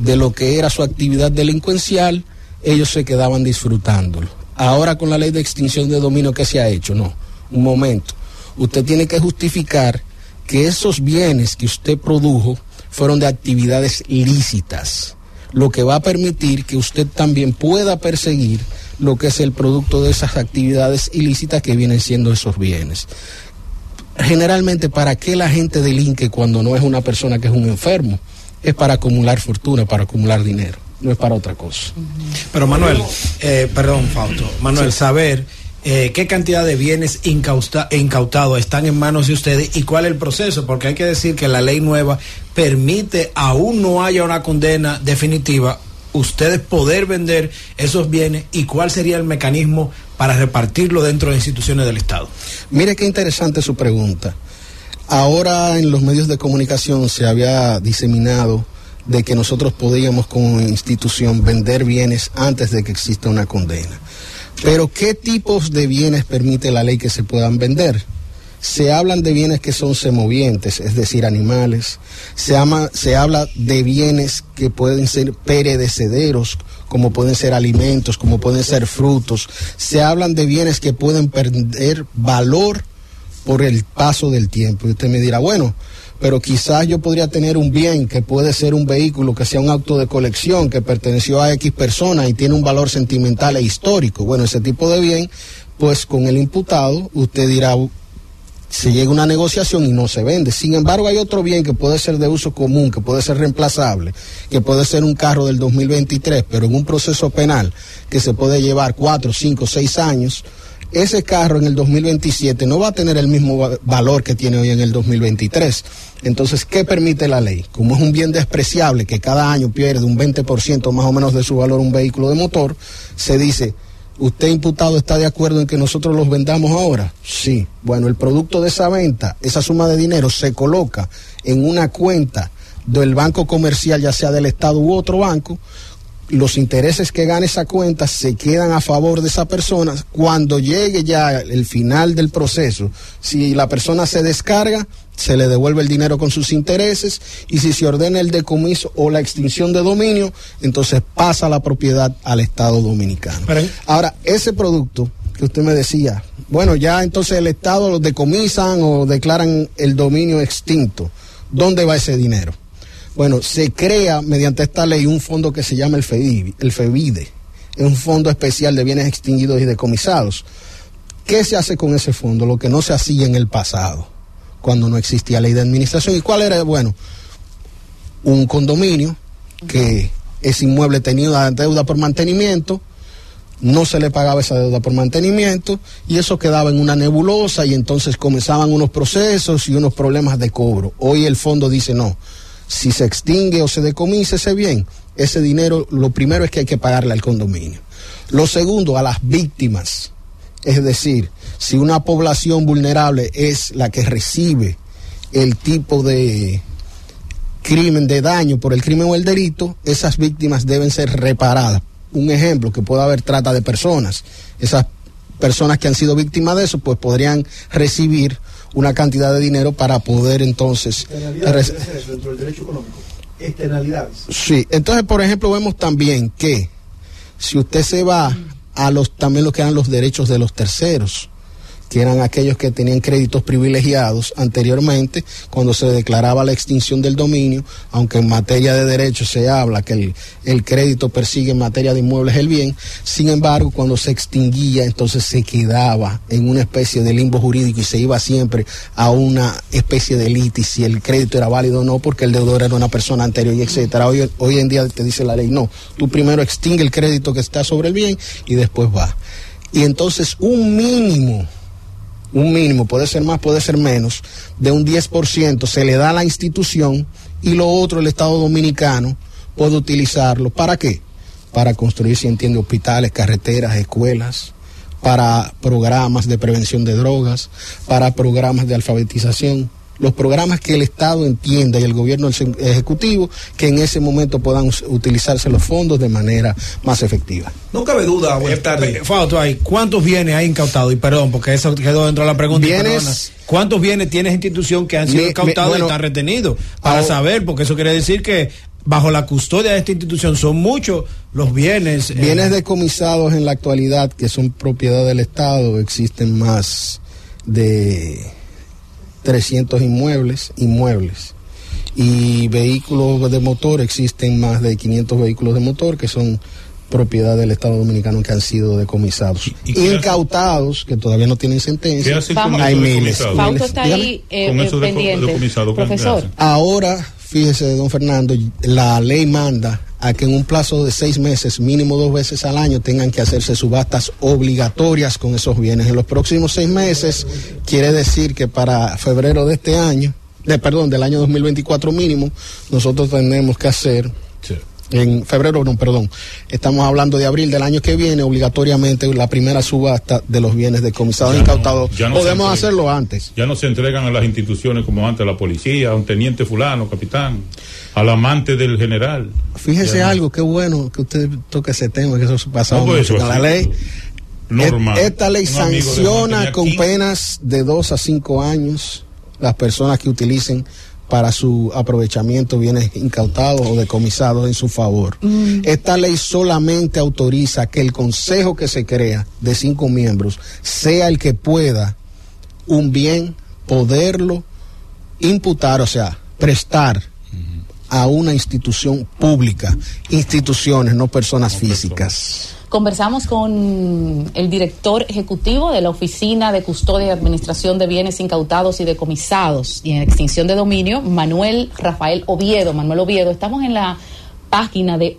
de lo que era su actividad delincuencial, ellos se quedaban disfrutándolo. Ahora con la ley de extinción de dominio, ¿qué se ha hecho? No, un momento. Usted tiene que justificar que esos bienes que usted produjo fueron de actividades lícitas, lo que va a permitir que usted también pueda perseguir lo que es el producto de esas actividades ilícitas que vienen siendo esos bienes. Generalmente, ¿para qué la gente delinque cuando no es una persona que es un enfermo? Es para acumular fortuna, para acumular dinero, no es para otra cosa. Pero Manuel, eh, perdón, Fausto, Manuel, saber eh, qué cantidad de bienes incautados están en manos de ustedes y cuál es el proceso, porque hay que decir que la ley nueva permite, aún no haya una condena definitiva, ustedes poder vender esos bienes y cuál sería el mecanismo para repartirlo dentro de instituciones del Estado. Mire qué interesante su pregunta. Ahora en los medios de comunicación se había diseminado de que nosotros podíamos como institución vender bienes antes de que exista una condena. Pero ¿qué tipos de bienes permite la ley que se puedan vender? Se hablan de bienes que son semovientes, es decir, animales. Se, se habla de bienes que pueden ser perecederos, como pueden ser alimentos, como pueden ser frutos. Se hablan de bienes que pueden perder valor por el paso del tiempo. Y usted me dirá, bueno, pero quizás yo podría tener un bien que puede ser un vehículo, que sea un auto de colección, que perteneció a X persona y tiene un valor sentimental e histórico. Bueno, ese tipo de bien, pues con el imputado usted dirá, se llega a una negociación y no se vende. Sin embargo, hay otro bien que puede ser de uso común, que puede ser reemplazable, que puede ser un carro del 2023, pero en un proceso penal que se puede llevar cuatro, cinco, seis años ese carro en el 2027 no va a tener el mismo valor que tiene hoy en el 2023. Entonces, ¿qué permite la ley? Como es un bien despreciable que cada año pierde un 20% más o menos de su valor un vehículo de motor, se dice, ¿usted imputado está de acuerdo en que nosotros los vendamos ahora? Sí. Bueno, el producto de esa venta, esa suma de dinero se coloca en una cuenta del banco comercial, ya sea del Estado u otro banco, los intereses que gane esa cuenta se quedan a favor de esa persona. Cuando llegue ya el final del proceso, si la persona se descarga, se le devuelve el dinero con sus intereses y si se ordena el decomiso o la extinción de dominio, entonces pasa la propiedad al Estado dominicano. Ahora, ese producto que usted me decía, bueno, ya entonces el Estado lo decomisan o declaran el dominio extinto. ¿Dónde va ese dinero? Bueno, se crea mediante esta ley un fondo que se llama el FEBIDE, el FEBIDE. Es un fondo especial de bienes extinguidos y decomisados. ¿Qué se hace con ese fondo? Lo que no se hacía en el pasado, cuando no existía ley de administración. ¿Y cuál era? Bueno, un condominio que ese inmueble tenía deuda por mantenimiento, no se le pagaba esa deuda por mantenimiento y eso quedaba en una nebulosa y entonces comenzaban unos procesos y unos problemas de cobro. Hoy el fondo dice no, si se extingue o se decomisa ese bien, ese dinero lo primero es que hay que pagarle al condominio. Lo segundo, a las víctimas. Es decir, si una población vulnerable es la que recibe el tipo de crimen, de daño por el crimen o el delito, esas víctimas deben ser reparadas. Un ejemplo, que pueda haber trata de personas. Esas personas que han sido víctimas de eso, pues podrían recibir una cantidad de dinero para poder entonces... dentro del derecho económico. Externalidades. Sí, entonces por ejemplo vemos también que si usted se va a los también lo que eran los derechos de los terceros, que eran aquellos que tenían créditos privilegiados anteriormente, cuando se declaraba la extinción del dominio, aunque en materia de derechos se habla que el, crédito persigue en materia de inmuebles el bien, sin embargo, cuando se extinguía, entonces se quedaba en una especie de limbo jurídico y se iba siempre a una especie de litis si el crédito era válido o no, porque el deudor era una persona anterior y etcétera. Hoy, hoy en día te dice la ley, no, tú primero extingue el crédito que está sobre el bien y después va. Y entonces un mínimo un mínimo, puede ser más, puede ser menos, de un 10% se le da a la institución y lo otro el Estado Dominicano puede utilizarlo. ¿Para qué? Para construir, si entiende, hospitales, carreteras, escuelas, para programas de prevención de drogas, para programas de alfabetización. Los programas que el Estado entienda y el gobierno ejecutivo que en ese momento puedan utilizarse los fondos de manera más efectiva. No cabe duda, buenas tardes. Eh, Fausto, hay, ¿cuántos bienes hay incautados? Y perdón, porque eso quedó dentro de la pregunta. Bienes, ¿Cuántos bienes tiene esa institución que han sido incautados y están retenidos? Para saber, porque eso quiere decir que bajo la custodia de esta institución son muchos los bienes. Eh, bienes decomisados en la actualidad que son propiedad del Estado, existen más de 300 inmuebles, inmuebles. Y vehículos de motor, existen más de 500 vehículos de motor que son propiedad del Estado Dominicano que han sido decomisados. Incautados, que todavía no tienen sentencia. hay miles. Fausto está ahí eh, pendiente. Profesor. Ahora, fíjese, don Fernando, la ley manda a que en un plazo de seis meses, mínimo dos veces al año, tengan que hacerse subastas obligatorias con esos bienes. En los próximos seis meses, quiere decir que para febrero de este año, de perdón, del año 2024 mínimo, nosotros tenemos que hacer en febrero, no, perdón, estamos hablando de abril del año que viene, obligatoriamente la primera subasta de los bienes decomisados incautados. Podemos hacerlo antes. Ya no se entregan a las instituciones como antes, a la policía, a un teniente fulano, capitán, al amante del general. Fíjese algo, qué bueno que usted toque ese tema, que eso se pasa pues la ley. Normal. Esta ley sanciona con penas de dos a cinco años las personas que utilicen para su aprovechamiento bienes incautados o decomisados en su favor. Mm. Esta ley solamente autoriza que el consejo que se crea de cinco miembros sea el que pueda un bien poderlo imputar, o sea, prestar a una institución pública, instituciones, no personas físicas. Conversamos con el director ejecutivo de la Oficina de Custodia y Administración de Bienes Incautados y Decomisados y en extinción de dominio, Manuel Rafael Oviedo. Manuel Oviedo, estamos en la página de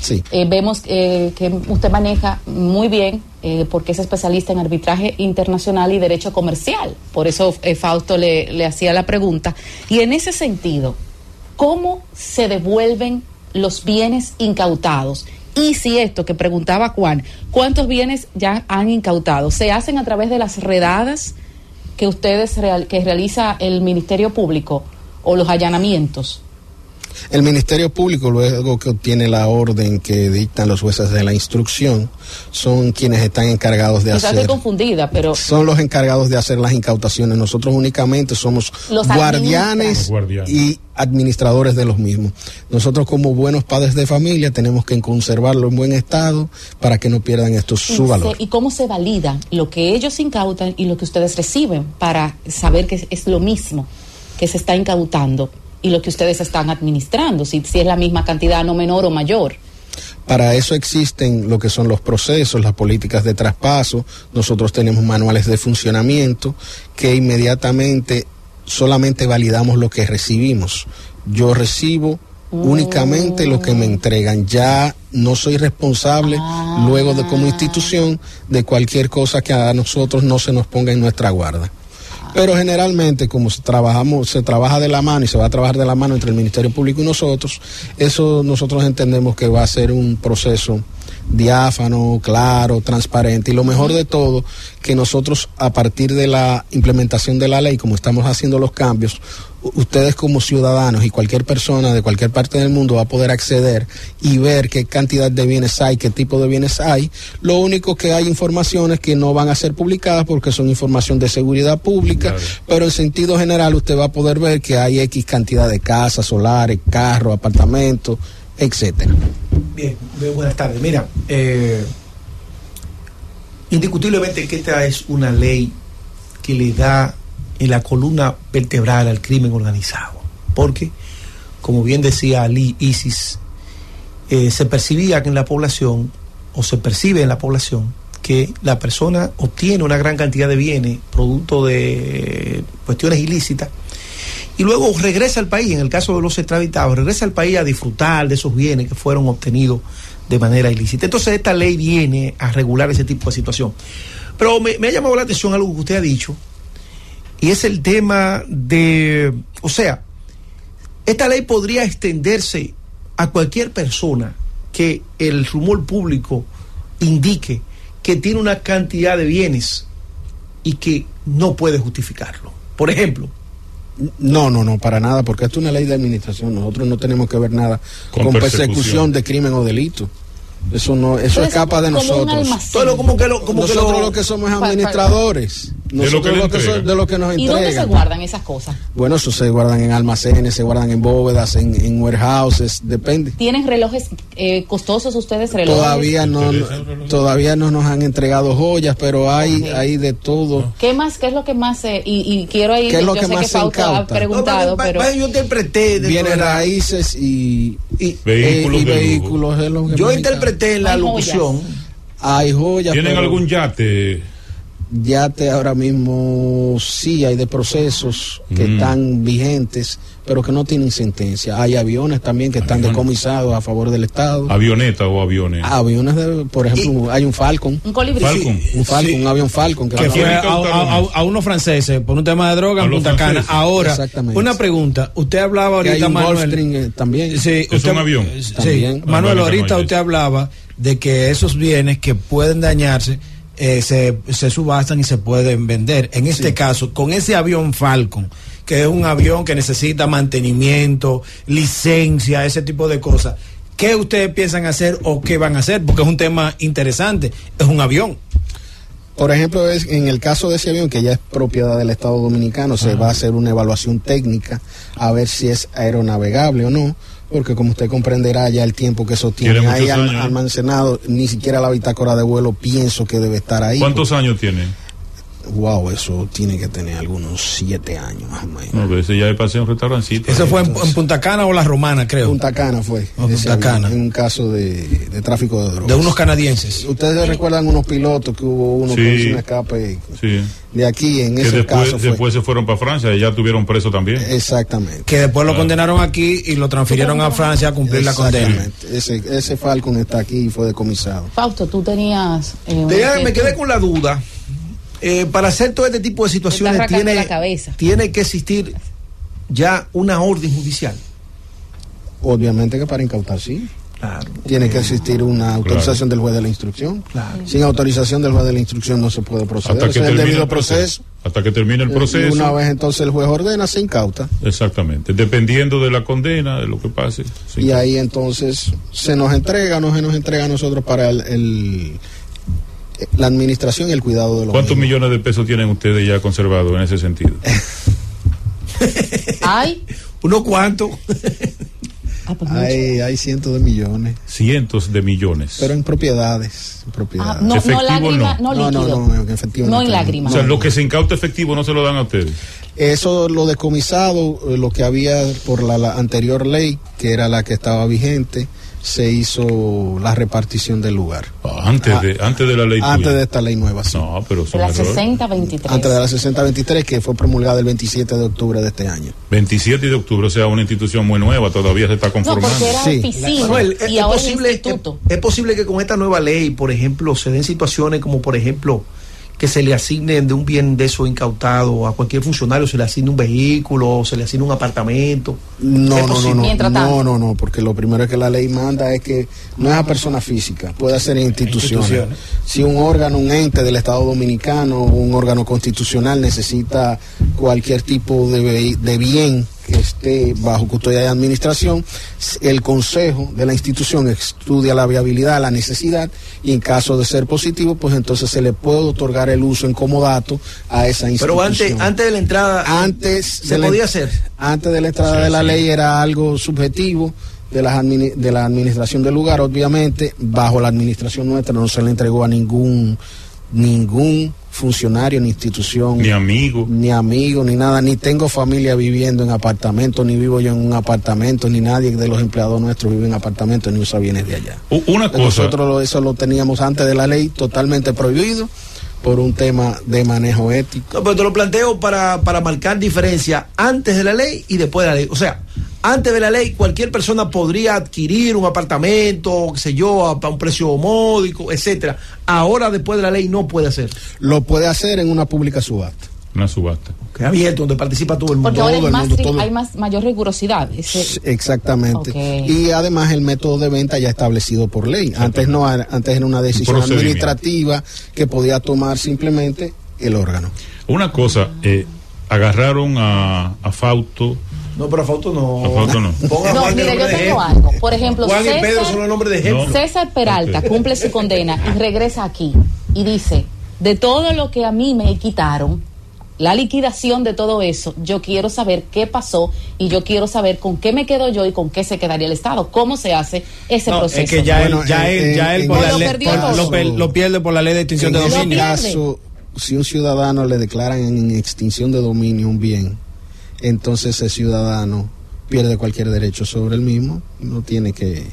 Sí. Eh, vemos eh, que usted maneja muy bien eh, porque es especialista en arbitraje internacional y derecho comercial. Por eso Fausto le, le hacía la pregunta. Y en ese sentido, ¿cómo se devuelven los bienes incautados. Y si esto que preguntaba Juan, ¿cuántos bienes ya han incautado? ¿Se hacen a través de las redadas que ustedes que realiza el Ministerio Público o los allanamientos? El Ministerio Público, luego que obtiene la orden que dictan los jueces de la instrucción, son quienes están encargados de hacer. Estoy confundida, pero. Son los encargados de hacer las incautaciones. Nosotros únicamente somos guardianes y administradores de los mismos. Nosotros, como buenos padres de familia, tenemos que conservarlo en buen estado para que no pierdan estos su valor. ¿Y cómo se valida lo que ellos incautan y lo que ustedes reciben para saber que es lo mismo que se está incautando? Y lo que ustedes están administrando, si, si es la misma cantidad, no menor o mayor. Para eso existen lo que son los procesos, las políticas de traspaso. Nosotros tenemos manuales de funcionamiento que inmediatamente solamente validamos lo que recibimos. Yo recibo únicamente lo que me entregan. Ya no soy responsable luego de como institución de cualquier cosa que a nosotros no se nos ponga en nuestra guarda. Pero generalmente, como trabajamos, se trabaja de la mano y se va a trabajar de la mano entre el Ministerio Público y nosotros, eso nosotros entendemos que va a ser un proceso diáfano, claro, transparente y lo mejor de todo, que nosotros a partir de la implementación de la ley, como estamos haciendo los cambios, ustedes como ciudadanos y cualquier persona de cualquier parte del mundo va a poder acceder y ver qué cantidad de bienes hay, qué tipo de bienes hay. Lo único que hay informaciones que no van a ser publicadas porque son información de seguridad pública, pero en sentido general usted va a poder ver que hay X cantidad de casas, solares, carros, apartamentos, etcétera. Bien, buenas tardes. Mira, eh, indiscutiblemente que esta es una ley que le da en la columna vertebral al crimen organizado. Porque, como bien decía Ali Isis, eh, se percibía que en la población, o se percibe en la población, que la persona obtiene una gran cantidad de bienes, producto de cuestiones ilícitas, y luego regresa al país, en el caso de los extraditados, regresa al país a disfrutar de esos bienes que fueron obtenidos de manera ilícita. Entonces esta ley viene a regular ese tipo de situación. Pero me, me ha llamado la atención algo que usted ha dicho, y es el tema de, o sea, esta ley podría extenderse a cualquier persona que el rumor público indique que tiene una cantidad de bienes y que no puede justificarlo. Por ejemplo, No, no, no, para nada, porque esto es una ley de administración. Nosotros no tenemos que ver nada Con con, persecución. persecución. de crimen o delito. Eso no, eso Entonces, escapa de nosotros. todo lo como que lo, como que nosotros lo- lo que somos administradores. De lo Nosotros que le lo que so- entregan. de lo que nos ¿Y dónde se entregan. guardan esas cosas? Bueno, eso se guardan en almacenes, se guardan en bóvedas, en, en warehouses, depende. ¿Tienen relojes eh, costosos ustedes? Relojes? Todavía no, todavía no nos han entregado joyas, pero hay, hay de todo. ¿Qué más? ¿Qué es lo que más? eh, y, y quiero ahí. ¿Qué es lo yo que sé más que se ha preguntado, No, pero. pa- yo de la- raíces y, y, Vehículos eh, y de lujo. vehículos. es lo que yo interpreté en la Hay locución joyas. Hay joyas. ¿Tienen pero algún yate? Yate ahora mismo sí hay de procesos que Mm. están vigentes, pero que no tienen sentencia. Hay aviones también que están Aviones. decomisados a favor del Estado. ¿Avioneta o aviones? Aviones, de- por ejemplo, hay un Falcon. Un colibrí. Falcon. Un Falcon, Sí. un avión Falcon. Que que va- fue a, a- a- unos franceses por un tema de droga A en Punta Cana. Ahora, Exactamente. una pregunta. Usted hablaba que hay ahorita, un Manuel. Eh, también. Sí, ¿Es un avión? Sí, También. Manuel, Ah, vale, ahorita usted hablaba de que esos bienes que pueden dañarse eh, se, se subastan y se pueden vender. En este caso, con ese avión Falcon, que es un avión que necesita mantenimiento, licencia, ese tipo de cosas. ¿Qué ustedes piensan hacer o qué van a hacer? Porque es un tema interesante. Es un avión. Por ejemplo, es, en el caso de ese avión, que ya es propiedad del Estado Dominicano, se va a hacer una evaluación técnica a ver si es aeronavegable o no, porque como usted comprenderá ya el tiempo que eso tiene Tiene ahí almacenado, ni siquiera la bitácora de vuelo pienso que debe estar ahí. ¿Cuántos años tiene? Wow, eso tiene que tener algunos siete años más o menos. No, pero ese ya pasé en un restaurancito. ¿Eso fue en, en Punta Cana o La Romana, creo? Punta Cana fue, Oh, ese Punta avión, Cana. en un caso de, de tráfico de drogas. De unos canadienses. Ustedes recuerdan unos pilotos que hubo uno Sí. que hizo un escape Sí. de aquí, en Que ese después, caso fue. después se fueron para Francia y ya tuvieron preso también. Exactamente. Que después lo condenaron aquí y lo transfirieron a Francia a cumplir la condena. Ese, ese Falcon está aquí y fue decomisado. Fausto, tú tenías. eh, me quedé con la duda. Eh, para hacer todo este tipo de situaciones tiene, la cabeza. tiene que existir ya una orden judicial. Obviamente que para incautar sí. Claro. Tiene que existir una autorización del juez de la instrucción. Sin autorización del juez de la instrucción no se puede proceder. Hasta que es el termine debido el proceso. Hasta que termine el Y proceso. una vez entonces el juez ordena, se incauta. Exactamente. Dependiendo de la condena, de lo que pase. Y ahí entonces se nos entrega, no se nos entrega a nosotros para el, el- la administración y el cuidado de los ¿Cuántos mismos. millones de pesos tienen ustedes ya conservados en ese sentido? Hay. ¿Unos cuantos? Ah, pues. Hay, hay cientos de millones, Cientos de millones. pero en propiedades. En propiedades. Ah, no, no lágrima, no. no, no, no, no, en efectivo No en lágrimas. o sea, lo que se incauta efectivo no se lo dan a ustedes. Eso lo decomisado, eh, lo que había por la, la anterior ley, que era la que estaba vigente, se hizo la repartición del lugar. Ah, Antes, Ah, de, antes de la ley Antes tuya. de esta ley nueva, sí. No, pero De son la errores. 60-23. Antes de la 6023, que fue promulgada el 27 de octubre de este año. 27 de octubre, o sea, una institución muy nueva, todavía se está No, conformando. porque era Sí. oficina Manuel, es, y es ahora posible, es instituto. es- es posible que con esta nueva ley, por ejemplo, se den situaciones como, por ejemplo, que se le asignen de un bien de eso incautado a cualquier funcionario, se le asigne un vehículo, se le asigne un apartamento. No, no, no, no, no, no, no, porque lo primero que la ley manda es que no es a persona física, puede ser en instituciones. Instituciones. Si un órgano, un ente del Estado Dominicano, un órgano constitucional necesita cualquier tipo de, de bien que esté bajo custodia de administración, el consejo de la institución estudia la viabilidad, la necesidad y en caso de ser positivo, pues entonces se le puede otorgar el uso en comodato a esa institución. Pero antes, antes de la entrada, antes se de la- podía hacer. antes de la entrada Sí, de la sí. ley era algo subjetivo de de la administración del lugar, obviamente, bajo la administración nuestra no se le entregó a ningún ningún funcionario ni institución Ni amigo. ni amigo ni nada, ni tengo familia viviendo en apartamentos, ni vivo yo en un apartamento, ni nadie de los empleados nuestros vive en apartamentos ni usa bienes de allá. Una cosa. Nosotros lo- eso lo teníamos antes de la ley totalmente prohibido por un tema de manejo ético. No, pero te lo planteo para, para marcar diferencia antes de la ley y después de la ley. O sea, antes de la ley cualquier persona podría adquirir un apartamento, qué sé yo, a, a un precio módico, etcétera. Ahora después de la ley no puede hacer. Lo puede hacer en una pública subasta. Una subasta. Que es abierto, donde participa todo el mundo. Porque ahora hay, más, mundo, ri- todo. hay más, mayor rigurosidad. Ese- Exactamente. Y además el método de venta ya establecido por ley. Antes no, era- antes era una decisión administrativa que podía tomar simplemente el órgano. Una cosa, eh, agarraron a, a Fausto. No, pero a Fausto no. A Fausto no. Ponga No, mira, yo tengo ejemplo. algo. Por ejemplo, Juan y César, Pedro son los nombres de ejemplo. César Peralta cumple su condena y regresa aquí y dice, de todo lo que a mí me quitaron, la liquidación de todo eso, yo quiero saber qué pasó y yo quiero saber con qué me quedo yo y con qué se quedaría el Estado. ¿Cómo se hace ese No, proceso? es que ya Bueno, él, ya en- él, ya en- él por en la ese ley- perdió por- todo. lo, pierde por la ley de extinción de dominio. caso, si un ciudadano le declaran en extinción de dominio un bien, entonces ese ciudadano pierde cualquier derecho sobre el mismo, no tiene que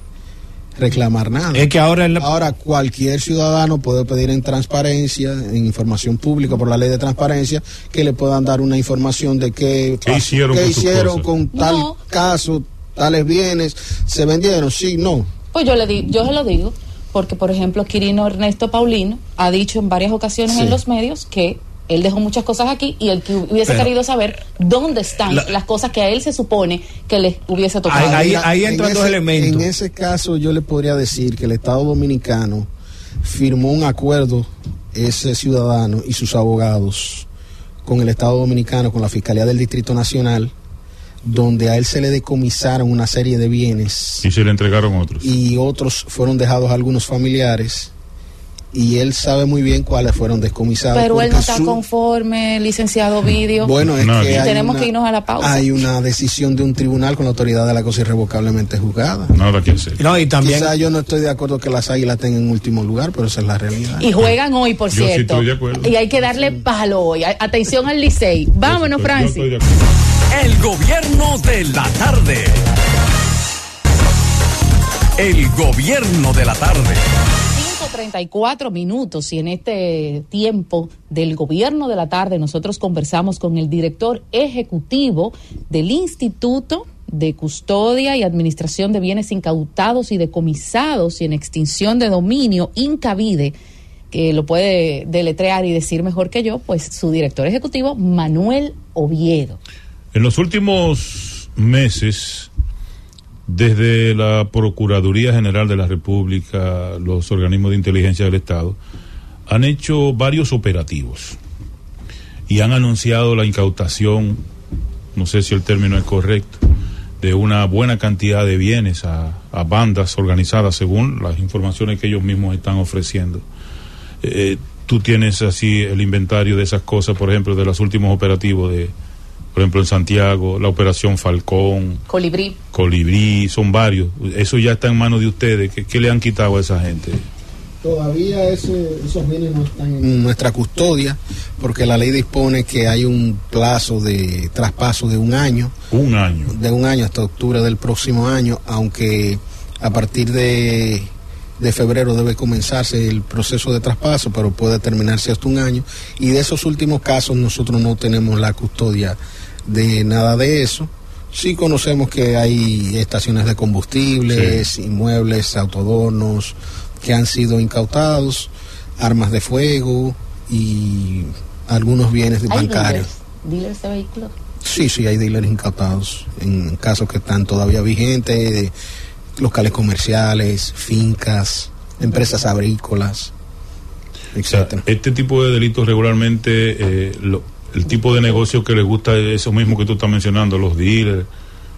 reclamar nada. Es que ahora, la- Ahora cualquier ciudadano puede pedir en transparencia, en información pública por la ley de transparencia, que le puedan dar una información de qué, ¿Qué hicieron qué con hicieron con tal No. caso, tales bienes, se vendieron, sí, no. Pues yo le di, yo se lo digo, porque por ejemplo Quirino Ernesto Paulino ha dicho en varias ocasiones Sí. en los medios que él dejó muchas cosas aquí y el que hubiese Pero- querido saber dónde están La- las cosas que a él se supone que le hubiese tocado. Ahí- ahí en entran dos ese- elementos. En ese caso yo le podría decir que el Estado Dominicano firmó un acuerdo, ese ciudadano y sus abogados, con el Estado Dominicano, con la Fiscalía del Distrito Nacional, donde a él se le decomisaron una serie de bienes Y se le entregaron otros. y otros fueron dejados a algunos familiares y él sabe muy bien cuáles fueron descomisados. Pero él no está su- conforme, licenciado Vídeo. Bueno, es que Tenemos una- que irnos a la pausa. Hay una decisión de un tribunal con la autoridad de la cosa irrevocablemente juzgada. Nada que hacer. no, y también Quizá yo no estoy de acuerdo que las águilas tengan en último lugar, pero esa es la realidad. Y juegan hoy, por Yo sí cierto. estoy de acuerdo. y hay que darle palo hoy. Atención al Licey. Vámonos, Yo Francis. estoy de acuerdo. El gobierno de la tarde. El gobierno de la tarde. 5.34 minutos y en este tiempo del gobierno de la tarde nosotros conversamos con el director ejecutivo del Instituto de Custodia y Administración de Bienes Incautados y Decomisados y en Extinción de Dominio, Incavide, que lo puede deletrear y decir mejor que yo, pues su director ejecutivo, Manuel Oviedo. En los últimos meses, desde la Procuraduría General de la República, los organismos de inteligencia del Estado, han hecho varios operativos y han anunciado la incautación, no sé si el término es correcto, de una buena cantidad de bienes a, bandas organizadas según las informaciones que ellos mismos están ofreciendo. Eh, tú tienes así el inventario de esas cosas, por ejemplo, de los últimos operativos de, por ejemplo, en Santiago, la operación Falcón, Colibrí. Colibrí, son varios. Eso ya está en manos de ustedes. ¿Qué, qué le han quitado a esa gente? Todavía ese- esos bienes no están en nuestra custodia, porque la ley dispone que hay un plazo de traspaso de un año, Un año. de un año hasta octubre del próximo año, aunque a partir de, de febrero debe comenzarse el proceso de traspaso, pero puede terminarse hasta un año. Y de esos últimos casos nosotros no tenemos la custodia de nada de eso. Sí conocemos que hay estaciones de combustibles, inmuebles, autodornos que han sido incautados, armas de fuego y algunos bienes ¿Hay bancarios. dealers? ¿Dealers de vehículos? Sí, sí, hay dealers incautados en casos que están todavía vigentes, de locales comerciales, fincas, empresas agrícolas, etcétera. Este tipo de delitos regularmente, eh, lo- el tipo de negocio que les gusta es eso mismo que tú estás mencionando, los dealers.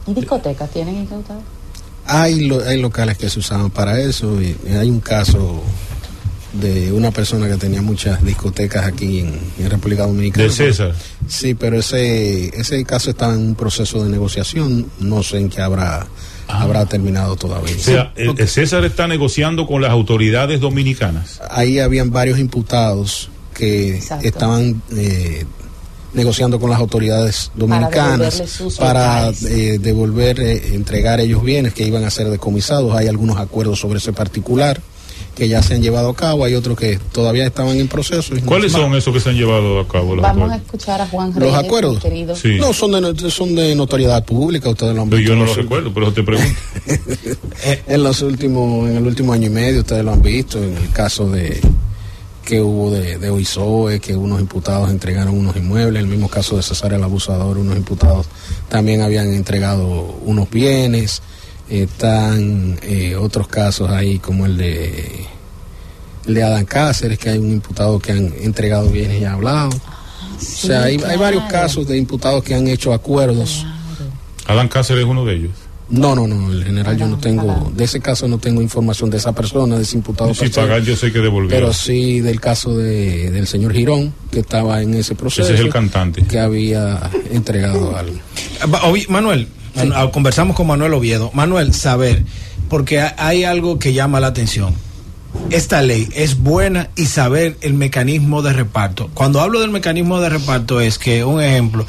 ¿Y discotecas tienen incautados? Hay, lo- hay locales que se usaban para eso y hay un caso de una persona que tenía muchas discotecas aquí en, en República Dominicana. De César. Sí, pero ese ese caso está en un proceso de negociación, no sé en qué habrá habrá terminado todavía. O sea, el, el César está negociando con las autoridades dominicanas. ahí habían varios imputados que Exacto. estaban eh, negociando con las autoridades dominicanas para eh, devolver, eh, entregar ellos bienes que iban a ser decomisados. Hay algunos acuerdos sobre ese particular que ya se han llevado a cabo, hay otros que todavía estaban en proceso. y no- ¿Cuáles son esos que se han llevado a cabo? los Vamos a acuerdos? escuchar a Juan los Reyes, acuerdos? querido. Sí. No, son de, no- son de notoriedad pública, ustedes lo han Pero visto. yo no lo los- recuerdo, pero te pregunto. en los últimos en el último año y medio ustedes lo han visto en el caso de que hubo de, de Oisoe, que unos imputados entregaron unos inmuebles, el mismo caso de César el Abusador, unos imputados también habían entregado unos bienes, están eh, otros casos ahí como el de el de Adán Cáceres, que hay un imputado que han entregado bienes y ha hablado. o sea, hay, hay varios casos de imputados que han hecho acuerdos. Adán Cáceres es uno de ellos. No, no, no, el general yo no tengo, de ese caso no tengo información de esa persona, de ese imputado. Si pagar yo sé que devolvió. Pero sí del caso de, del señor Girón, que estaba en ese proceso. Ese es el cantante. Que había entregado algo. Manuel, ah, conversamos con Manuel Oviedo. Manuel, saber, porque hay algo que llama la atención. Esta ley es buena y saber el mecanismo de reparto. Cuando hablo del mecanismo de reparto es que, un ejemplo,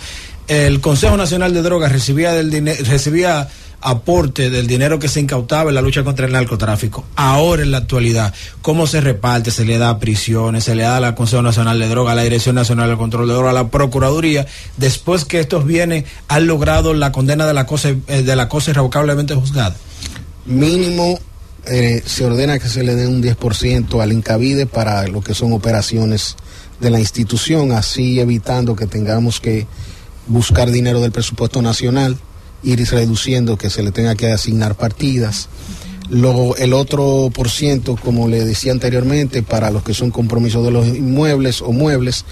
el Consejo Nacional de Drogas recibía del dinero, recibía aporte del dinero que se incautaba en la lucha contra el narcotráfico. Ahora en la actualidad, ¿cómo se reparte? Se le da prisiones, se le da a la Consejo Nacional de Droga, a la Dirección Nacional de Control de Droga, a la Procuraduría, después que estos bienes han logrado la condena de la cosa, eh, de la cosa irrevocablemente juzgada. Mínimo eh, se ordena que se le dé un 10% al incavide para lo que son operaciones de la institución, así evitando que tengamos que buscar dinero del presupuesto nacional ir reduciendo que se le tenga que asignar partidas. Lo, el otro por ciento, como le decía anteriormente, para los que son compromisos de los inmuebles o muebles,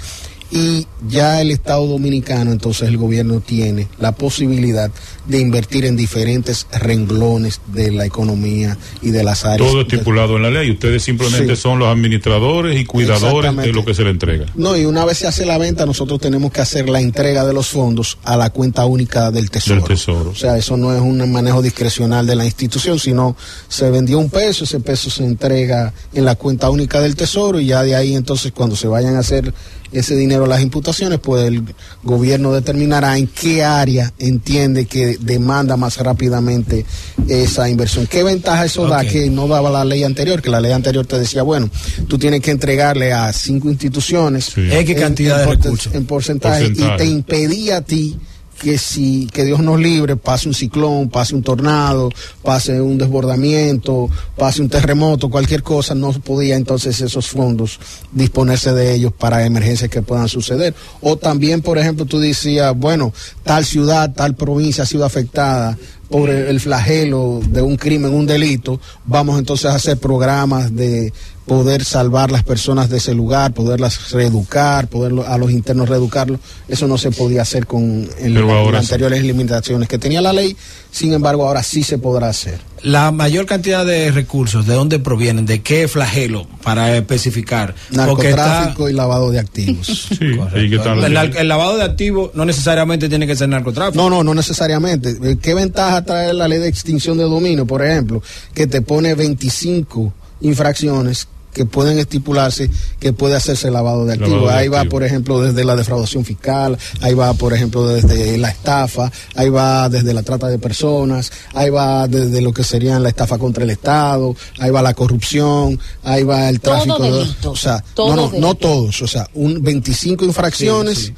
y ya el Estado dominicano, entonces el gobierno tiene la posibilidad de invertir en diferentes renglones de la economía y de las áreas. Todo estipulado en la ley. Ustedes simplemente son los administradores y cuidadores de lo que se le entrega. No, y una vez se hace la venta, nosotros tenemos que hacer la entrega de los fondos a la cuenta única del tesoro. Del tesoro. O sea, eso no es un manejo discrecional de la institución, sino se vendió un peso, ese peso se entrega en la cuenta única del tesoro y ya de ahí entonces cuando se vayan a hacer ese dinero las imputaciones, pues el gobierno determinará en qué área entiende que demanda más rápidamente esa inversión. ¿Qué ventaja eso da que no daba la ley anterior? Que la ley anterior te decía, bueno, tú tienes que entregarle a cinco instituciones X cantidad de recursos en porcentaje, y te impedía a ti que si que Dios nos libre pase un ciclón, pase un tornado, pase un desbordamiento, pase un terremoto, cualquier cosa, no podía entonces esos fondos disponerse de ellos para emergencias que puedan suceder. O también, por ejemplo, tú decías, bueno, tal ciudad, tal provincia ha sido afectada por el flagelo de un crimen, un delito, vamos entonces a hacer programas de poder salvar las personas de ese lugar, poderlas reeducar, poder a los internos reeducarlos. Eso no se podía hacer con las anteriores limitaciones que tenía la ley, sin embargo ahora sí se podrá hacer. La mayor cantidad de recursos, ¿de dónde provienen? ¿De qué flagelo? Para especificar. Narcotráfico y lavado de activos. el, lavado de activos no necesariamente tiene que ser narcotráfico. No, no, no necesariamente. ¿Qué ventaja trae la ley de extinción de dominio, por ejemplo? Que te pone 25 infracciones que pueden estipularse que puede hacerse lavado de activos. ahí va, por ejemplo, desde la defraudación fiscal, ahí va, por ejemplo, desde la estafa, ahí va desde la trata de personas, ahí va desde lo que serían la estafa contra el Estado, ahí va la corrupción, ahí va el tráfico. de, o sea, no, no, no todos, o sea, un 25 infracciones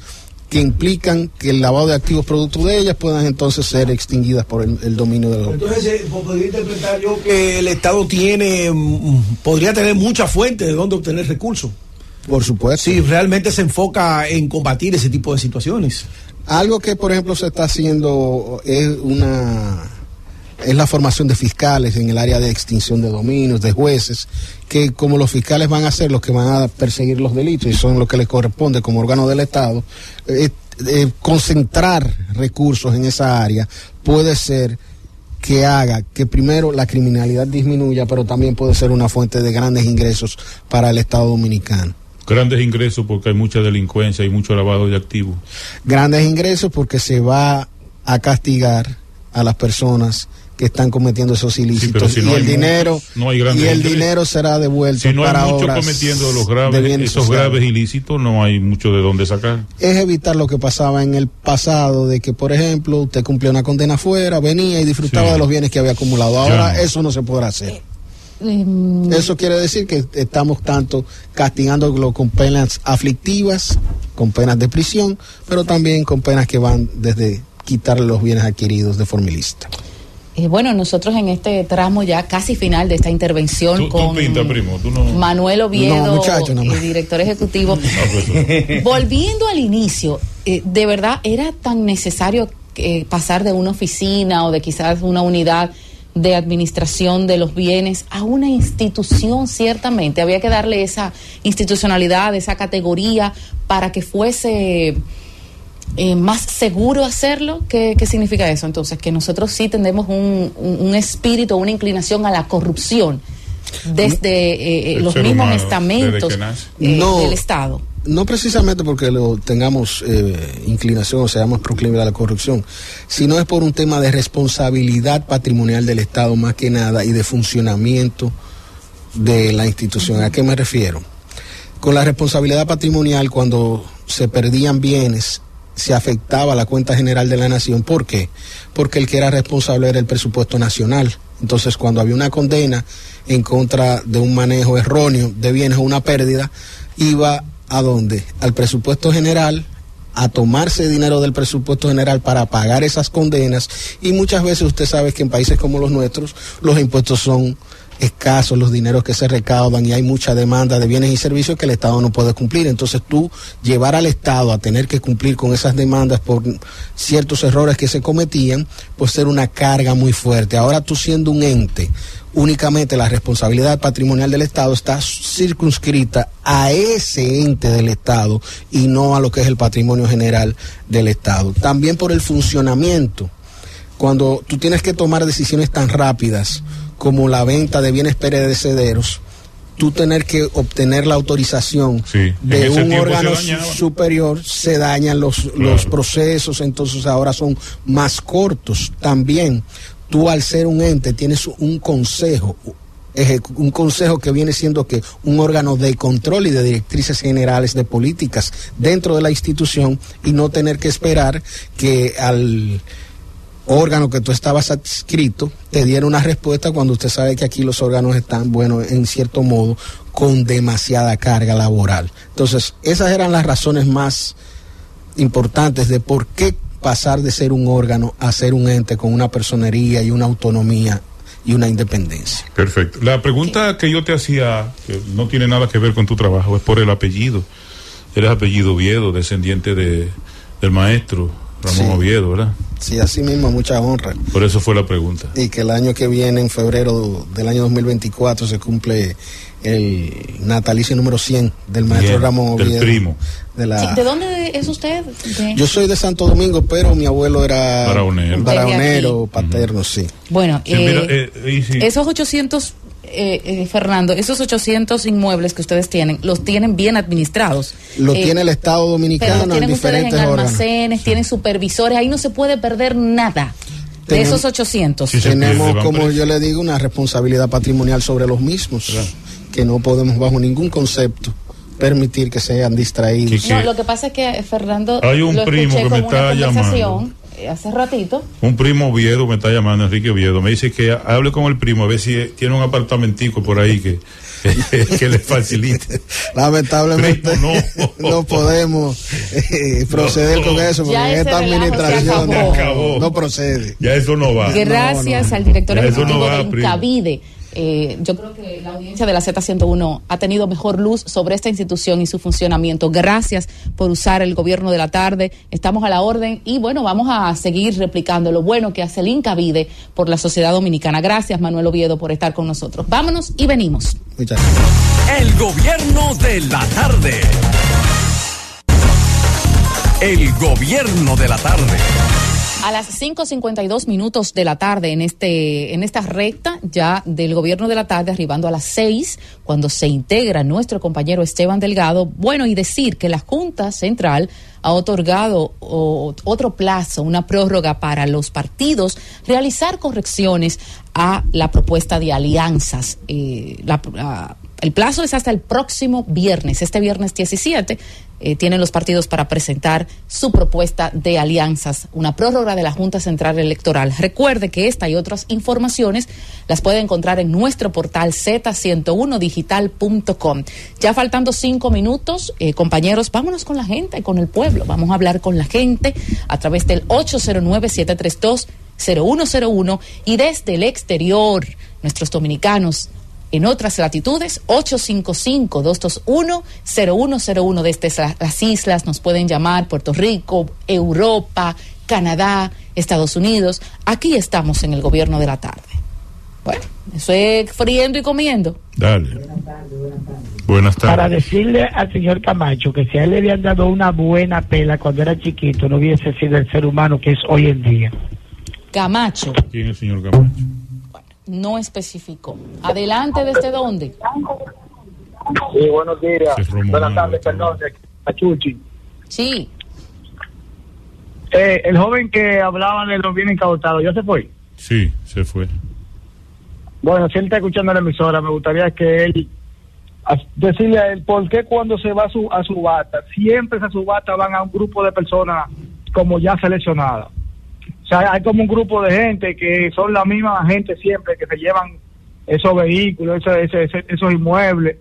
que implican que el lavado de activos producto de ellas puedan entonces ser extinguidas por el, dominio de los Entonces, eh, podría interpretar yo que el Estado tiene, mm, podría tener muchas fuentes de dónde obtener recursos. Por supuesto. Si realmente se enfoca en combatir ese tipo de situaciones. Algo que, por ejemplo, se está haciendo es una es la formación de fiscales en el área de extinción de dominios, de jueces, que como los fiscales van a ser los que van a perseguir los delitos y son los que les corresponde como órgano del Estado, eh, eh, concentrar recursos en esa área puede ser que haga que primero la criminalidad disminuya, pero también puede ser una fuente de grandes ingresos para el Estado dominicano. Grandes ingresos porque hay mucha delincuencia y mucho lavado de activos. Grandes ingresos porque se va a castigar a las personas que están cometiendo esos ilícitos. y el dinero y el dinero será devuelto si no hay mucho cometiendo los graves esos graves ilícitos no hay mucho de dónde sacar. Es evitar lo que pasaba en el pasado de que por ejemplo usted cumplía una condena afuera venía y disfrutaba de los bienes que había acumulado. Ahora eso no se podrá hacer. Em, eso quiere decir que estamos tanto castigándolo con penas aflictivas, con penas de prisión, pero también con penas que van desde quitarle los bienes adquiridos de forma ilícita. Eh, bueno, nosotros en este tramo ya casi final de esta intervención con Manuel Oviedo, el director ejecutivo. Pues, Volviendo al inicio, eh, ¿de verdad era tan necesario eh, pasar de una oficina o de quizás una unidad de administración de los bienes a una institución, ciertamente. Había que darle esa institucionalidad, esa categoría para que fuese eh, más seguro hacerlo. ¿Qué, ¿Qué, significa eso? Entonces, que nosotros sí tendemos un, un espíritu, una inclinación a la corrupción desde eh, eh los mismos humano, estamentos eh, no, del Estado. No precisamente porque lo tengamos eh, inclinación o seamos proclives a la corrupción, sino es por un tema de responsabilidad patrimonial del Estado más que nada y de funcionamiento de la institución. ¿A qué me refiero? Con la responsabilidad patrimonial cuando se perdían bienes se afectaba la cuenta general de la nación. ¿Por qué? Porque el que era responsable era el presupuesto nacional. Entonces, cuando había una condena en contra de un manejo erróneo de bienes o una pérdida, iba a dónde? Al presupuesto general, a tomarse dinero del presupuesto general para pagar esas condenas y muchas veces usted sabe que en países como los nuestros los impuestos son escasos los dineros que se recaudan y hay mucha demanda de bienes y servicios que el Estado no puede cumplir. Entonces tú llevar al Estado a tener que cumplir con esas demandas por ciertos errores que se cometían, pues ser una carga muy fuerte. Ahora tú siendo un ente, únicamente la responsabilidad patrimonial del Estado está circunscrita a ese ente del Estado y no a lo que es el patrimonio general del Estado. También por el funcionamiento. Cuando tú tienes que tomar decisiones tan rápidas, como la venta de bienes perecederos, tú tener que obtener la autorización sí, de un órgano superior, se dañan los, claro. los procesos, entonces ahora son más cortos también. Tú al ser un ente tienes un consejo, un consejo que viene siendo que un órgano de control y de directrices generales de políticas dentro de la institución y no tener que esperar que al órgano que tú estabas adscrito te diera una respuesta cuando usted sabe que aquí los órganos están, bueno, en cierto modo, con demasiada carga laboral. Entonces, esas eran las razones más importantes de por qué pasar de ser un órgano a ser un ente con una personería y una autonomía y una independencia. Perfecto. La pregunta que yo te hacía, que no tiene nada que ver con tu trabajo, es por el apellido. Eres apellido Viedo, descendiente de, del maestro Ramón sí. Oviedo, ¿verdad? Sí, así mismo, mucha honra. Por eso fue la pregunta. Y que el año que viene, en febrero del año 2024, se cumple el natalicio número 100 del maestro Bien, Ramón Oviedo. Del primo. De, la... sí, ¿De dónde es usted? ¿De... Yo soy de Santo Domingo, pero mi abuelo era Baraonero, Baraonero paterno, uh -huh. sí. Bueno, sí, mira, eh, sí. esos 800 eh, eh, Fernando, esos 800 inmuebles que ustedes tienen, los tienen bien administrados. Lo eh, tiene el Estado Dominicano pero tienen en ustedes en almacenes, tienen supervisores, ahí no se puede perder nada. De Tenemos- esos 800. Sí, se Tenemos, como yo le digo, una responsabilidad patrimonial sobre los mismos, que no podemos bajo ningún concepto permitir que sean distraídos. No, lo que pasa es que Fernando Hay un lo primo que me está eh, hace ratito. Un primo Oviedo me está llamando, Enrique Oviedo. Me dice que hable con el primo a ver si tiene un apartamentico por ahí que, que le facilite. Lamentablemente Primo, no. no. podemos eh, proceder con eso porque Ya en esta administración acabó. no, procede. Ya eso no va. Gracias al director ejecutivo de primo. Incavide. Eh, yo creo que la audiencia de la Z101 ha tenido mejor luz sobre esta institución y su funcionamiento. Gracias por usar el gobierno de la tarde. Estamos a la orden y bueno, vamos a seguir replicando lo bueno que hace el Incavide por la sociedad dominicana. Gracias, Manuel Oviedo, por estar con nosotros. Vámonos y venimos. Muchas gracias. El gobierno de la tarde. El gobierno de la tarde. A las 5.52 minutos de la tarde, en, este, en esta recta ya del gobierno de la tarde, arribando a las 6, cuando se integra nuestro compañero Esteban Delgado, bueno, y decir que la Junta Central ha otorgado otro plazo, una prórroga para los partidos realizar correcciones a la propuesta de alianzas. Eh, el plazo es hasta el próximo viernes, este viernes 17. Eh, tienen los partidos para presentar su propuesta de alianzas, una prórroga de la Junta Central Electoral. Recuerde que esta y otras informaciones las puede encontrar en nuestro portal z101digital.com. Ya faltando cinco minutos, eh, compañeros, vámonos con la gente, con el pueblo. Vamos a hablar con la gente a través del 809-732-0101 y desde el exterior, nuestros dominicanos en otras latitudes, 855-221-0101 desde las islas, nos pueden llamar Puerto Rico, Europa, Canadá, Estados Unidos. Aquí estamos en el gobierno de la tarde. Bueno, eso es friendo y comiendo. Dale. Buenas tardes. Para decirle al señor Camacho que si a él le habían dado una buena pela cuando era chiquito, no hubiese sido el ser humano que es hoy en día. Camacho. ¿Quién es el señor Camacho? No especificó. Adelante, ¿desde dónde? Sí, buenos días. Buenas tardes, perdón, de Achuchi. Sí. Eh, el joven que hablaba de los bienes incautados, ¿ya se fue? Sí, se fue. Bueno, si él está escuchando la emisora, me gustaría que él decirle a él por qué cuando se va a su a subasta, siempre esas subastas van a un grupo de personas como ya seleccionadas. O sea, hay como un grupo de gente que son la misma gente siempre que se llevan esos vehículos, ese- esos inmuebles.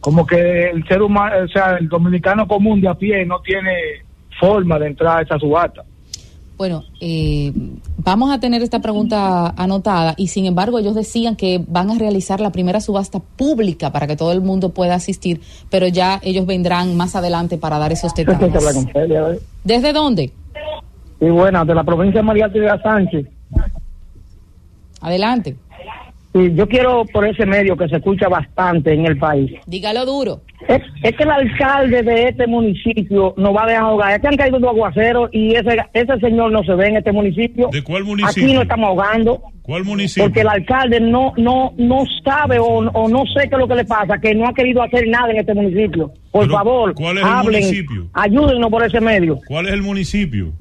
Como que el ser humano, o sea, el dominicano común de a pie no tiene forma de entrar a esa subasta. Bueno, eh, vamos a tener esta pregunta anotada y sin embargo ellos decían que van a realizar la primera subasta pública para que todo el mundo pueda asistir, pero ya ellos vendrán más adelante para dar esos detalles. ¿Desde dónde? Sí, buena, de la provincia de María Trinidad Sánchez. Adelante. Sí, yo quiero por ese medio que se escucha bastante en el país. Dígalo duro. Es, es que el alcalde de este municipio nos va a dejar ahogar. Es que han caído dos aguaceros y ese, ese señor no se ve en este municipio. ¿De cuál municipio? Aquí no estamos ahogando. ¿Cuál municipio? Porque el alcalde no no no sabe o, o no sé qué es lo que le pasa, que no ha querido hacer nada en este municipio. Por Pero, favor, ¿cuál es el hablen, municipio? ayúdennos por ese medio. ¿Cuál es el municipio?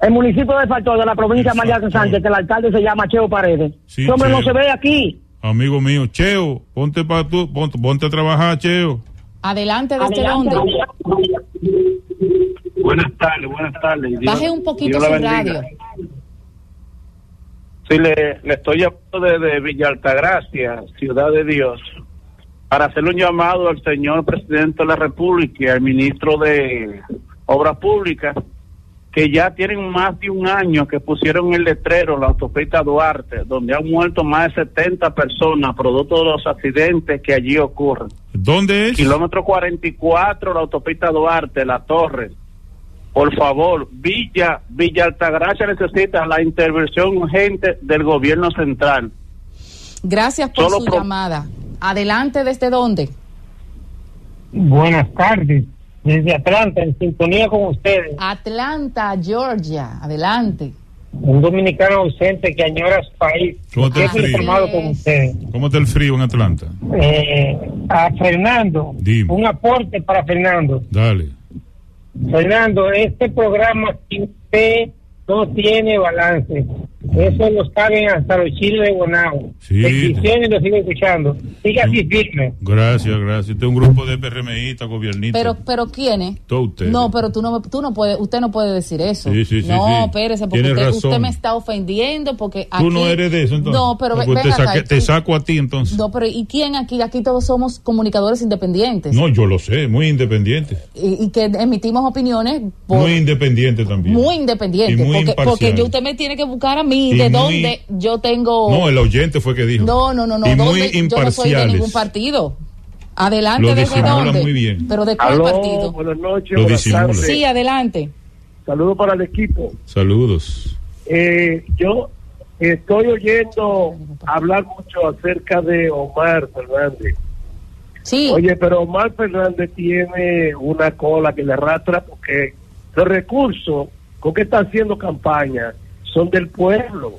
El municipio de Factor de la provincia de María Sánchez, que el alcalde se llama Cheo Paredes. Sí, hombre no se ve aquí. Amigo mío, Cheo, ponte pa tú, ponte, ponte a trabajar, Cheo. Adelante, ¿desde Adelante. dónde? Buenas tardes, buenas tardes. Dios- Baje un poquito su radio. Sí, le, le estoy llamando desde Villa Altagracia, Ciudad de Dios, para hacerle un llamado al señor presidente de la República y al ministro de Obras Públicas, que ya tienen más de un año que pusieron el letrero, la autopista Duarte, donde han muerto más de 70 personas producto de los accidentes que allí ocurren. ¿Dónde es? Kilómetro 44, la autopista Duarte, La Torre. Por favor, Villa, Villa Altagracia necesita la intervención urgente del gobierno central. Gracias por Solo su pro- llamada. Adelante, ¿desde dónde? Buenas tardes, desde Atlanta, en sintonía con ustedes. Atlanta, Georgia. Adelante. Un dominicano ausente que añora su país. ¿Cómo está el frío? informado con ustedes. ¿Cómo está el frío en Atlanta? Eh, a Fernando, Dime. un aporte para Fernando. Dale. Fernando, este programa sin usted no tiene balance. Eso lo saben hasta los chiles de Bonao. Sí. Bendiciones, lo sigo escuchando. Siga así firme. Gracias, gracias. Este es un grupo de PRMistas, gobiernistas. Pero, pero ¿quiénes? Todos ustedes. No, pero tú no, tú no puedes, usted no puede decir eso. Sí, sí, sí, no, sí. espérese, porque Tiene usted, razón. usted me está ofendiendo porque aquí... Tú no eres de eso, entonces. No, pero ve- Porque te, ven acá, te saco a ti, entonces. No, pero ¿y quién aquí? Aquí todos somos comunicadores independientes. No, yo lo sé, muy independiente. Y, y que emitimos opiniones por- Muy independiente también. muy independientes. Y muy porque, porque yo usted me tiene que buscar a mí Y de muy- dónde yo tengo... No, el oyente fue que dijo. No, no, no, no. Y muy. Yo no soy de ningún partido. Adelante, Lo ¿desde dónde? muy bien. ¿Pero de cuál Aló, partido? buenas noches, Lo buenas tardes. Sí, adelante. Saludos para el equipo. Saludos. Eh, yo estoy oyendo hablar mucho acerca de Omar Fernández. Sí. Oye, pero Omar Fernández tiene una cola que le arrastra porque los recursos con que está haciendo campaña son del pueblo.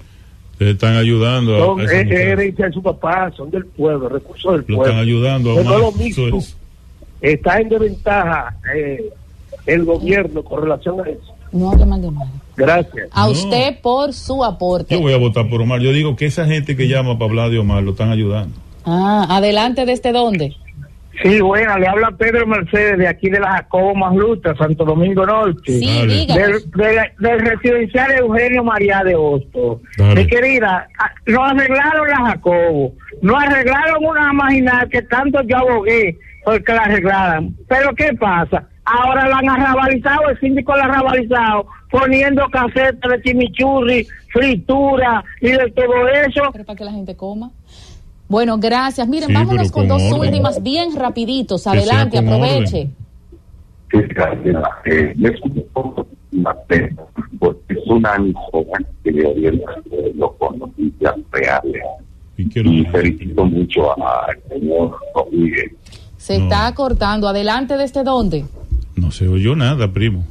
Te están ayudando. a- Son a ese eh, muchacho. herencia de su papá, son del pueblo, recursos del Lo pueblo. están ayudando. a Pero no es lo mismo. es. Está en desventaja eh, el gobierno con relación a eso. No hable mal de Omar. Gracias. A usted por su aporte. Yo voy a votar por Omar. Yo digo que esa gente que llama para hablar de Omar lo están ayudando. Ah, adelante, ¿desde dónde? Sí, buena, le habla Pedro Mercedes de aquí de la Jacobo Masluta, Santo Domingo Norte. Sí. Del, del- del residencial Eugenio María de Hosto. Dale. Mi querida, no arreglaron la Jacobo, no arreglaron una marginal que tanto yo abogué porque la arreglaran. Pero ¿qué pasa? Ahora la han arrabalizado, el síndico la ha arrabalizado, poniendo casetas de chimichurri, fritura y de todo eso. Pero para que la gente coma. Bueno, gracias. Miren, Sí, vámonos con con dos orden. últimas, bien rapiditos. Adelante, aproveche. Sí, gracias. Eh, me es un poco porque es una joven que le orienta los con noticias reales. y felicito mucho al señor Rodríguez. Se está cortando. Adelante, ¿desde dónde? No se oyó nada, primo.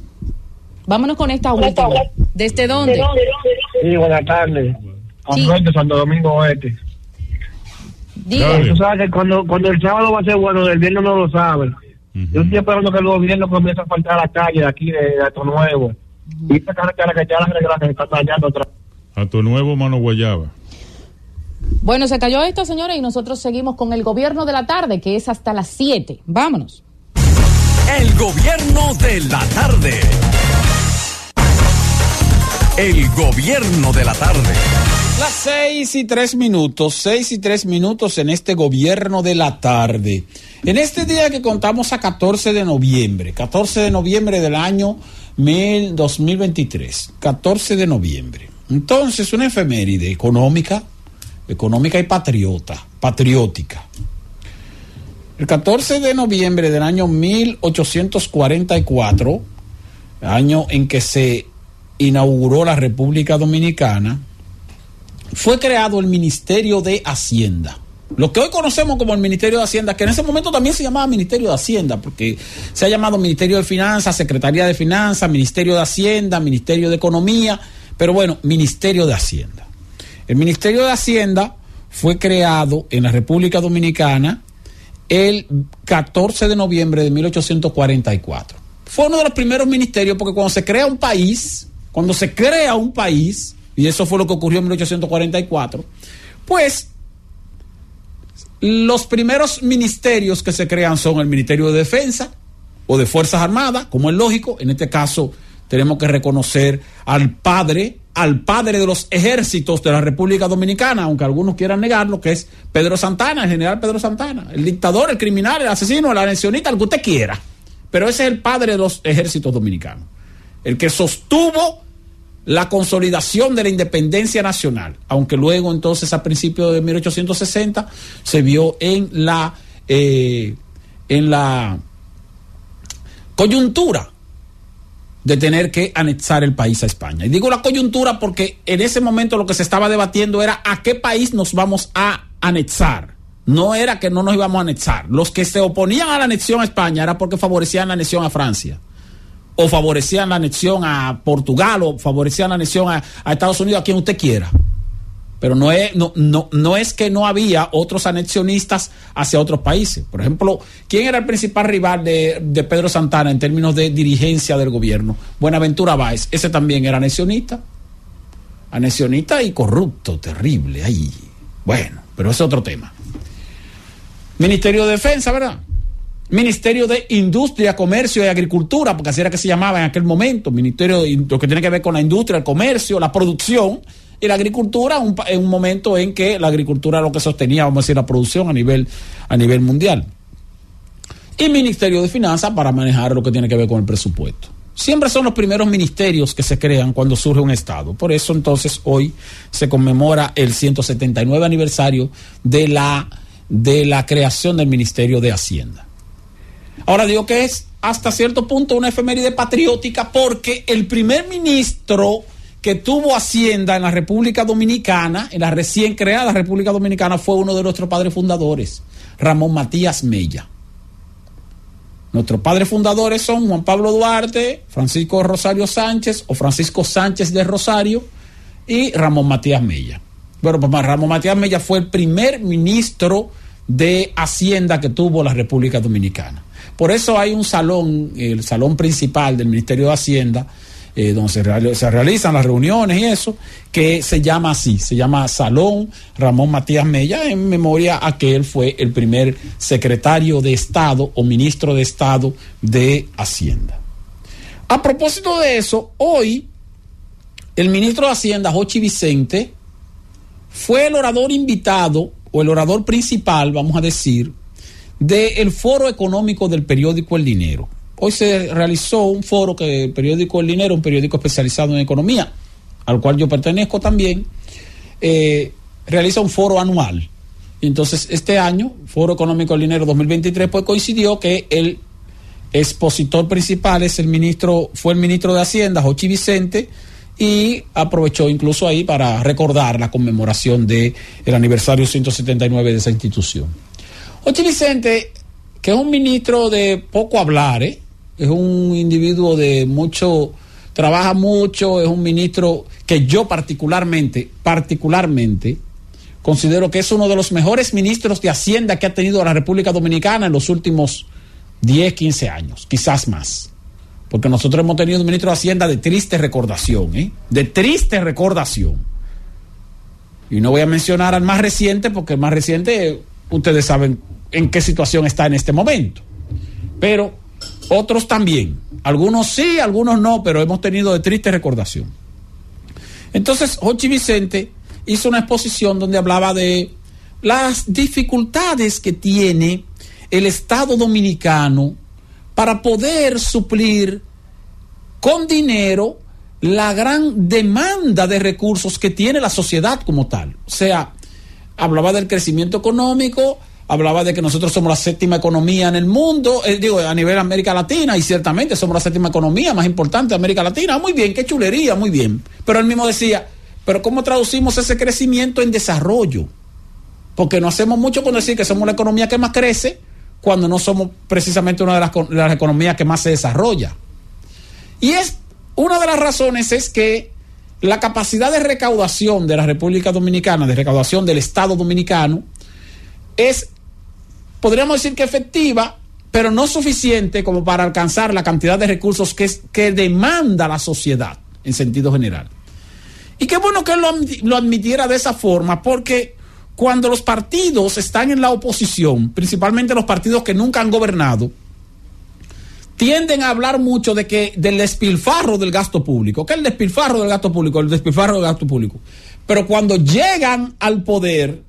Vámonos con esta última. ¿Desde dónde? Sí, buenas tardes. Sí. Manuel de Santo Domingo Oeste. Diga. Tú sabes que cuando, cuando el sábado va a ser bueno, el viernes no lo sabe. Yo estoy esperando que el gobierno comience a faltar a la calle de aquí, de, de Ato Nuevo. Y esta carretera que ya la que se está tallando otra A tu nuevo mano guayaba. Bueno, se cayó esto, señores, y nosotros seguimos con el gobierno de la tarde, que es hasta las 7. Vámonos. El gobierno de la tarde. El gobierno de la tarde. Las seis y tres minutos, seis y tres minutos en este gobierno de la tarde. En este día que contamos a 14 de noviembre, 14 de noviembre del año 2023, 14 de noviembre. Entonces, una efeméride económica, económica y patriota, patriótica. El 14 de noviembre del año 1844, año en que se inauguró la República Dominicana, fue creado el Ministerio de Hacienda. Lo que hoy conocemos como el Ministerio de Hacienda, que en ese momento también se llamaba Ministerio de Hacienda, porque se ha llamado Ministerio de Finanzas, Secretaría de Finanzas, Ministerio de Hacienda, Ministerio de Economía, pero bueno, Ministerio de Hacienda. El Ministerio de Hacienda fue creado en la República Dominicana el 14 de noviembre de 1844. Fue uno de los primeros ministerios porque cuando se crea un país, cuando se crea un país, y eso fue lo que ocurrió en 1844, pues los primeros ministerios que se crean son el Ministerio de Defensa o de Fuerzas Armadas, como es lógico, en este caso tenemos que reconocer al padre, al padre de los ejércitos de la República Dominicana, aunque algunos quieran negarlo, que es Pedro Santana, el general Pedro Santana, el dictador, el criminal, el asesino, el anexionista, el que usted quiera. Pero ese es el padre de los ejércitos dominicanos, el que sostuvo la consolidación de la independencia nacional, aunque luego entonces a principios de 1860 se vio en la eh, en la coyuntura de tener que anexar el país a España. Y digo la coyuntura porque en ese momento lo que se estaba debatiendo era a qué país nos vamos a anexar. No era que no nos íbamos a anexar. Los que se oponían a la anexión a España era porque favorecían la anexión a Francia o favorecían la anexión a Portugal o favorecían la anexión a, Estados Unidos, a quien usted quiera. Pero no es, no, no, no es que no había otros anexionistas hacia otros países. Por ejemplo, ¿quién era el principal rival de, de Pedro Santana en términos de dirigencia del gobierno? Buenaventura Báez. Ese también era anexionista. Anexionista y corrupto, terrible. Ahí. Bueno, pero es otro tema. Ministerio de Defensa, ¿verdad? Ministerio de Industria, Comercio y Agricultura, porque así era que se llamaba en aquel momento, Ministerio de lo que tiene que ver con la industria, el comercio, la producción y la agricultura, en un momento en que la agricultura era lo que sostenía, vamos a decir, la producción a nivel, a nivel mundial. Y Ministerio de Finanzas para manejar lo que tiene que ver con el presupuesto. Siempre son los primeros ministerios que se crean cuando surge un Estado. Por eso entonces hoy se conmemora el 179 aniversario de la, de la creación del Ministerio de Hacienda. Ahora digo que es hasta cierto punto una efeméride patriótica porque el primer ministro que tuvo Hacienda en la República Dominicana, en la recién creada República Dominicana, fue uno de nuestros padres fundadores, Ramón Matías Mella. Nuestros padres fundadores son Juan Pablo Duarte, Francisco Rosario Sánchez o Francisco Sánchez de Rosario y Ramón Matías Mella. Bueno, pues Ramón Matías Mella fue el primer ministro de Hacienda que tuvo la República Dominicana. Por eso hay un salón, el salón principal del Ministerio de Hacienda, eh, donde se, se, realizan las reuniones y eso, que se llama así, se llama Salón Ramón Matías Mella, en memoria a que él fue el primer secretario de Estado o ministro de Estado de Hacienda. A propósito de eso, hoy el ministro de Hacienda, Jochi Vicente, fue el orador invitado o el orador principal, vamos a decir, del foro económico del periódico El Dinero. Hoy se realizó un foro que el periódico El Dinero, un periódico especializado en economía, al cual yo pertenezco también, eh, realiza un foro anual. Entonces, este año, Foro Económico del Dinero 2023, pues coincidió que el expositor principal es el ministro, fue el ministro de Hacienda, Jochi Vicente, y aprovechó incluso ahí para recordar la conmemoración del el aniversario 179 de esa institución. Ochi Vicente, que es un ministro de poco hablar, ¿eh? es un individuo de mucho, trabaja mucho, es un ministro que yo particularmente, particularmente, considero que es uno de los mejores ministros de Hacienda que ha tenido la República Dominicana en los últimos 10, 15 años, quizás más. Porque nosotros hemos tenido un ministro de Hacienda de triste recordación, ¿eh? de triste recordación. Y no voy a mencionar al más reciente, porque el más reciente, ustedes saben en qué situación está en este momento. Pero otros también. Algunos sí, algunos no, pero hemos tenido de triste recordación. Entonces, Jochi Vicente hizo una exposición donde hablaba de las dificultades que tiene el Estado dominicano para poder suplir con dinero la gran demanda de recursos que tiene la sociedad como tal. O sea, hablaba del crecimiento económico, hablaba de que nosotros somos la séptima economía en el mundo, eh, digo, a nivel América Latina, y ciertamente somos la séptima economía más importante de América Latina. Muy bien, qué chulería, muy bien. Pero él mismo decía, pero ¿cómo traducimos ese crecimiento en desarrollo? Porque no hacemos mucho con decir que somos la economía que más crece cuando no somos precisamente una de las, de las economías que más se desarrolla. Y es una de las razones es que la capacidad de recaudación de la República Dominicana, de recaudación del Estado Dominicano, es podríamos decir que efectiva, pero no suficiente como para alcanzar la cantidad de recursos que, que demanda la sociedad en sentido general. Y qué bueno que él lo, lo admitiera de esa forma, porque cuando los partidos están en la oposición, principalmente los partidos que nunca han gobernado, tienden a hablar mucho de que del despilfarro del gasto público. ¿Qué es el despilfarro del gasto público? El despilfarro del gasto público. Pero cuando llegan al poder,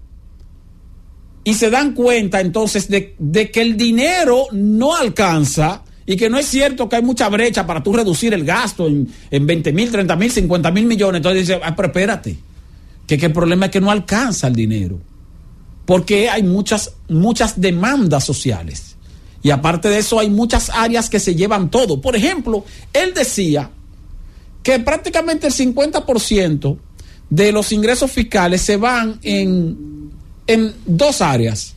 y se dan cuenta entonces de, que el dinero no alcanza y que no es cierto que hay mucha brecha para tú reducir el gasto en, en 20 mil, 30 mil, 50 mil millones. Entonces dice, ah, pero espérate, que, el problema es que no alcanza el dinero. Porque hay muchas, muchas demandas sociales. Y aparte de eso, hay muchas áreas que se llevan todo. Por ejemplo, él decía que prácticamente el 50% de los ingresos fiscales se van en en dos áreas.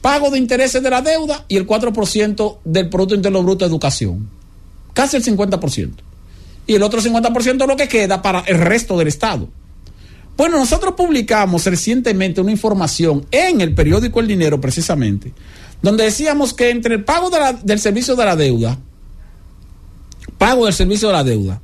Pago de intereses de la deuda y el 4% del Producto Interno Bruto de Educación. Casi el 50%. Y el otro 50% es lo que queda para el resto del Estado. Bueno, nosotros publicamos recientemente una información en el periódico El Dinero, precisamente, donde decíamos que entre el pago del servicio de la deuda, pago del servicio de la deuda,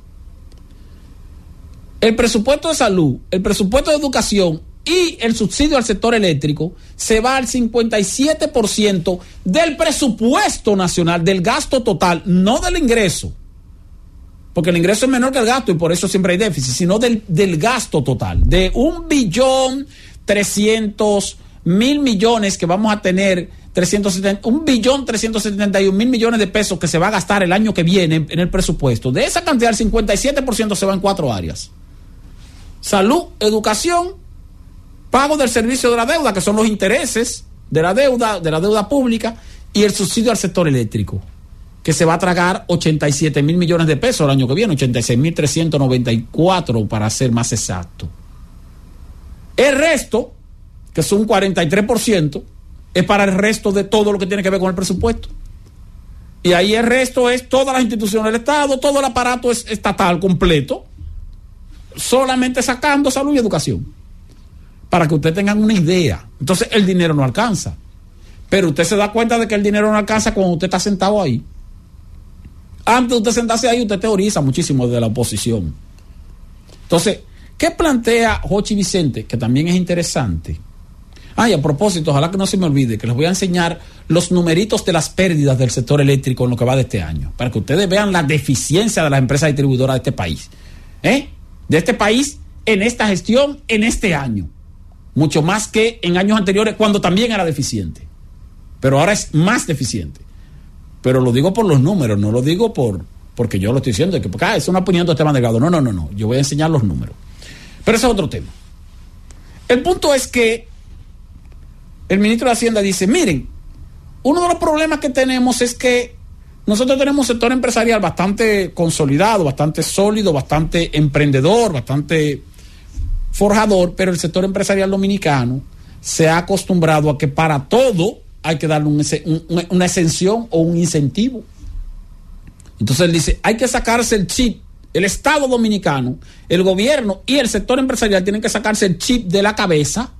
el presupuesto de salud, el presupuesto de educación y el subsidio al sector eléctrico se va al 57% del presupuesto nacional, del gasto total, no del ingreso. Porque el ingreso es menor que el gasto y por eso siempre hay déficit, sino del, del gasto total. De un billón trescientos mil millones que vamos a tener, 370, un billón 371 mil millones de pesos que se va a gastar el año que viene en el presupuesto. De esa cantidad, el 57% se va en cuatro áreas. Salud, educación, pago del servicio de la deuda, que son los intereses de la deuda, de la deuda pública, y el subsidio al sector eléctrico, que se va a tragar 87 mil millones de pesos el año que viene, 86 mil 394 para ser más exacto. El resto, que son un 43%, es para el resto de todo lo que tiene que ver con el presupuesto. Y ahí el resto es todas las instituciones del Estado, todo el aparato es estatal completo, solamente sacando salud y educación para que ustedes tengan una idea. Entonces el dinero no alcanza. Pero usted se da cuenta de que el dinero no alcanza cuando usted está sentado ahí. Antes de usted sentarse ahí, usted teoriza muchísimo de la oposición. Entonces, ¿qué plantea Jochi Vicente? Que también es interesante. Ay, a propósito, ojalá que no se me olvide que les voy a enseñar los numeritos de las pérdidas del sector eléctrico en lo que va de este año, para que ustedes vean la deficiencia de las empresas distribuidoras de este país. ¿Eh? De este país en esta gestión, en este año mucho más que en años anteriores cuando también era deficiente. Pero ahora es más deficiente. Pero lo digo por los números, no lo digo por porque yo lo estoy diciendo, que ah, es una opinión de Esteban Delgado. No, no, no, no. Yo voy a enseñar los números. Pero ese es otro tema. El punto es que el ministro de Hacienda dice, miren, uno de los problemas que tenemos es que nosotros tenemos un sector empresarial bastante consolidado, bastante sólido, bastante emprendedor, bastante forjador, pero el sector empresarial dominicano se ha acostumbrado a que para todo hay que darle un, un, una exención o un incentivo. Entonces él dice, hay que sacarse el chip. El Estado dominicano, el gobierno y el sector empresarial tienen que sacarse el chip de la cabeza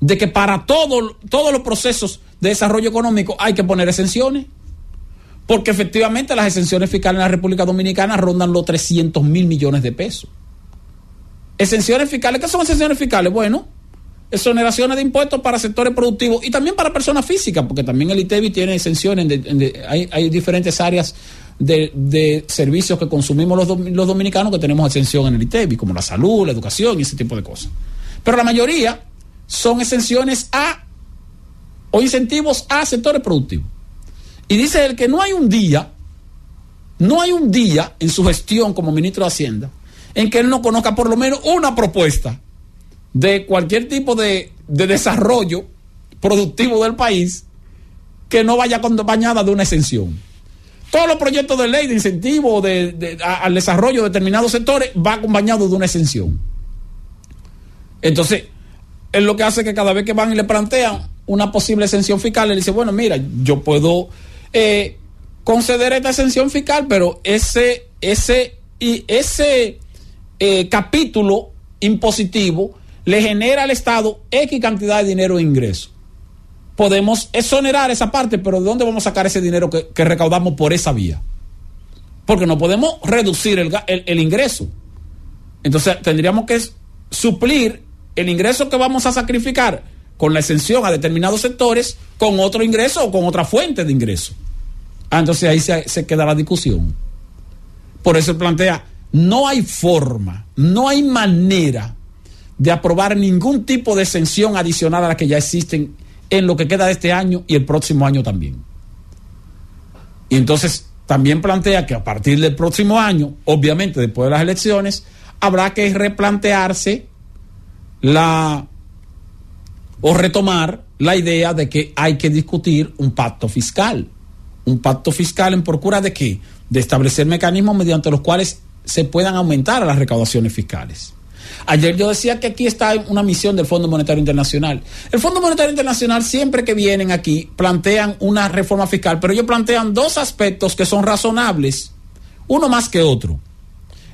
de que para todo, todos los procesos de desarrollo económico hay que poner exenciones. Porque efectivamente las exenciones fiscales en la República Dominicana rondan los 300 mil millones de pesos. Exenciones fiscales, ¿qué son exenciones fiscales? Bueno, exoneraciones de impuestos para sectores productivos y también para personas físicas, porque también el ITEVI tiene exenciones, hay, diferentes áreas de, servicios que consumimos los, los, dominicanos que tenemos exención en el ITEVI, como la salud, la educación y ese tipo de cosas. Pero la mayoría son exenciones a o incentivos a sectores productivos. Y dice él que no hay un día, no hay un día en su gestión como ministro de Hacienda en que él no conozca por lo menos una propuesta de cualquier tipo de, desarrollo productivo del país que no vaya acompañada de una exención. Todos los proyectos de ley de incentivo de, al desarrollo de determinados sectores va acompañado de una exención. Entonces, es lo que hace que cada vez que van y le plantean una posible exención fiscal, le dice, bueno, mira, yo puedo eh, conceder esta exención fiscal, pero ese, ese, y ese eh, capítulo impositivo le genera al Estado X cantidad de dinero de ingreso. Podemos exonerar esa parte, pero ¿de dónde vamos a sacar ese dinero que, recaudamos por esa vía? Porque no podemos reducir el, ingreso. Entonces tendríamos que suplir el ingreso que vamos a sacrificar con la exención a determinados sectores con otro ingreso o con otra fuente de ingreso. Ah, entonces ahí se, queda la discusión. Por eso plantea, no hay forma, no hay manera de aprobar ningún tipo de exención adicional a la que ya existen en lo que queda de este año y el próximo año también. Y entonces también plantea que a partir del próximo año, obviamente después de las elecciones, habrá que replantearse la o retomar la idea de que hay que discutir un pacto fiscal. Un pacto fiscal en procura de qué? De establecer mecanismos mediante los cuales se puedan aumentar las recaudaciones fiscales. Ayer yo decía que aquí está una misión del Fondo Monetario Internacional. El Fondo Monetario Internacional siempre que vienen aquí plantean una reforma fiscal, pero ellos plantean dos aspectos que son razonables, uno más que otro.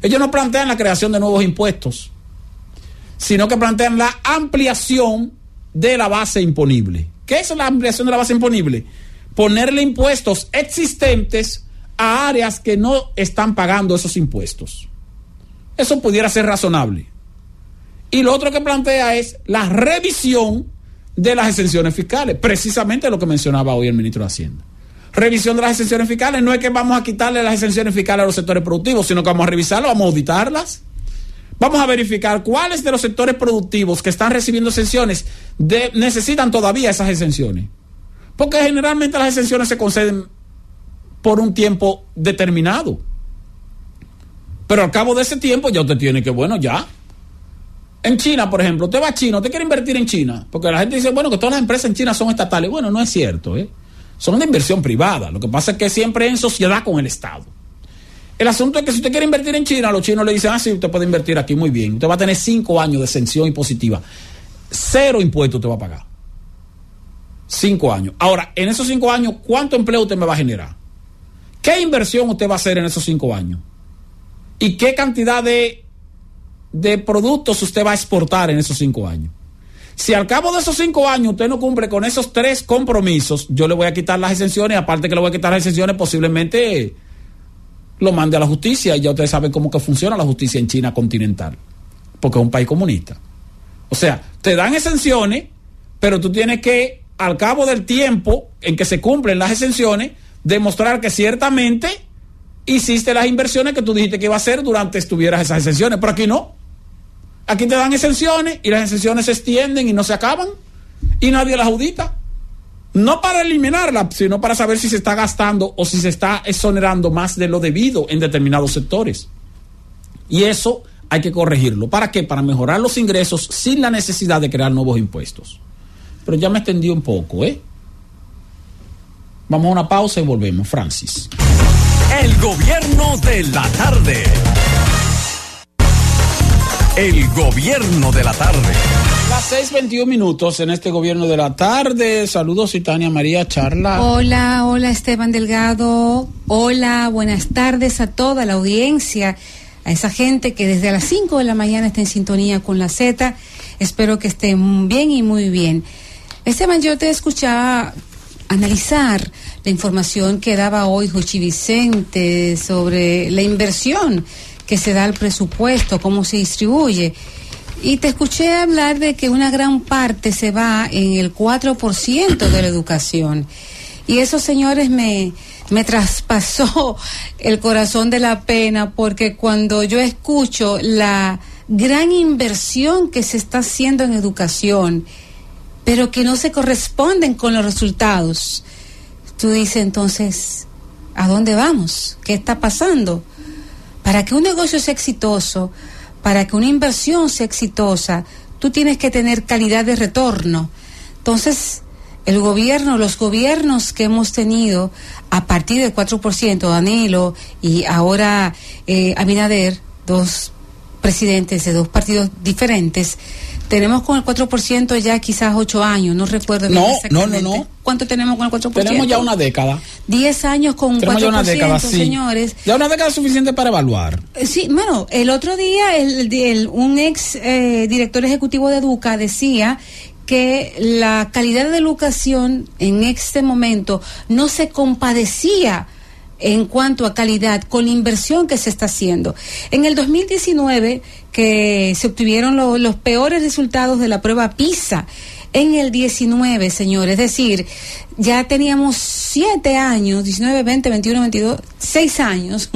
Ellos no plantean la creación de nuevos impuestos, sino que plantean la ampliación de la base imponible. ¿Qué es la ampliación de la base imponible? Ponerle impuestos existentes a áreas que no están pagando esos impuestos. Eso pudiera ser razonable. Y lo otro que plantea es la revisión de las exenciones fiscales, precisamente lo que mencionaba hoy el ministro de Hacienda. Revisión de las exenciones fiscales no es que vamos a quitarle las exenciones fiscales a los sectores productivos, sino que vamos a revisarlas, vamos a auditarlas Vamos a verificar cuáles de los sectores productivos que están recibiendo exenciones necesitan todavía esas exenciones. Porque generalmente las exenciones se conceden por un tiempo determinado. Pero al cabo de ese tiempo ya usted tiene que, bueno, ya. En China, por ejemplo, usted va a China, usted quiere invertir en China, porque la gente dice, bueno, que todas las empresas en China son estatales. Bueno, no es cierto, ¿eh? Son de inversión privada. Lo que pasa es que siempre en sociedad con el Estado. El asunto es que si usted quiere invertir en China, los chinos le dicen, ah, sí, usted puede invertir aquí muy bien. Usted va a tener cinco años de exención impositiva. Cero impuestos usted va a pagar. Cinco años. Ahora, en esos cinco años, ¿cuánto empleo usted me va a generar? ¿Qué inversión usted va a hacer en esos cinco años? ¿Y qué cantidad de, de productos usted va a exportar en esos cinco años? Si al cabo de esos cinco años usted no cumple con esos tres compromisos, yo le voy a quitar las exenciones, aparte que le voy a quitar las exenciones, posiblemente lo mande a la justicia y ya ustedes saben cómo que funciona la justicia en China continental, porque es un país comunista. O sea, te dan exenciones, pero tú tienes que, al cabo del tiempo en que se cumplen las exenciones, demostrar que ciertamente hiciste las inversiones que tú dijiste que iba a hacer durante estuvieras esas exenciones, pero aquí no. Aquí te dan exenciones y las exenciones se extienden y no se acaban y nadie las audita no para eliminarla, sino para saber si se está gastando o si se está exonerando más de lo debido en determinados sectores. Y eso hay que corregirlo. ¿Para qué? Para mejorar los ingresos sin la necesidad de crear nuevos impuestos. Pero ya me extendí un poco, ¿eh? Vamos a una pausa y volvemos. Francis. El gobierno de la tarde. El gobierno de la tarde. Las 6:21 minutos en este gobierno de la tarde. Saludos, Tania María Charla. Hola, hola Esteban Delgado. Hola, buenas tardes a toda la audiencia, a esa gente que desde las 5 de la mañana está en sintonía con la Z. Espero que estén bien y muy bien. Esteban, yo te escuchaba analizar la información que daba hoy Jochi Vicente sobre la inversión que se da al presupuesto, cómo se distribuye. Y te escuché hablar de que una gran parte se va en el 4% de la educación. Y eso, señores, me, me traspasó el corazón de la pena porque cuando yo escucho la gran inversión que se está haciendo en educación, pero que no se corresponden con los resultados, tú dices entonces, ¿a dónde vamos? ¿Qué está pasando? Para que un negocio sea exitoso, para que una inversión sea exitosa, tú tienes que tener calidad de retorno. Entonces, el gobierno, los gobiernos que hemos tenido a partir del 4%, Danilo y ahora eh, Abinader, dos presidentes de dos partidos diferentes, tenemos con el 4% ya quizás ocho años, no recuerdo. No, no, no, no. ¿Cuánto tenemos con el 4%? Tenemos ya una década. Diez años con un 4%, ya una década, sí. señores. Ya una década suficiente para evaluar. Eh, Sí, bueno, el otro día el, el- un ex eh, director ejecutivo de Educa decía que la calidad de educación en este momento no se compadecía en cuanto a calidad con la inversión que se está haciendo. En el 2019, que se obtuvieron lo- los peores resultados de la prueba PISA, en el 19, señores, es decir, ya teníamos siete años, 19, 20, 21, 22, seis años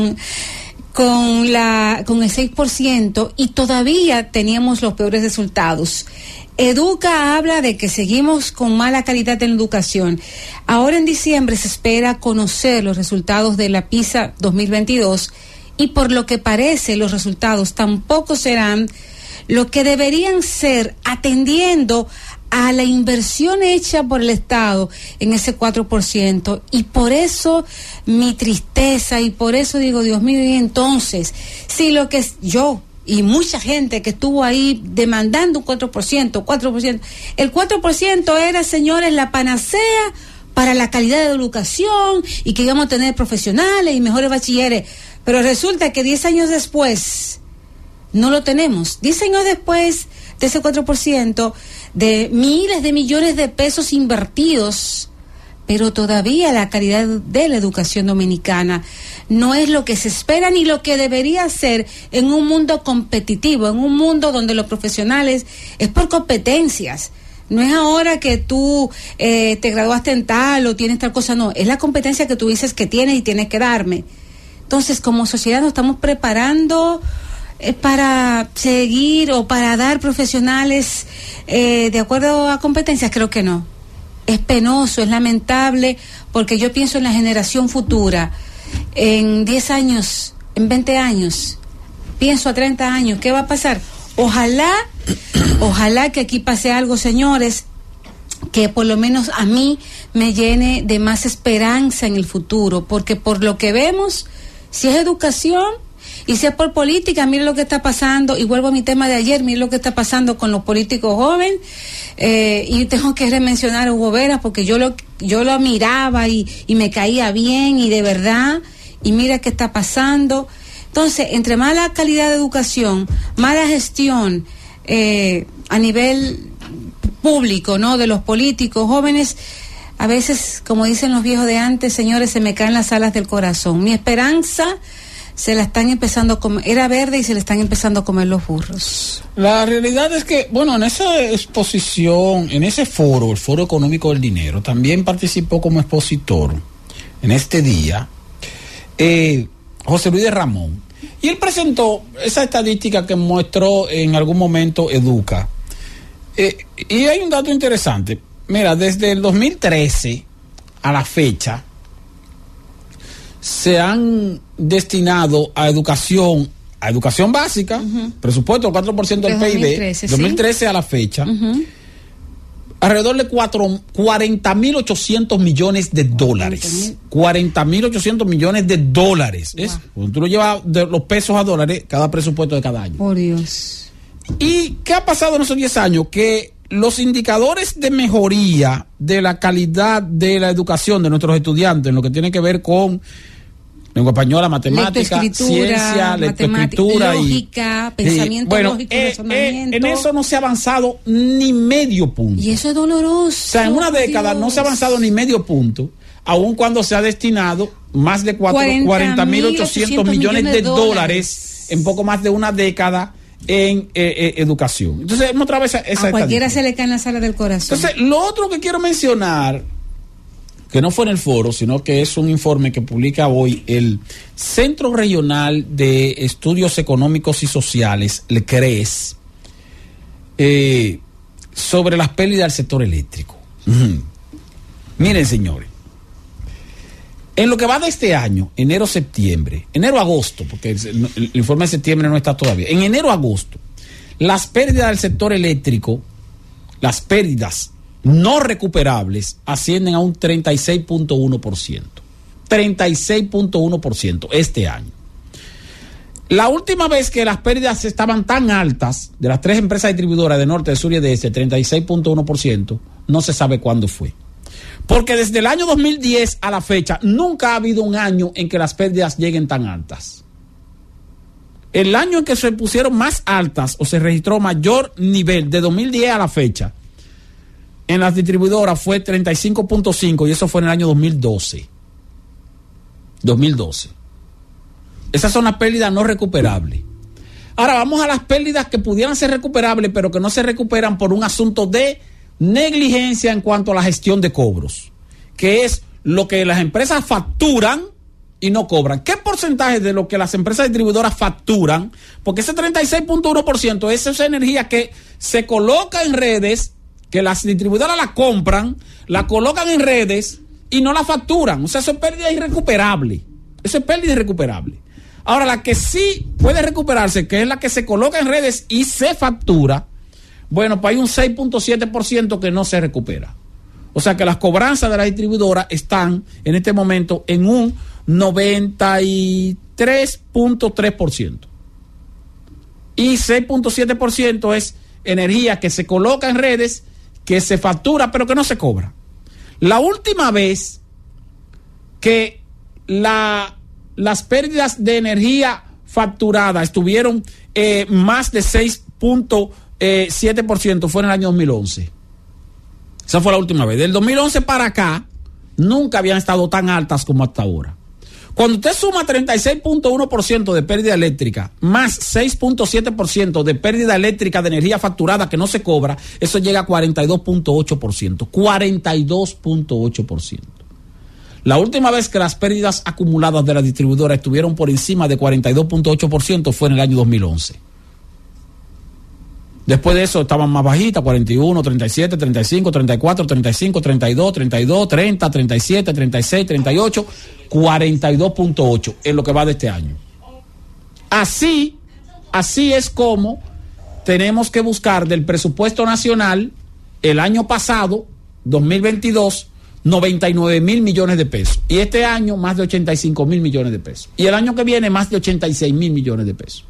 con la con el 6% y todavía teníamos los peores resultados. Educa habla de que seguimos con mala calidad en educación. Ahora en diciembre se espera conocer los resultados de la PISA 2022 y por lo que parece los resultados tampoco serán lo que deberían ser atendiendo a la inversión hecha por el Estado en ese 4%. Y por eso mi tristeza y por eso digo, Dios mío, y entonces, si lo que yo y mucha gente que estuvo ahí demandando un 4%, 4%, el 4% era, señores, la panacea para la calidad de educación y que íbamos a tener profesionales y mejores bachilleres. Pero resulta que 10 años después, no lo tenemos. Diez años después de ese 4%, de miles de millones de pesos invertidos, pero todavía la calidad de la educación dominicana no es lo que se espera ni lo que debería ser en un mundo competitivo, en un mundo donde los profesionales es por competencias. No es ahora que tú eh, te graduaste en tal o tienes tal cosa, no, es la competencia que tú dices que tienes y tienes que darme. Entonces, como sociedad nos estamos preparando eh, para seguir o para dar profesionales eh, de acuerdo a competencias, creo que no. Es penoso, es lamentable, porque yo pienso en la generación futura, en 10 años, en 20 años, pienso a 30 años, ¿qué va a pasar? Ojalá, ojalá que aquí pase algo, señores, que por lo menos a mí me llene de más esperanza en el futuro, porque por lo que vemos, si es educación y si es por política, mire lo que está pasando, y vuelvo a mi tema de ayer, mire lo que está pasando con los políticos jóvenes, eh, y tengo que remencionar a Hugo Vera, porque yo lo, yo lo miraba y, y me caía bien, y de verdad, y mira qué está pasando. Entonces, entre mala calidad de educación, mala gestión eh, a nivel público, ¿no? De los políticos jóvenes, a veces, como dicen los viejos de antes, señores, se me caen las alas del corazón. Mi esperanza se la están empezando a comer, era verde y se le están empezando a comer los burros. La realidad es que, bueno, en esa exposición, en ese foro, el Foro Económico del Dinero, también participó como expositor en este día eh, José Luis de Ramón. Y él presentó esa estadística que mostró en algún momento Educa. Eh, y hay un dato interesante. Mira, desde el 2013 a la fecha, se han destinado a educación, a educación básica, presupuesto del 4% del De PIB, 2013, sí. 2013 a la fecha, alrededor de 40.800 millones de dólares. 40.800 millones de dólares. ¿es? Cuando tú lo llevas de los pesos a dólares, cada presupuesto de cada año. Por Dios. ¿Y qué ha pasado en esos 10 años? Que los indicadores de mejoría de la calidad de la educación de nuestros estudiantes, en lo que tiene que ver con lengua española, matemática, ciencia, lectoescritura lógica, pensamiento bueno, lógico, eh, razonamiento. eh, en eso no se ha avanzado ni medio punto. Y eso es doloroso. O sea, en una década no se ha avanzado ni medio punto, aun cuando se ha destinado más de 40.800 millones de dólares en poco más de una década en eh, eh, educación. Entonces, otra vez esa, esa A cualquiera estadística. se le cae en la sala del corazón. Entonces, lo otro que quiero mencionar, que no fue en el foro, sino que es un informe que publica hoy el Centro Regional de Estudios Económicos y Sociales, el CRES, eh, sobre las pérdidas del sector eléctrico. Miren, señores, en lo que va de este año, enero-septiembre, enero-agosto, porque el, informe de septiembre no está todavía, en enero-agosto, las pérdidas del sector eléctrico, las pérdidas no recuperables ascienden a un 36.1%. 36.1% este año. La última vez que las pérdidas estaban tan altas de las tres empresas distribuidoras de norte, de sur y de este, 36.1%, no se sabe cuándo fue. Porque desde el año 2010 a la fecha nunca ha habido un año en que las pérdidas lleguen tan altas. El año en que se pusieron más altas o se registró mayor nivel de 2010 a la fecha en las distribuidoras fue 35.5 y eso fue en el año 2012. 2012. Esas son las pérdidas no recuperables. Ahora vamos a las pérdidas que pudieran ser recuperables, pero que no se recuperan por un asunto de negligencia en cuanto a la gestión de cobros, que es lo que las empresas facturan y no cobran. ¿Qué porcentaje de lo que las empresas distribuidoras facturan? Porque ese 36.1% es esa energía que se coloca en redes, que las distribuidoras la compran, la colocan en redes y no la facturan. O sea, eso es pérdida irrecuperable. Eso es pérdida irrecuperable. Ahora, la que sí puede recuperarse, que es la que se coloca en redes y se factura, bueno, pues hay un 6.7% que no se recupera. O sea que las cobranzas de la distribuidora están en este momento en un 93.3%. Y 6.7% es energía que se coloca en redes, que se factura, pero que no se cobra. La última vez que la, las pérdidas de energía facturada estuvieron eh, más de 6.7% fue en el año 2011. Esa fue la última vez. Del 2011 para acá, nunca habían estado tan altas como hasta ahora. Cuando usted suma 36.1% de pérdida eléctrica más 6.7% de pérdida eléctrica de energía facturada que no se cobra, eso llega a 42.8%. 42.8%. La última vez que las pérdidas acumuladas de la distribuidora estuvieron por encima de 42.8% fue en el año 2011. Después de eso estaban más bajitas, 41, 37, 35, 34, 35, 32, 32, 30, 37, 36, 38, 42.8 en lo que va de este año. Así, así es como tenemos que buscar del presupuesto nacional el año pasado, 2022, 99 mil millones de pesos. Y este año más de 85 mil millones de pesos. Y el año que viene más de 86 mil millones de pesos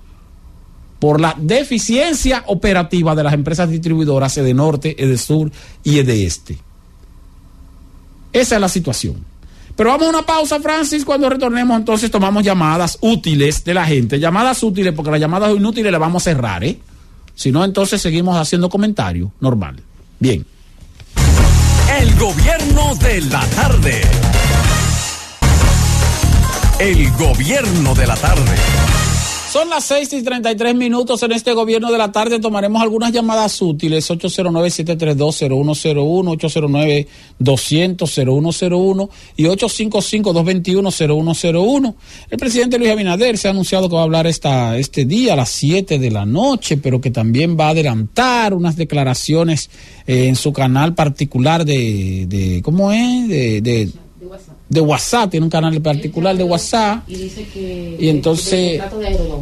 por la deficiencia operativa de las empresas distribuidoras de norte, de sur y de este. Esa es la situación. Pero vamos a una pausa, Francis. Cuando retornemos, entonces tomamos llamadas útiles de la gente. Llamadas útiles, porque las llamadas inútiles las vamos a cerrar, ¿eh? Si no, entonces seguimos haciendo comentarios. Normal. Bien. El gobierno de la tarde. El gobierno de la tarde. Son las 6 y 33 minutos en este gobierno de la tarde. Tomaremos algunas llamadas útiles. 809-732-0101, 809-200-0101 y 855-221-0101. El presidente Luis Abinader se ha anunciado que va a hablar esta, este día a las 7 de la noche, pero que también va a adelantar unas declaraciones eh, en su canal particular de, de ¿cómo es? de, de de WhatsApp, tiene un canal particular de WhatsApp. Y dice que. Y entonces- de.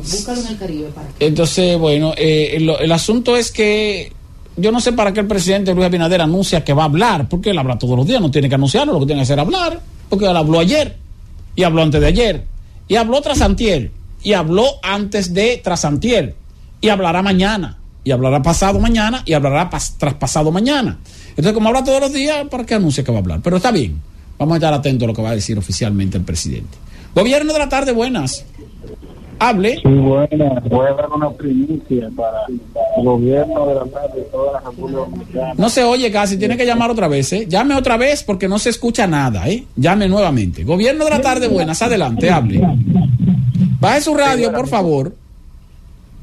Búscalo en el Caribe para que. Entonces, bueno, eh, el, el asunto es que yo no sé para qué el presidente Luis Abinader anuncia que va a hablar, porque él habla todos los días, no tiene que anunciarlo, lo que tiene que hacer es hablar, porque él habló ayer, y habló antes de ayer, y habló tras antier, y habló antes de tras antier, y hablará mañana, y hablará pasado mañana, y hablará pas- tras pasado mañana. Entonces, como habla todos los días, ¿para qué anuncia que va a hablar? Pero está bien, vamos a estar atentos a lo que va a decir oficialmente el presidente. Gobierno de la tarde, buenas. Hable. Sí, buena. Voy a dar una primicia para el gobierno de la tarde de toda la República Dominicana. No se oye casi, tiene que llamar otra vez, ¿eh? Llame otra vez porque no se escucha nada, ¿eh? Llame nuevamente. Gobierno de la tarde, buenas, adelante, hable. Baje su radio, por favor.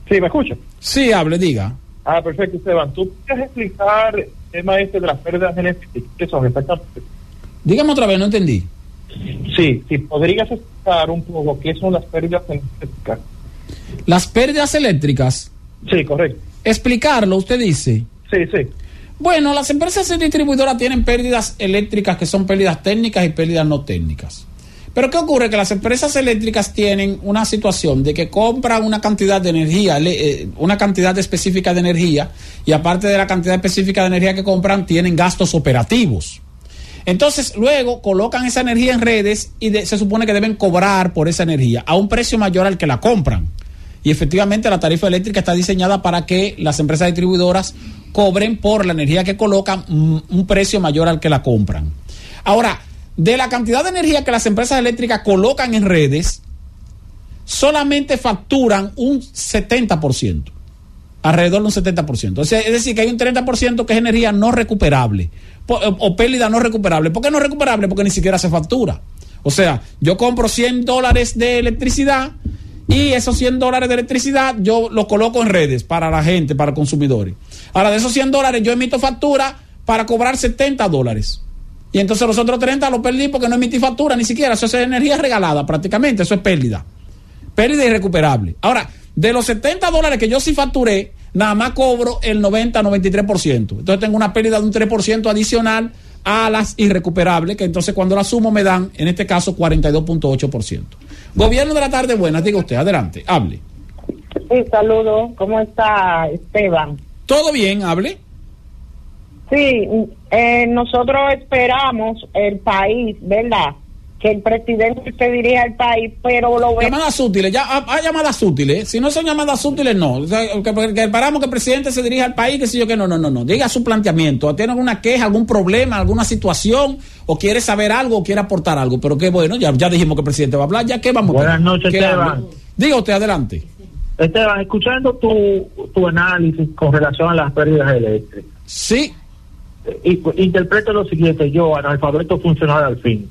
Sí, ¿me escucha? Sí, hable, diga. Ah, perfecto, Esteban. ¿Tú puedes explicar el tema este de las pérdidas genéticas? ¿Qué son exactamente? Dígame otra vez, no entendí. Sí, sí, podrías explicar un poco qué son las pérdidas genéticas. Las pérdidas eléctricas. Sí, correcto. Explicarlo, usted dice. Sí, sí. Bueno, las empresas distribuidoras tienen pérdidas eléctricas que son pérdidas técnicas y pérdidas no técnicas. Pero ¿qué ocurre? Que las empresas eléctricas tienen una situación de que compran una cantidad de energía, eh, una cantidad específica de energía, y aparte de la cantidad específica de energía que compran, tienen gastos operativos. Entonces, luego colocan esa energía en redes y se supone que deben cobrar por esa energía a un precio mayor al que la compran. Y efectivamente la tarifa eléctrica está diseñada para que las empresas distribuidoras cobren por la energía que colocan mm, un precio mayor al que la compran. Ahora, de la cantidad de energía que las empresas eléctricas colocan en redes, solamente facturan un 70%, alrededor de un 70%. O sea, es decir, que hay un 30% que es energía no recuperable o, o pérdida no recuperable. ¿Por qué no recuperable? Porque ni siquiera se factura. O sea, yo compro 100 dólares de electricidad y esos 100 dólares de electricidad yo los coloco en redes para la gente, para consumidores. Ahora, de esos 100 dólares yo emito factura para cobrar 70 dólares. Y entonces los otros 30 los perdí porque no emití factura ni siquiera. Eso es energía regalada prácticamente, eso es pérdida. Pérdida irrecuperable. Ahora, de los 70 dólares que yo sí facturé, nada más cobro el 90-93%. Entonces tengo una pérdida de un 3% adicional a las irrecuperables, que entonces cuando las sumo me dan, en este caso, 42.8%. Gobierno de la tarde, buenas, diga usted, adelante, hable. Sí, saludo. ¿Cómo está Esteban? ¿Todo bien? Hable. Sí, eh, nosotros esperamos el país, ¿verdad? Que el presidente se dirija al país, pero lo ve. Llamadas útiles, ya ah, hay llamadas útiles. Si no son llamadas útiles, no. O sea, que, que esperamos que el presidente se dirija al país, que si yo que no, no, no, no. Diga su planteamiento. ¿Tiene alguna queja, algún problema, alguna situación? ¿O quiere saber algo o quiere aportar algo? Pero qué bueno, ya, ya dijimos que el presidente va a hablar. ¿Ya qué vamos Buenas noches, ¿Qué Esteban. Diga usted, adelante. Esteban, escuchando tu, tu análisis con relación a las pérdidas eléctricas. Sí. Y, interpreto lo siguiente, yo, analfabeto funcional al fin.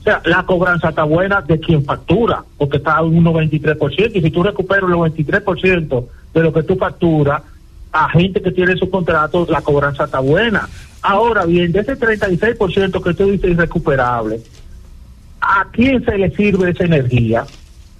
O sea, la cobranza está buena de quien factura, porque está a un 93%, y si tú recuperas el 93% de lo que tú facturas, a gente que tiene su contrato, la cobranza está buena. Ahora bien, de ese 36% que tú dices irrecuperable, ¿a quién se le sirve esa energía?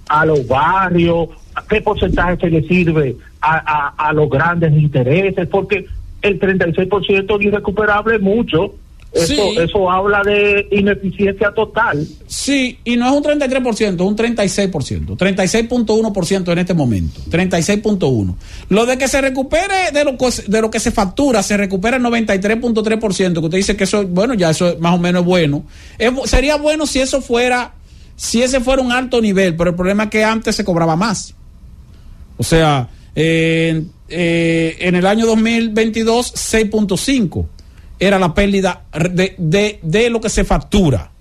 ¿A los barrios? ¿A qué porcentaje se le sirve a, a, a los grandes intereses? Porque el 36% de irrecuperable es mucho. Eso, Sí. eso habla de ineficiencia total. Sí, y no es un 33%, es un 36%, 36.1% en este momento, 36.1. Lo de que se recupere de lo, que- de lo que se factura, se recupera el 93.3%, que usted dice que eso, bueno, ya eso es más o menos bueno. Es bu- sería bueno si eso fuera, si ese fuera un alto nivel, pero el problema es que antes se cobraba más. O sea, eh, eh, en el año 2022, 6.5 era la pérdida de, de- de lo que se factura.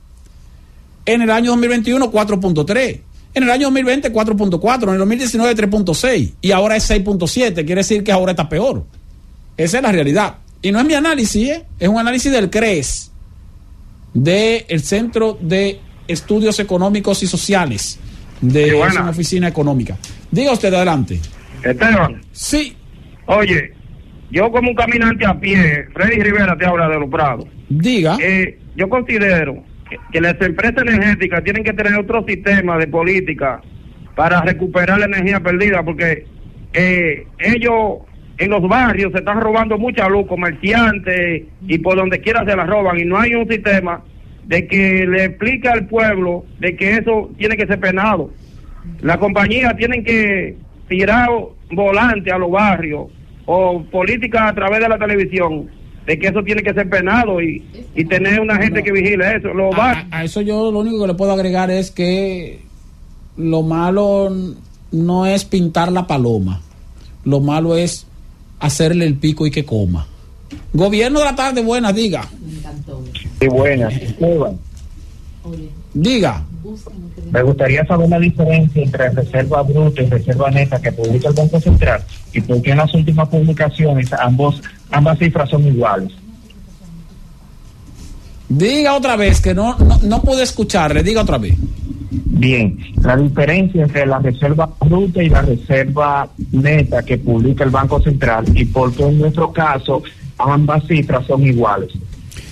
En el año 2021, 4.3. En el año 2020, 4.4. En el 2019, 3.6. Y ahora es 6.7. Quiere decir que ahora está peor. Esa es la realidad. Y no es mi análisis, ¿eh? es un análisis del CRES, del Centro de Estudios Económicos y Sociales, de una oficina económica. Diga usted adelante. Esteban. Sí. Oye, yo como un caminante a pie, Freddy Rivera te habla de los Prados. Diga. Eh, yo considero que, que las empresas energéticas tienen que tener otro sistema de política para recuperar la energía perdida, porque eh, ellos en los barrios se están robando mucha luz, comerciantes, y por donde quiera se la roban, y no hay un sistema de que le explique al pueblo de que eso tiene que ser penado. La compañía tienen que tirar volante a los barrios o políticas a través de la televisión de que eso tiene que ser penado y, y tener una gente que vigile eso. Lo va, a, a eso yo lo único que le puedo agregar es que lo malo no es pintar la paloma, lo malo es hacerle el pico y que coma. Gobierno de la tarde, buenas, diga. Sí, buenas. Esteban, Diga. Me gustaría saber la diferencia entre reserva bruta y reserva neta que publica el Banco Central y por qué en las últimas publicaciones ambos, ambas cifras son iguales. Diga otra vez, que no, no, no pude escucharle, diga otra vez. Bien, la diferencia entre la reserva bruta y la reserva neta que publica el Banco Central y por qué en nuestro caso ambas cifras son iguales.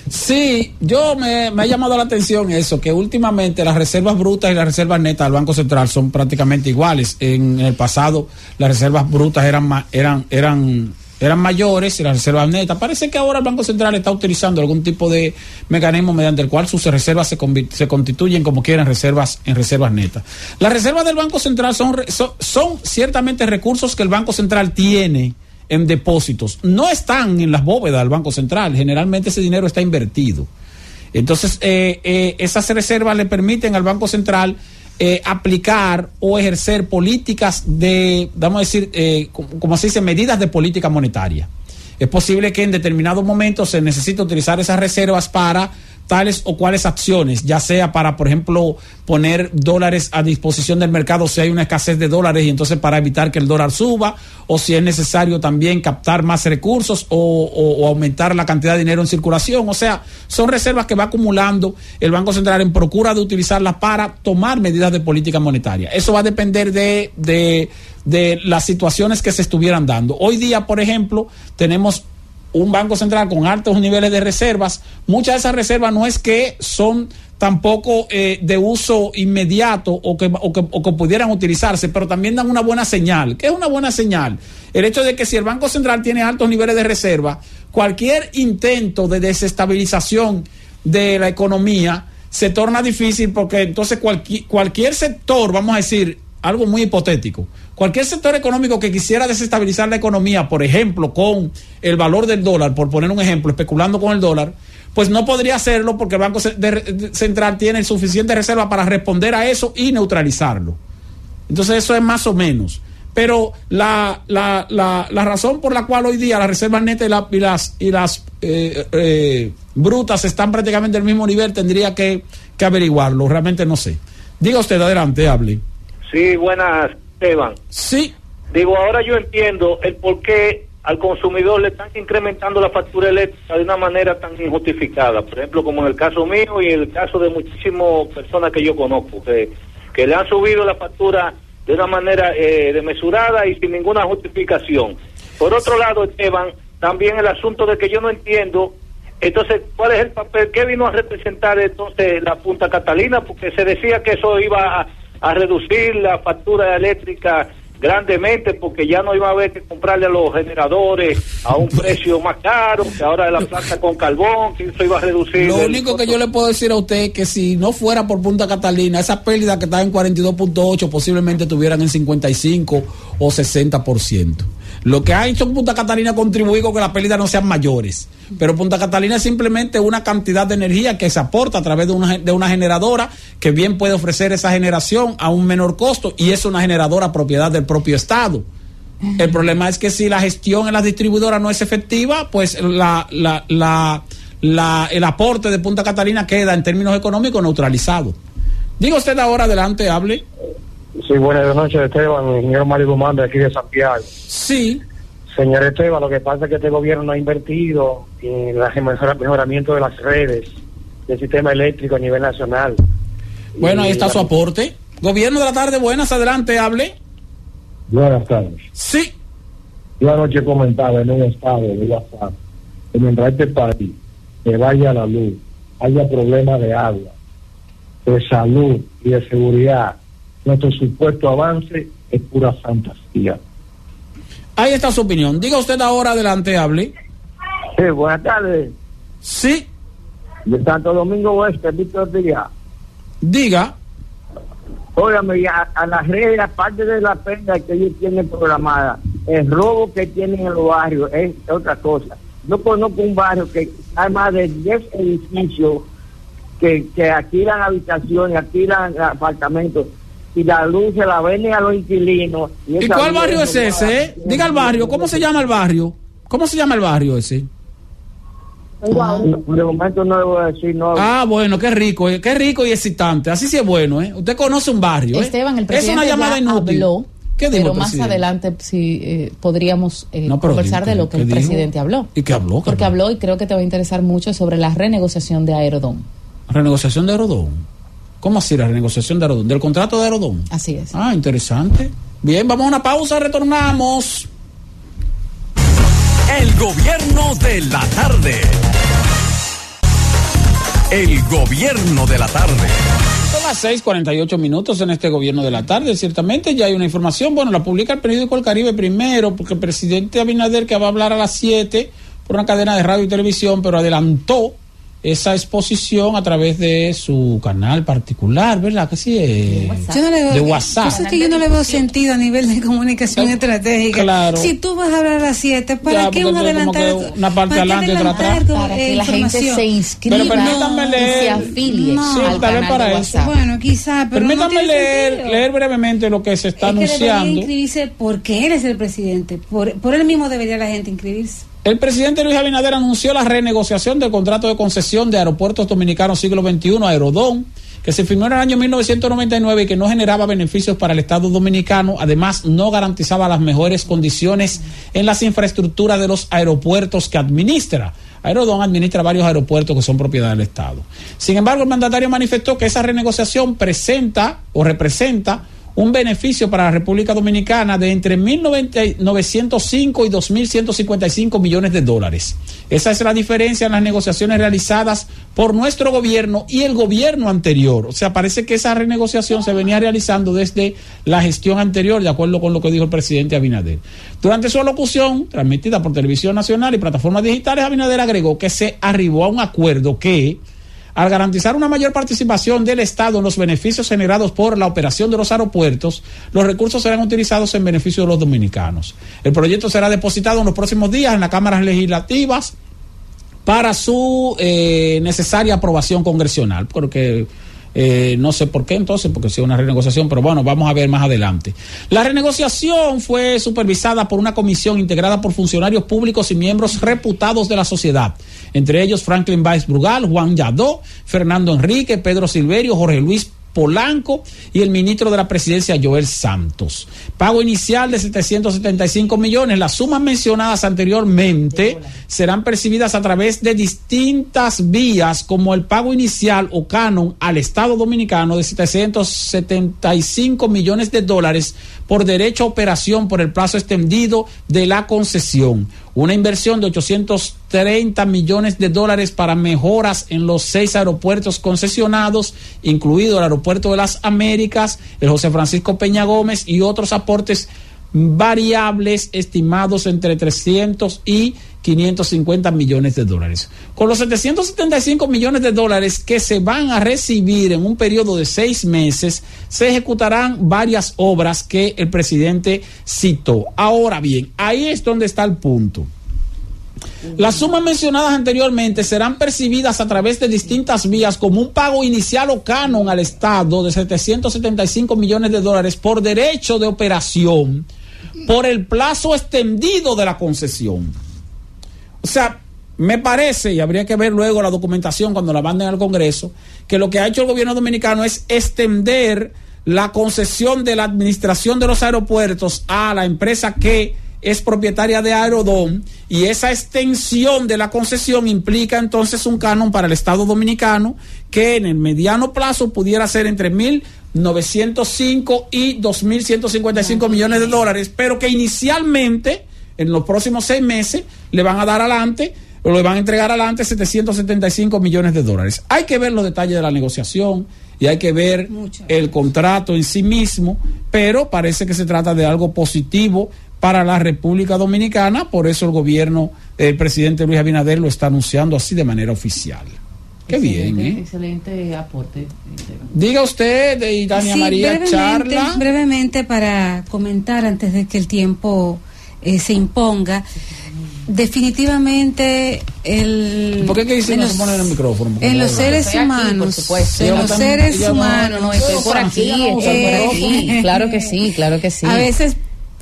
Sí, yo me, me, ha llamado la atención eso, que últimamente las reservas brutas y las reservas netas del Banco Central son prácticamente iguales. En, el pasado las reservas brutas eran, eran, eran, eran mayores y las reservas netas. Parece que ahora el Banco Central está utilizando algún tipo de mecanismo mediante el cual sus reservas se, se constituyen como quieran reservas en reservas netas. Las reservas del Banco Central son, son, son ciertamente recursos que el Banco Central tiene en depósitos. No están en las bóvedas del Banco Central, generalmente ese dinero está invertido. Entonces, eh, eh, esas reservas le permiten al Banco Central eh, aplicar o ejercer políticas de, vamos a decir, como, como se dice, medidas de política monetaria. Es posible que en determinados momentos se necesite utilizar esas reservas para tales o cuales acciones, ya sea para, por ejemplo, poner dólares a disposición del mercado si hay una escasez de dólares y entonces para evitar que el dólar suba, o si es necesario también captar más recursos o, o, o aumentar la cantidad de dinero en circulación. O sea, son reservas que va acumulando el Banco Central en procura de utilizarlas para tomar medidas de política monetaria. Eso va a depender de, de, de las situaciones que se estuvieran dando. Hoy día, por ejemplo, tenemos un banco central con altos niveles de reservas, muchas de esas reservas no es que son tampoco eh, de uso inmediato o que, o, que, o que, pudieran utilizarse, pero también dan una buena señal. ¿Qué es una buena señal? El hecho de que si el Banco Central tiene altos niveles de reserva, cualquier intento de desestabilización de la economía se torna difícil porque entonces cualquier, cualquier sector, vamos a decir, algo muy hipotético, Cualquier sector económico que quisiera desestabilizar la economía, por ejemplo, con el valor del dólar, por poner un ejemplo, especulando con el dólar, pues no podría hacerlo porque el Banco Central tiene suficiente reserva para responder a eso y neutralizarlo. Entonces eso es más o menos. Pero la, la, la, la razón por la cual hoy día las reservas netas y, la, y las, y las eh, eh, brutas están prácticamente al mismo nivel tendría que, que averiguarlo. Realmente no sé. Diga usted, adelante, hable. Sí, buenas Esteban. Sí. Digo, ahora yo entiendo el por qué al consumidor le están incrementando la factura eléctrica de una manera tan injustificada. Por ejemplo, como en el caso mío y en el caso de muchísimas personas que yo conozco, que, que le han subido la factura de una manera eh, desmesurada y sin ninguna justificación. Por otro lado, Esteban, también el asunto de que yo no entiendo entonces, ¿cuál es el papel? ¿Qué vino a representar entonces la Punta Catalina? Porque se decía que eso iba a, a reducir la factura eléctrica grandemente porque ya no iba a haber que comprarle a los generadores a un precio más caro, que ahora la planta con carbón, que eso iba a reducir. Lo único que yo le puedo decir a usted es que si no fuera por Punta Catalina, esa pérdida que está en 42.8 posiblemente tuvieran en 55 o 60%. Lo que ha hecho Punta Catalina contribuir con que las pérdidas no sean mayores. Pero Punta Catalina es simplemente una cantidad de energía que se aporta a través de una, de una generadora que bien puede ofrecer esa generación a un menor costo y es una generadora propiedad del propio Estado. El problema es que si la gestión en las distribuidoras no es efectiva, pues la, la, la, la, el aporte de Punta Catalina queda en términos económicos neutralizado. Diga usted ahora, adelante, hable. Sí, buenas noches, Esteban. El señor Mario Guzmán de aquí de Santiago. Sí. Señor Esteban, lo que pasa es que este gobierno no ha invertido en el mejoramiento de las redes del sistema eléctrico a nivel nacional. Bueno, ahí está la... su aporte. Gobierno de la tarde, buenas, adelante, hable. Buenas tardes. Sí. Yo anoche comentaba en un estado de WhatsApp que mientras este país se vaya a la luz, haya problemas de agua, de salud y de seguridad, nuestro supuesto avance es pura fantasía. Ahí está su opinión. Diga usted ahora, adelante, hable. Sí, buenas tardes. Sí. De Santo Domingo Oeste, Víctor Díaz. Diga. Óigame, a, a las aparte de la pena que ellos tienen programada, el robo que tienen en los barrios es otra cosa. Yo conozco un barrio que hay más de 10 edificios que, que alquilan habitaciones, alquilan apartamentos y la luz se la venden a los inquilinos. ¿Y cuál barrio es ese? eh? Diga el barrio, ¿cómo se llama el barrio? ¿Cómo se llama el barrio ese? De momento no le voy a decir no. Ah, bueno, qué rico, eh, qué rico y excitante. Así sí es bueno, ¿eh? Usted conoce un barrio, ¿eh? Esteban, el es presidente una llamada ya inútil. habló, ¿Qué dijo pero más presidente? adelante eh, podríamos eh, No, conversar dijo de lo que- el presidente habló. ¿Y qué habló? Porque habló y creo que te va a interesar mucho sobre la renegociación de Aerodón. Renegociación de Aerodón. ¿Cómo así la renegociación de Aerodón? ¿Del contrato de Aerodón? Así es. Ah, interesante. Bien, vamos a una pausa, retornamos. El gobierno de la tarde. El gobierno de la tarde. Son las 6:48 minutos en este gobierno de la tarde. Ciertamente ya hay una información. Bueno, la publica el periódico El Caribe primero, porque el presidente Abinader, que va a hablar a las 7 por una cadena de radio y televisión, pero adelantó esa exposición a través de su canal particular, ¿verdad? Que sí es. Yo no le veo, de WhatsApp. Yo sé que yo no le veo sentido a nivel de comunicación estratégica. claro. Si tú vas a hablar a las 7, ¿para Ya, qué un adelantar? una parte ¿para qué adelante y otra adelantar atrás. Para que eh, la gente se inscriba Pero permítanme y leer. se afilie No. Sí, al tal vez canal para de eso. Bueno, quizá, pero no tiene leer, sentido. leer brevemente lo que se está es que debería anunciando. inscribirse porque él es el presidente. Por, por él mismo debería la gente inscribirse. El presidente Luis Abinader anunció la renegociación del contrato de concesión de Aeropuertos Dominicanos siglo XXI, Aerodón, que se firmó en el año 1999 y que no generaba beneficios para el Estado dominicano, además no garantizaba las mejores condiciones en las infraestructuras de los aeropuertos que administra. Aerodón administra varios aeropuertos que son propiedad del Estado. Sin embargo, el mandatario manifestó que esa renegociación presenta o representa un beneficio para la República Dominicana de entre 1.905 y 2.155 millones de dólares. Esa es la diferencia en las negociaciones realizadas por nuestro gobierno y el gobierno anterior. O sea, parece que esa renegociación se venía realizando desde la gestión anterior, de acuerdo con lo que dijo el presidente Abinader. Durante su alocución, transmitida por Televisión Nacional y plataformas digitales, Abinader agregó que se arribó a un acuerdo que al garantizar una mayor participación del Estado en los beneficios generados por la operación de los aeropuertos, los recursos serán utilizados en beneficio de los dominicanos. El proyecto será depositado en los próximos días en las cámaras legislativas para su eh, necesaria aprobación congresional, porque eh, no sé por qué entonces, porque sí una renegociación, pero bueno, vamos a ver más adelante. La renegociación fue supervisada por una comisión integrada por funcionarios públicos y miembros reputados de la sociedad, entre ellos Franklin Weiss Brugal, Juan Yadó, Fernando Enrique, Pedro Silverio, Jorge Luis Polanco y el ministro de la presidencia Joel Santos. Pago inicial de 775 millones. Las sumas mencionadas anteriormente serán percibidas a través de distintas vías como el pago inicial o canon al Estado Dominicano de 775 millones de dólares por derecho a operación por el plazo extendido de la concesión. Una inversión de 830 millones de dólares para mejoras en los seis aeropuertos concesionados, incluido el Aeropuerto de las Américas, el José Francisco Peña Gómez y otros aportes variables estimados entre 300 y 550 millones de dólares. Con los 775 millones de dólares que se van a recibir en un periodo de seis meses, se ejecutarán varias obras que el presidente citó. Ahora bien, ahí es donde está el punto. Las sumas mencionadas anteriormente serán percibidas a través de distintas vías como un pago inicial o canon al Estado de 775 millones de dólares por derecho de operación por el plazo extendido de la concesión. O sea, me parece, y habría que ver luego la documentación cuando la manden al Congreso, que lo que ha hecho el gobierno dominicano es extender la concesión de la administración de los aeropuertos a la empresa que es propietaria de Aerodón y esa extensión de la concesión implica entonces un canon para el Estado dominicano que en el mediano plazo pudiera ser entre 1.905 y 2.155 millones de dólares, pero que inicialmente en los próximos seis meses le van a dar adelante o le van a entregar adelante 775 millones de dólares. Hay que ver los detalles de la negociación y hay que ver el contrato en sí mismo, pero parece que se trata de algo positivo para la República Dominicana, por eso el gobierno del presidente Luis Abinader lo está anunciando así de manera oficial. Qué bien, Excelente, ¿eh? Excelente aporte. Diga usted, de Dania Sí, María, brevemente, charla. brevemente para comentar antes de que el tiempo eh, se imponga, definitivamente el... ¿Por qué que dice en no los- se pone en el micrófono? Porque en no los lo seres humanos, supuesto. en los seres humanos, No, estoy por aquí, estoy por aquí. Eh, Claro que sí, claro que sí. A veces,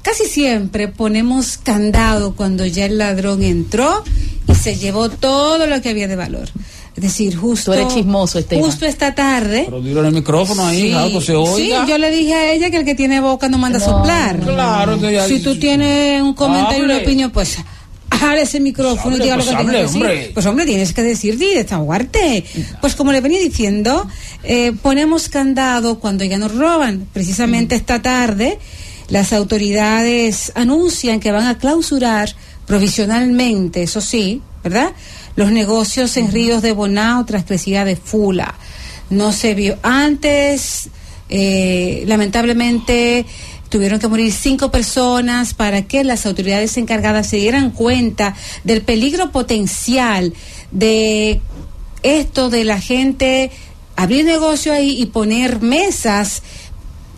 casi siempre ponemos candado cuando ya el ladrón entró y se llevó todo lo que había de valor. Es decir, justo. Tú eres chismoso, Esteban. Justo esta tarde. Pero dilo en el micrófono ahí, Sí, algo se sí, oiga. yo le dije a ella que el que tiene boca no manda a soplar. Claro que ya- Si tú tienes un comentario y una Hable. opinión, pues abre ese micrófono y Pues diga hable, lo que pues tienes que hable, decir. hombre. Pues hombre, tienes que decir y desahogarte. Pues como le venía diciendo, eh, ponemos candado cuando ya nos roban. Precisamente esta tarde las autoridades anuncian que van a clausurar provisionalmente, eso sí, ¿verdad? Los negocios en Ríos de Bonao tras crecida de Fula. No se vio antes, eh, lamentablemente tuvieron que morir cinco personas para que las autoridades encargadas se dieran cuenta del peligro potencial de esto de la gente abrir negocio ahí y poner mesas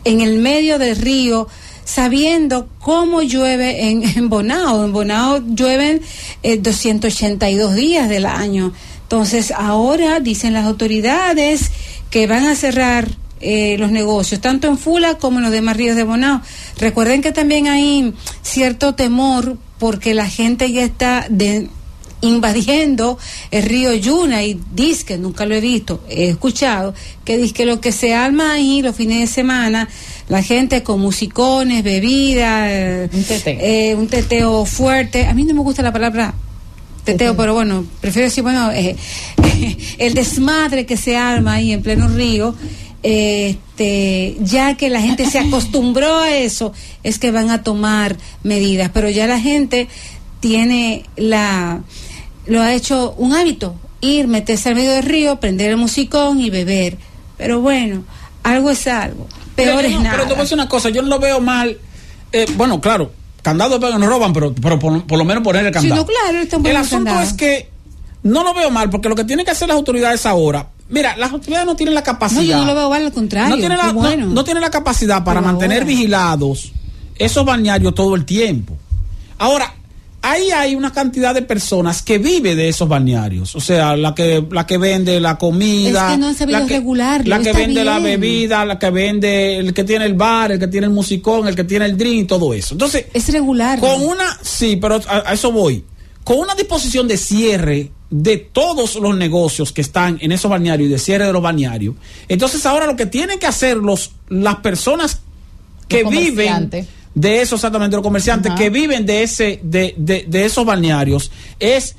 en el medio del río sabiendo cómo llueve en, en Bonao. En Bonao llueven eh, 282 días del año. Entonces ahora dicen las autoridades que van a cerrar eh, los negocios, tanto en Fula como en los demás ríos de Bonao. Recuerden que también hay cierto temor porque la gente ya está de, invadiendo el río Yuna y dice que nunca lo he visto, he escuchado que dice que lo que se arma ahí los fines de semana, la gente con musicones, bebida, eh, eh, un teteo fuerte, a mí no me gusta la palabra teteo, pero bueno, prefiero decir, bueno, eh, el desmadre que se arma ahí en pleno río, este, ya que la gente se acostumbró a eso, es que van a tomar medidas, pero ya la gente tiene la, lo ha hecho un hábito, ir, meterse al medio del río, prender el musicón y beber. Pero bueno, algo es algo, peor Pero es no- nada. Pero te voy a decir una cosa, yo no lo veo mal. Eh, bueno, claro, candado no roban, pero, pero por, por lo menos poner el Sí, candado. no, claro, el asunto candado. es que no lo veo mal, porque lo que tienen que hacer las autoridades ahora, mira, las autoridades no tienen la capacidad. No, yo no lo veo mal, al contrario. no tienen la, bueno. no- no tienen la capacidad para Pero mantener ahora. vigilados esos balnearios todo el tiempo. Ahora, ahí hay una cantidad de personas que vive de esos balnearios. O sea, la que, la que vende la comida. Es que no han sabido la que, regularlo, La que está vende la bebida, la que vende, el que tiene el bar, el que tiene el musicón, el que tiene el drink y todo eso. Entonces, es regular. con una, sí, pero a, a eso voy. Con una disposición de cierre de todos los negocios que están en esos balnearios y de cierre de los balnearios. Entonces ahora lo que tienen que hacer los, las personas que Los viven. De eso exactamente los comerciantes que viven de ese de, de, de esos balnearios es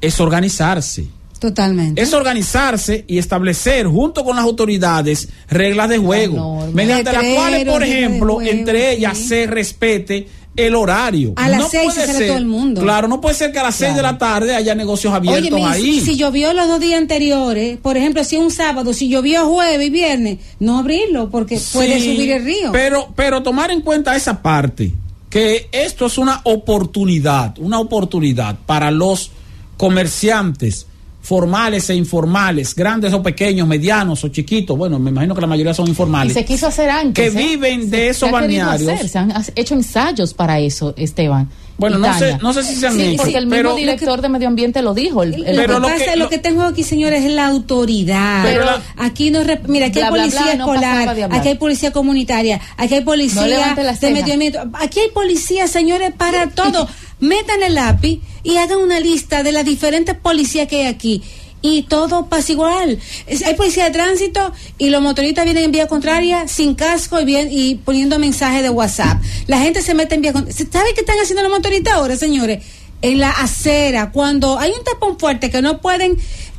es organizarse Totalmente. es organizarse y establecer junto con las autoridades reglas de juego mediante las cuales por ejemplo juego, entre ellas sí. se respete el horario A las No seis puede se ser- todo el mundo. claro no puede ser que a las seis de la tarde haya negocios abiertos Oye, ahí si, si llovió los dos días anteriores, por ejemplo, si un sábado, si llovió jueves y viernes, no abrirlo porque puede subir el río. Pero, pero tomar en cuenta esa parte, que esto es una oportunidad, una oportunidad para los comerciantes formales e informales, grandes o pequeños, medianos o chiquitos, bueno, me imagino que la mayoría son Y informales, se quiso hacer antes. que ¿eh? viven de Se- esos se balnearios. hacer, se han hecho ensayos para eso, Esteban. Bueno, no sé- no sé si se han Sí, hecho, Porque el mismo pero- director de medio ambiente lo dijo. El, el- lo que pasa, lo, que tengo aquí, señores, es la autoridad. Pero la- aquí no, mira, aquí Bla, hay policía bla, escolar, aquí hay policía comunitaria, aquí hay policía No de medio ambiente, aquí hay policía, señores, para todo. Metan el lápiz y hagan una lista de las diferentes policías que hay aquí. Y todo pasa igual. Hay policía de tránsito y los motoristas vienen en vía contraria sin casco y, bien, y poniendo mensajes de WhatsApp. La gente se mete en vía contraria. ¿Sabe qué están haciendo los motoristas ahora, señores? En la acera, cuando hay un tapón fuerte que no pueden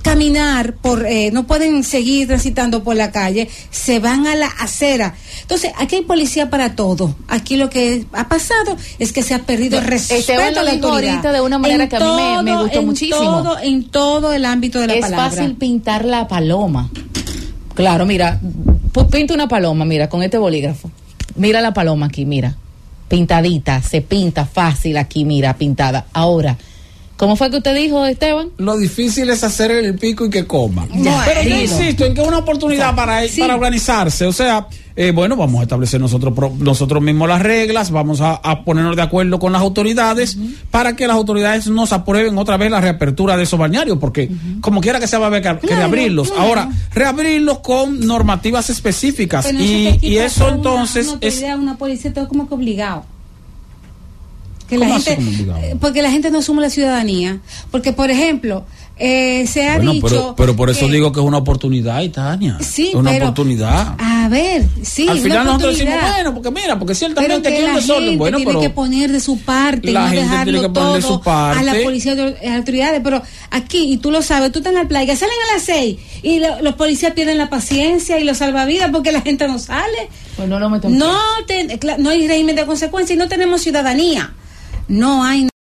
caminar por, eh, no pueden seguir transitando por la calle, se van a la acera. Entonces, aquí hay policía para todo. Aquí lo que ha pasado es que se ha perdido el respeto Esteban a la autoridad. ahorita de una manera En que a mí me- me todo, gustó en muchísimo. todo- en todo el ámbito de la es palabra. fácil pintar la paloma. Claro, mira, pinta una paloma, mira, con este bolígrafo. Mira la paloma aquí, mira. Pintadita, se pinta fácil aquí, mira, pintada. Ahora, ¿Cómo fue que usted dijo, Esteban? Lo difícil es hacer el pico y que coma. Ya. Pero yo insisto en que es una oportunidad para, Sí. para organizarse. O sea, eh, bueno, vamos a establecer nosotros pro- nosotros mismos las reglas, vamos a, a ponernos de acuerdo con las autoridades para que las autoridades nos aprueben otra vez la reapertura de esos balnearios, porque como quiera que sea va a haber que, Claro, reabrirlos. claro. Ahora, reabrirlos con normativas específicas. Pero y, eso una- entonces una es... autoridad, una policía, todo como que obligado. Eh, porque la gente no asume la ciudadanía. Porque, por ejemplo, eh, se ha Bueno, dicho. pero, pero por eso que- digo que es una oportunidad, y Tania. Sí, es una pero- oportunidad. A ver, sí, Al una final nosotros decimos, bueno, porque mira, porque Pero ciertamente que aquí hay un la desorden. Bueno, tiene pero que poner de su parte y la no gente tiene dejarlo que poner de todo su parte. a la policía de a las autoridades. Pero aquí, y tú lo sabes, tú estás en la playa, salen a las seis y lo- los policías pierden la paciencia y los salvavidas porque la gente no sale. Pues no lo meten No, no hay régimen de consecuencia y no tenemos ciudadanía. No hay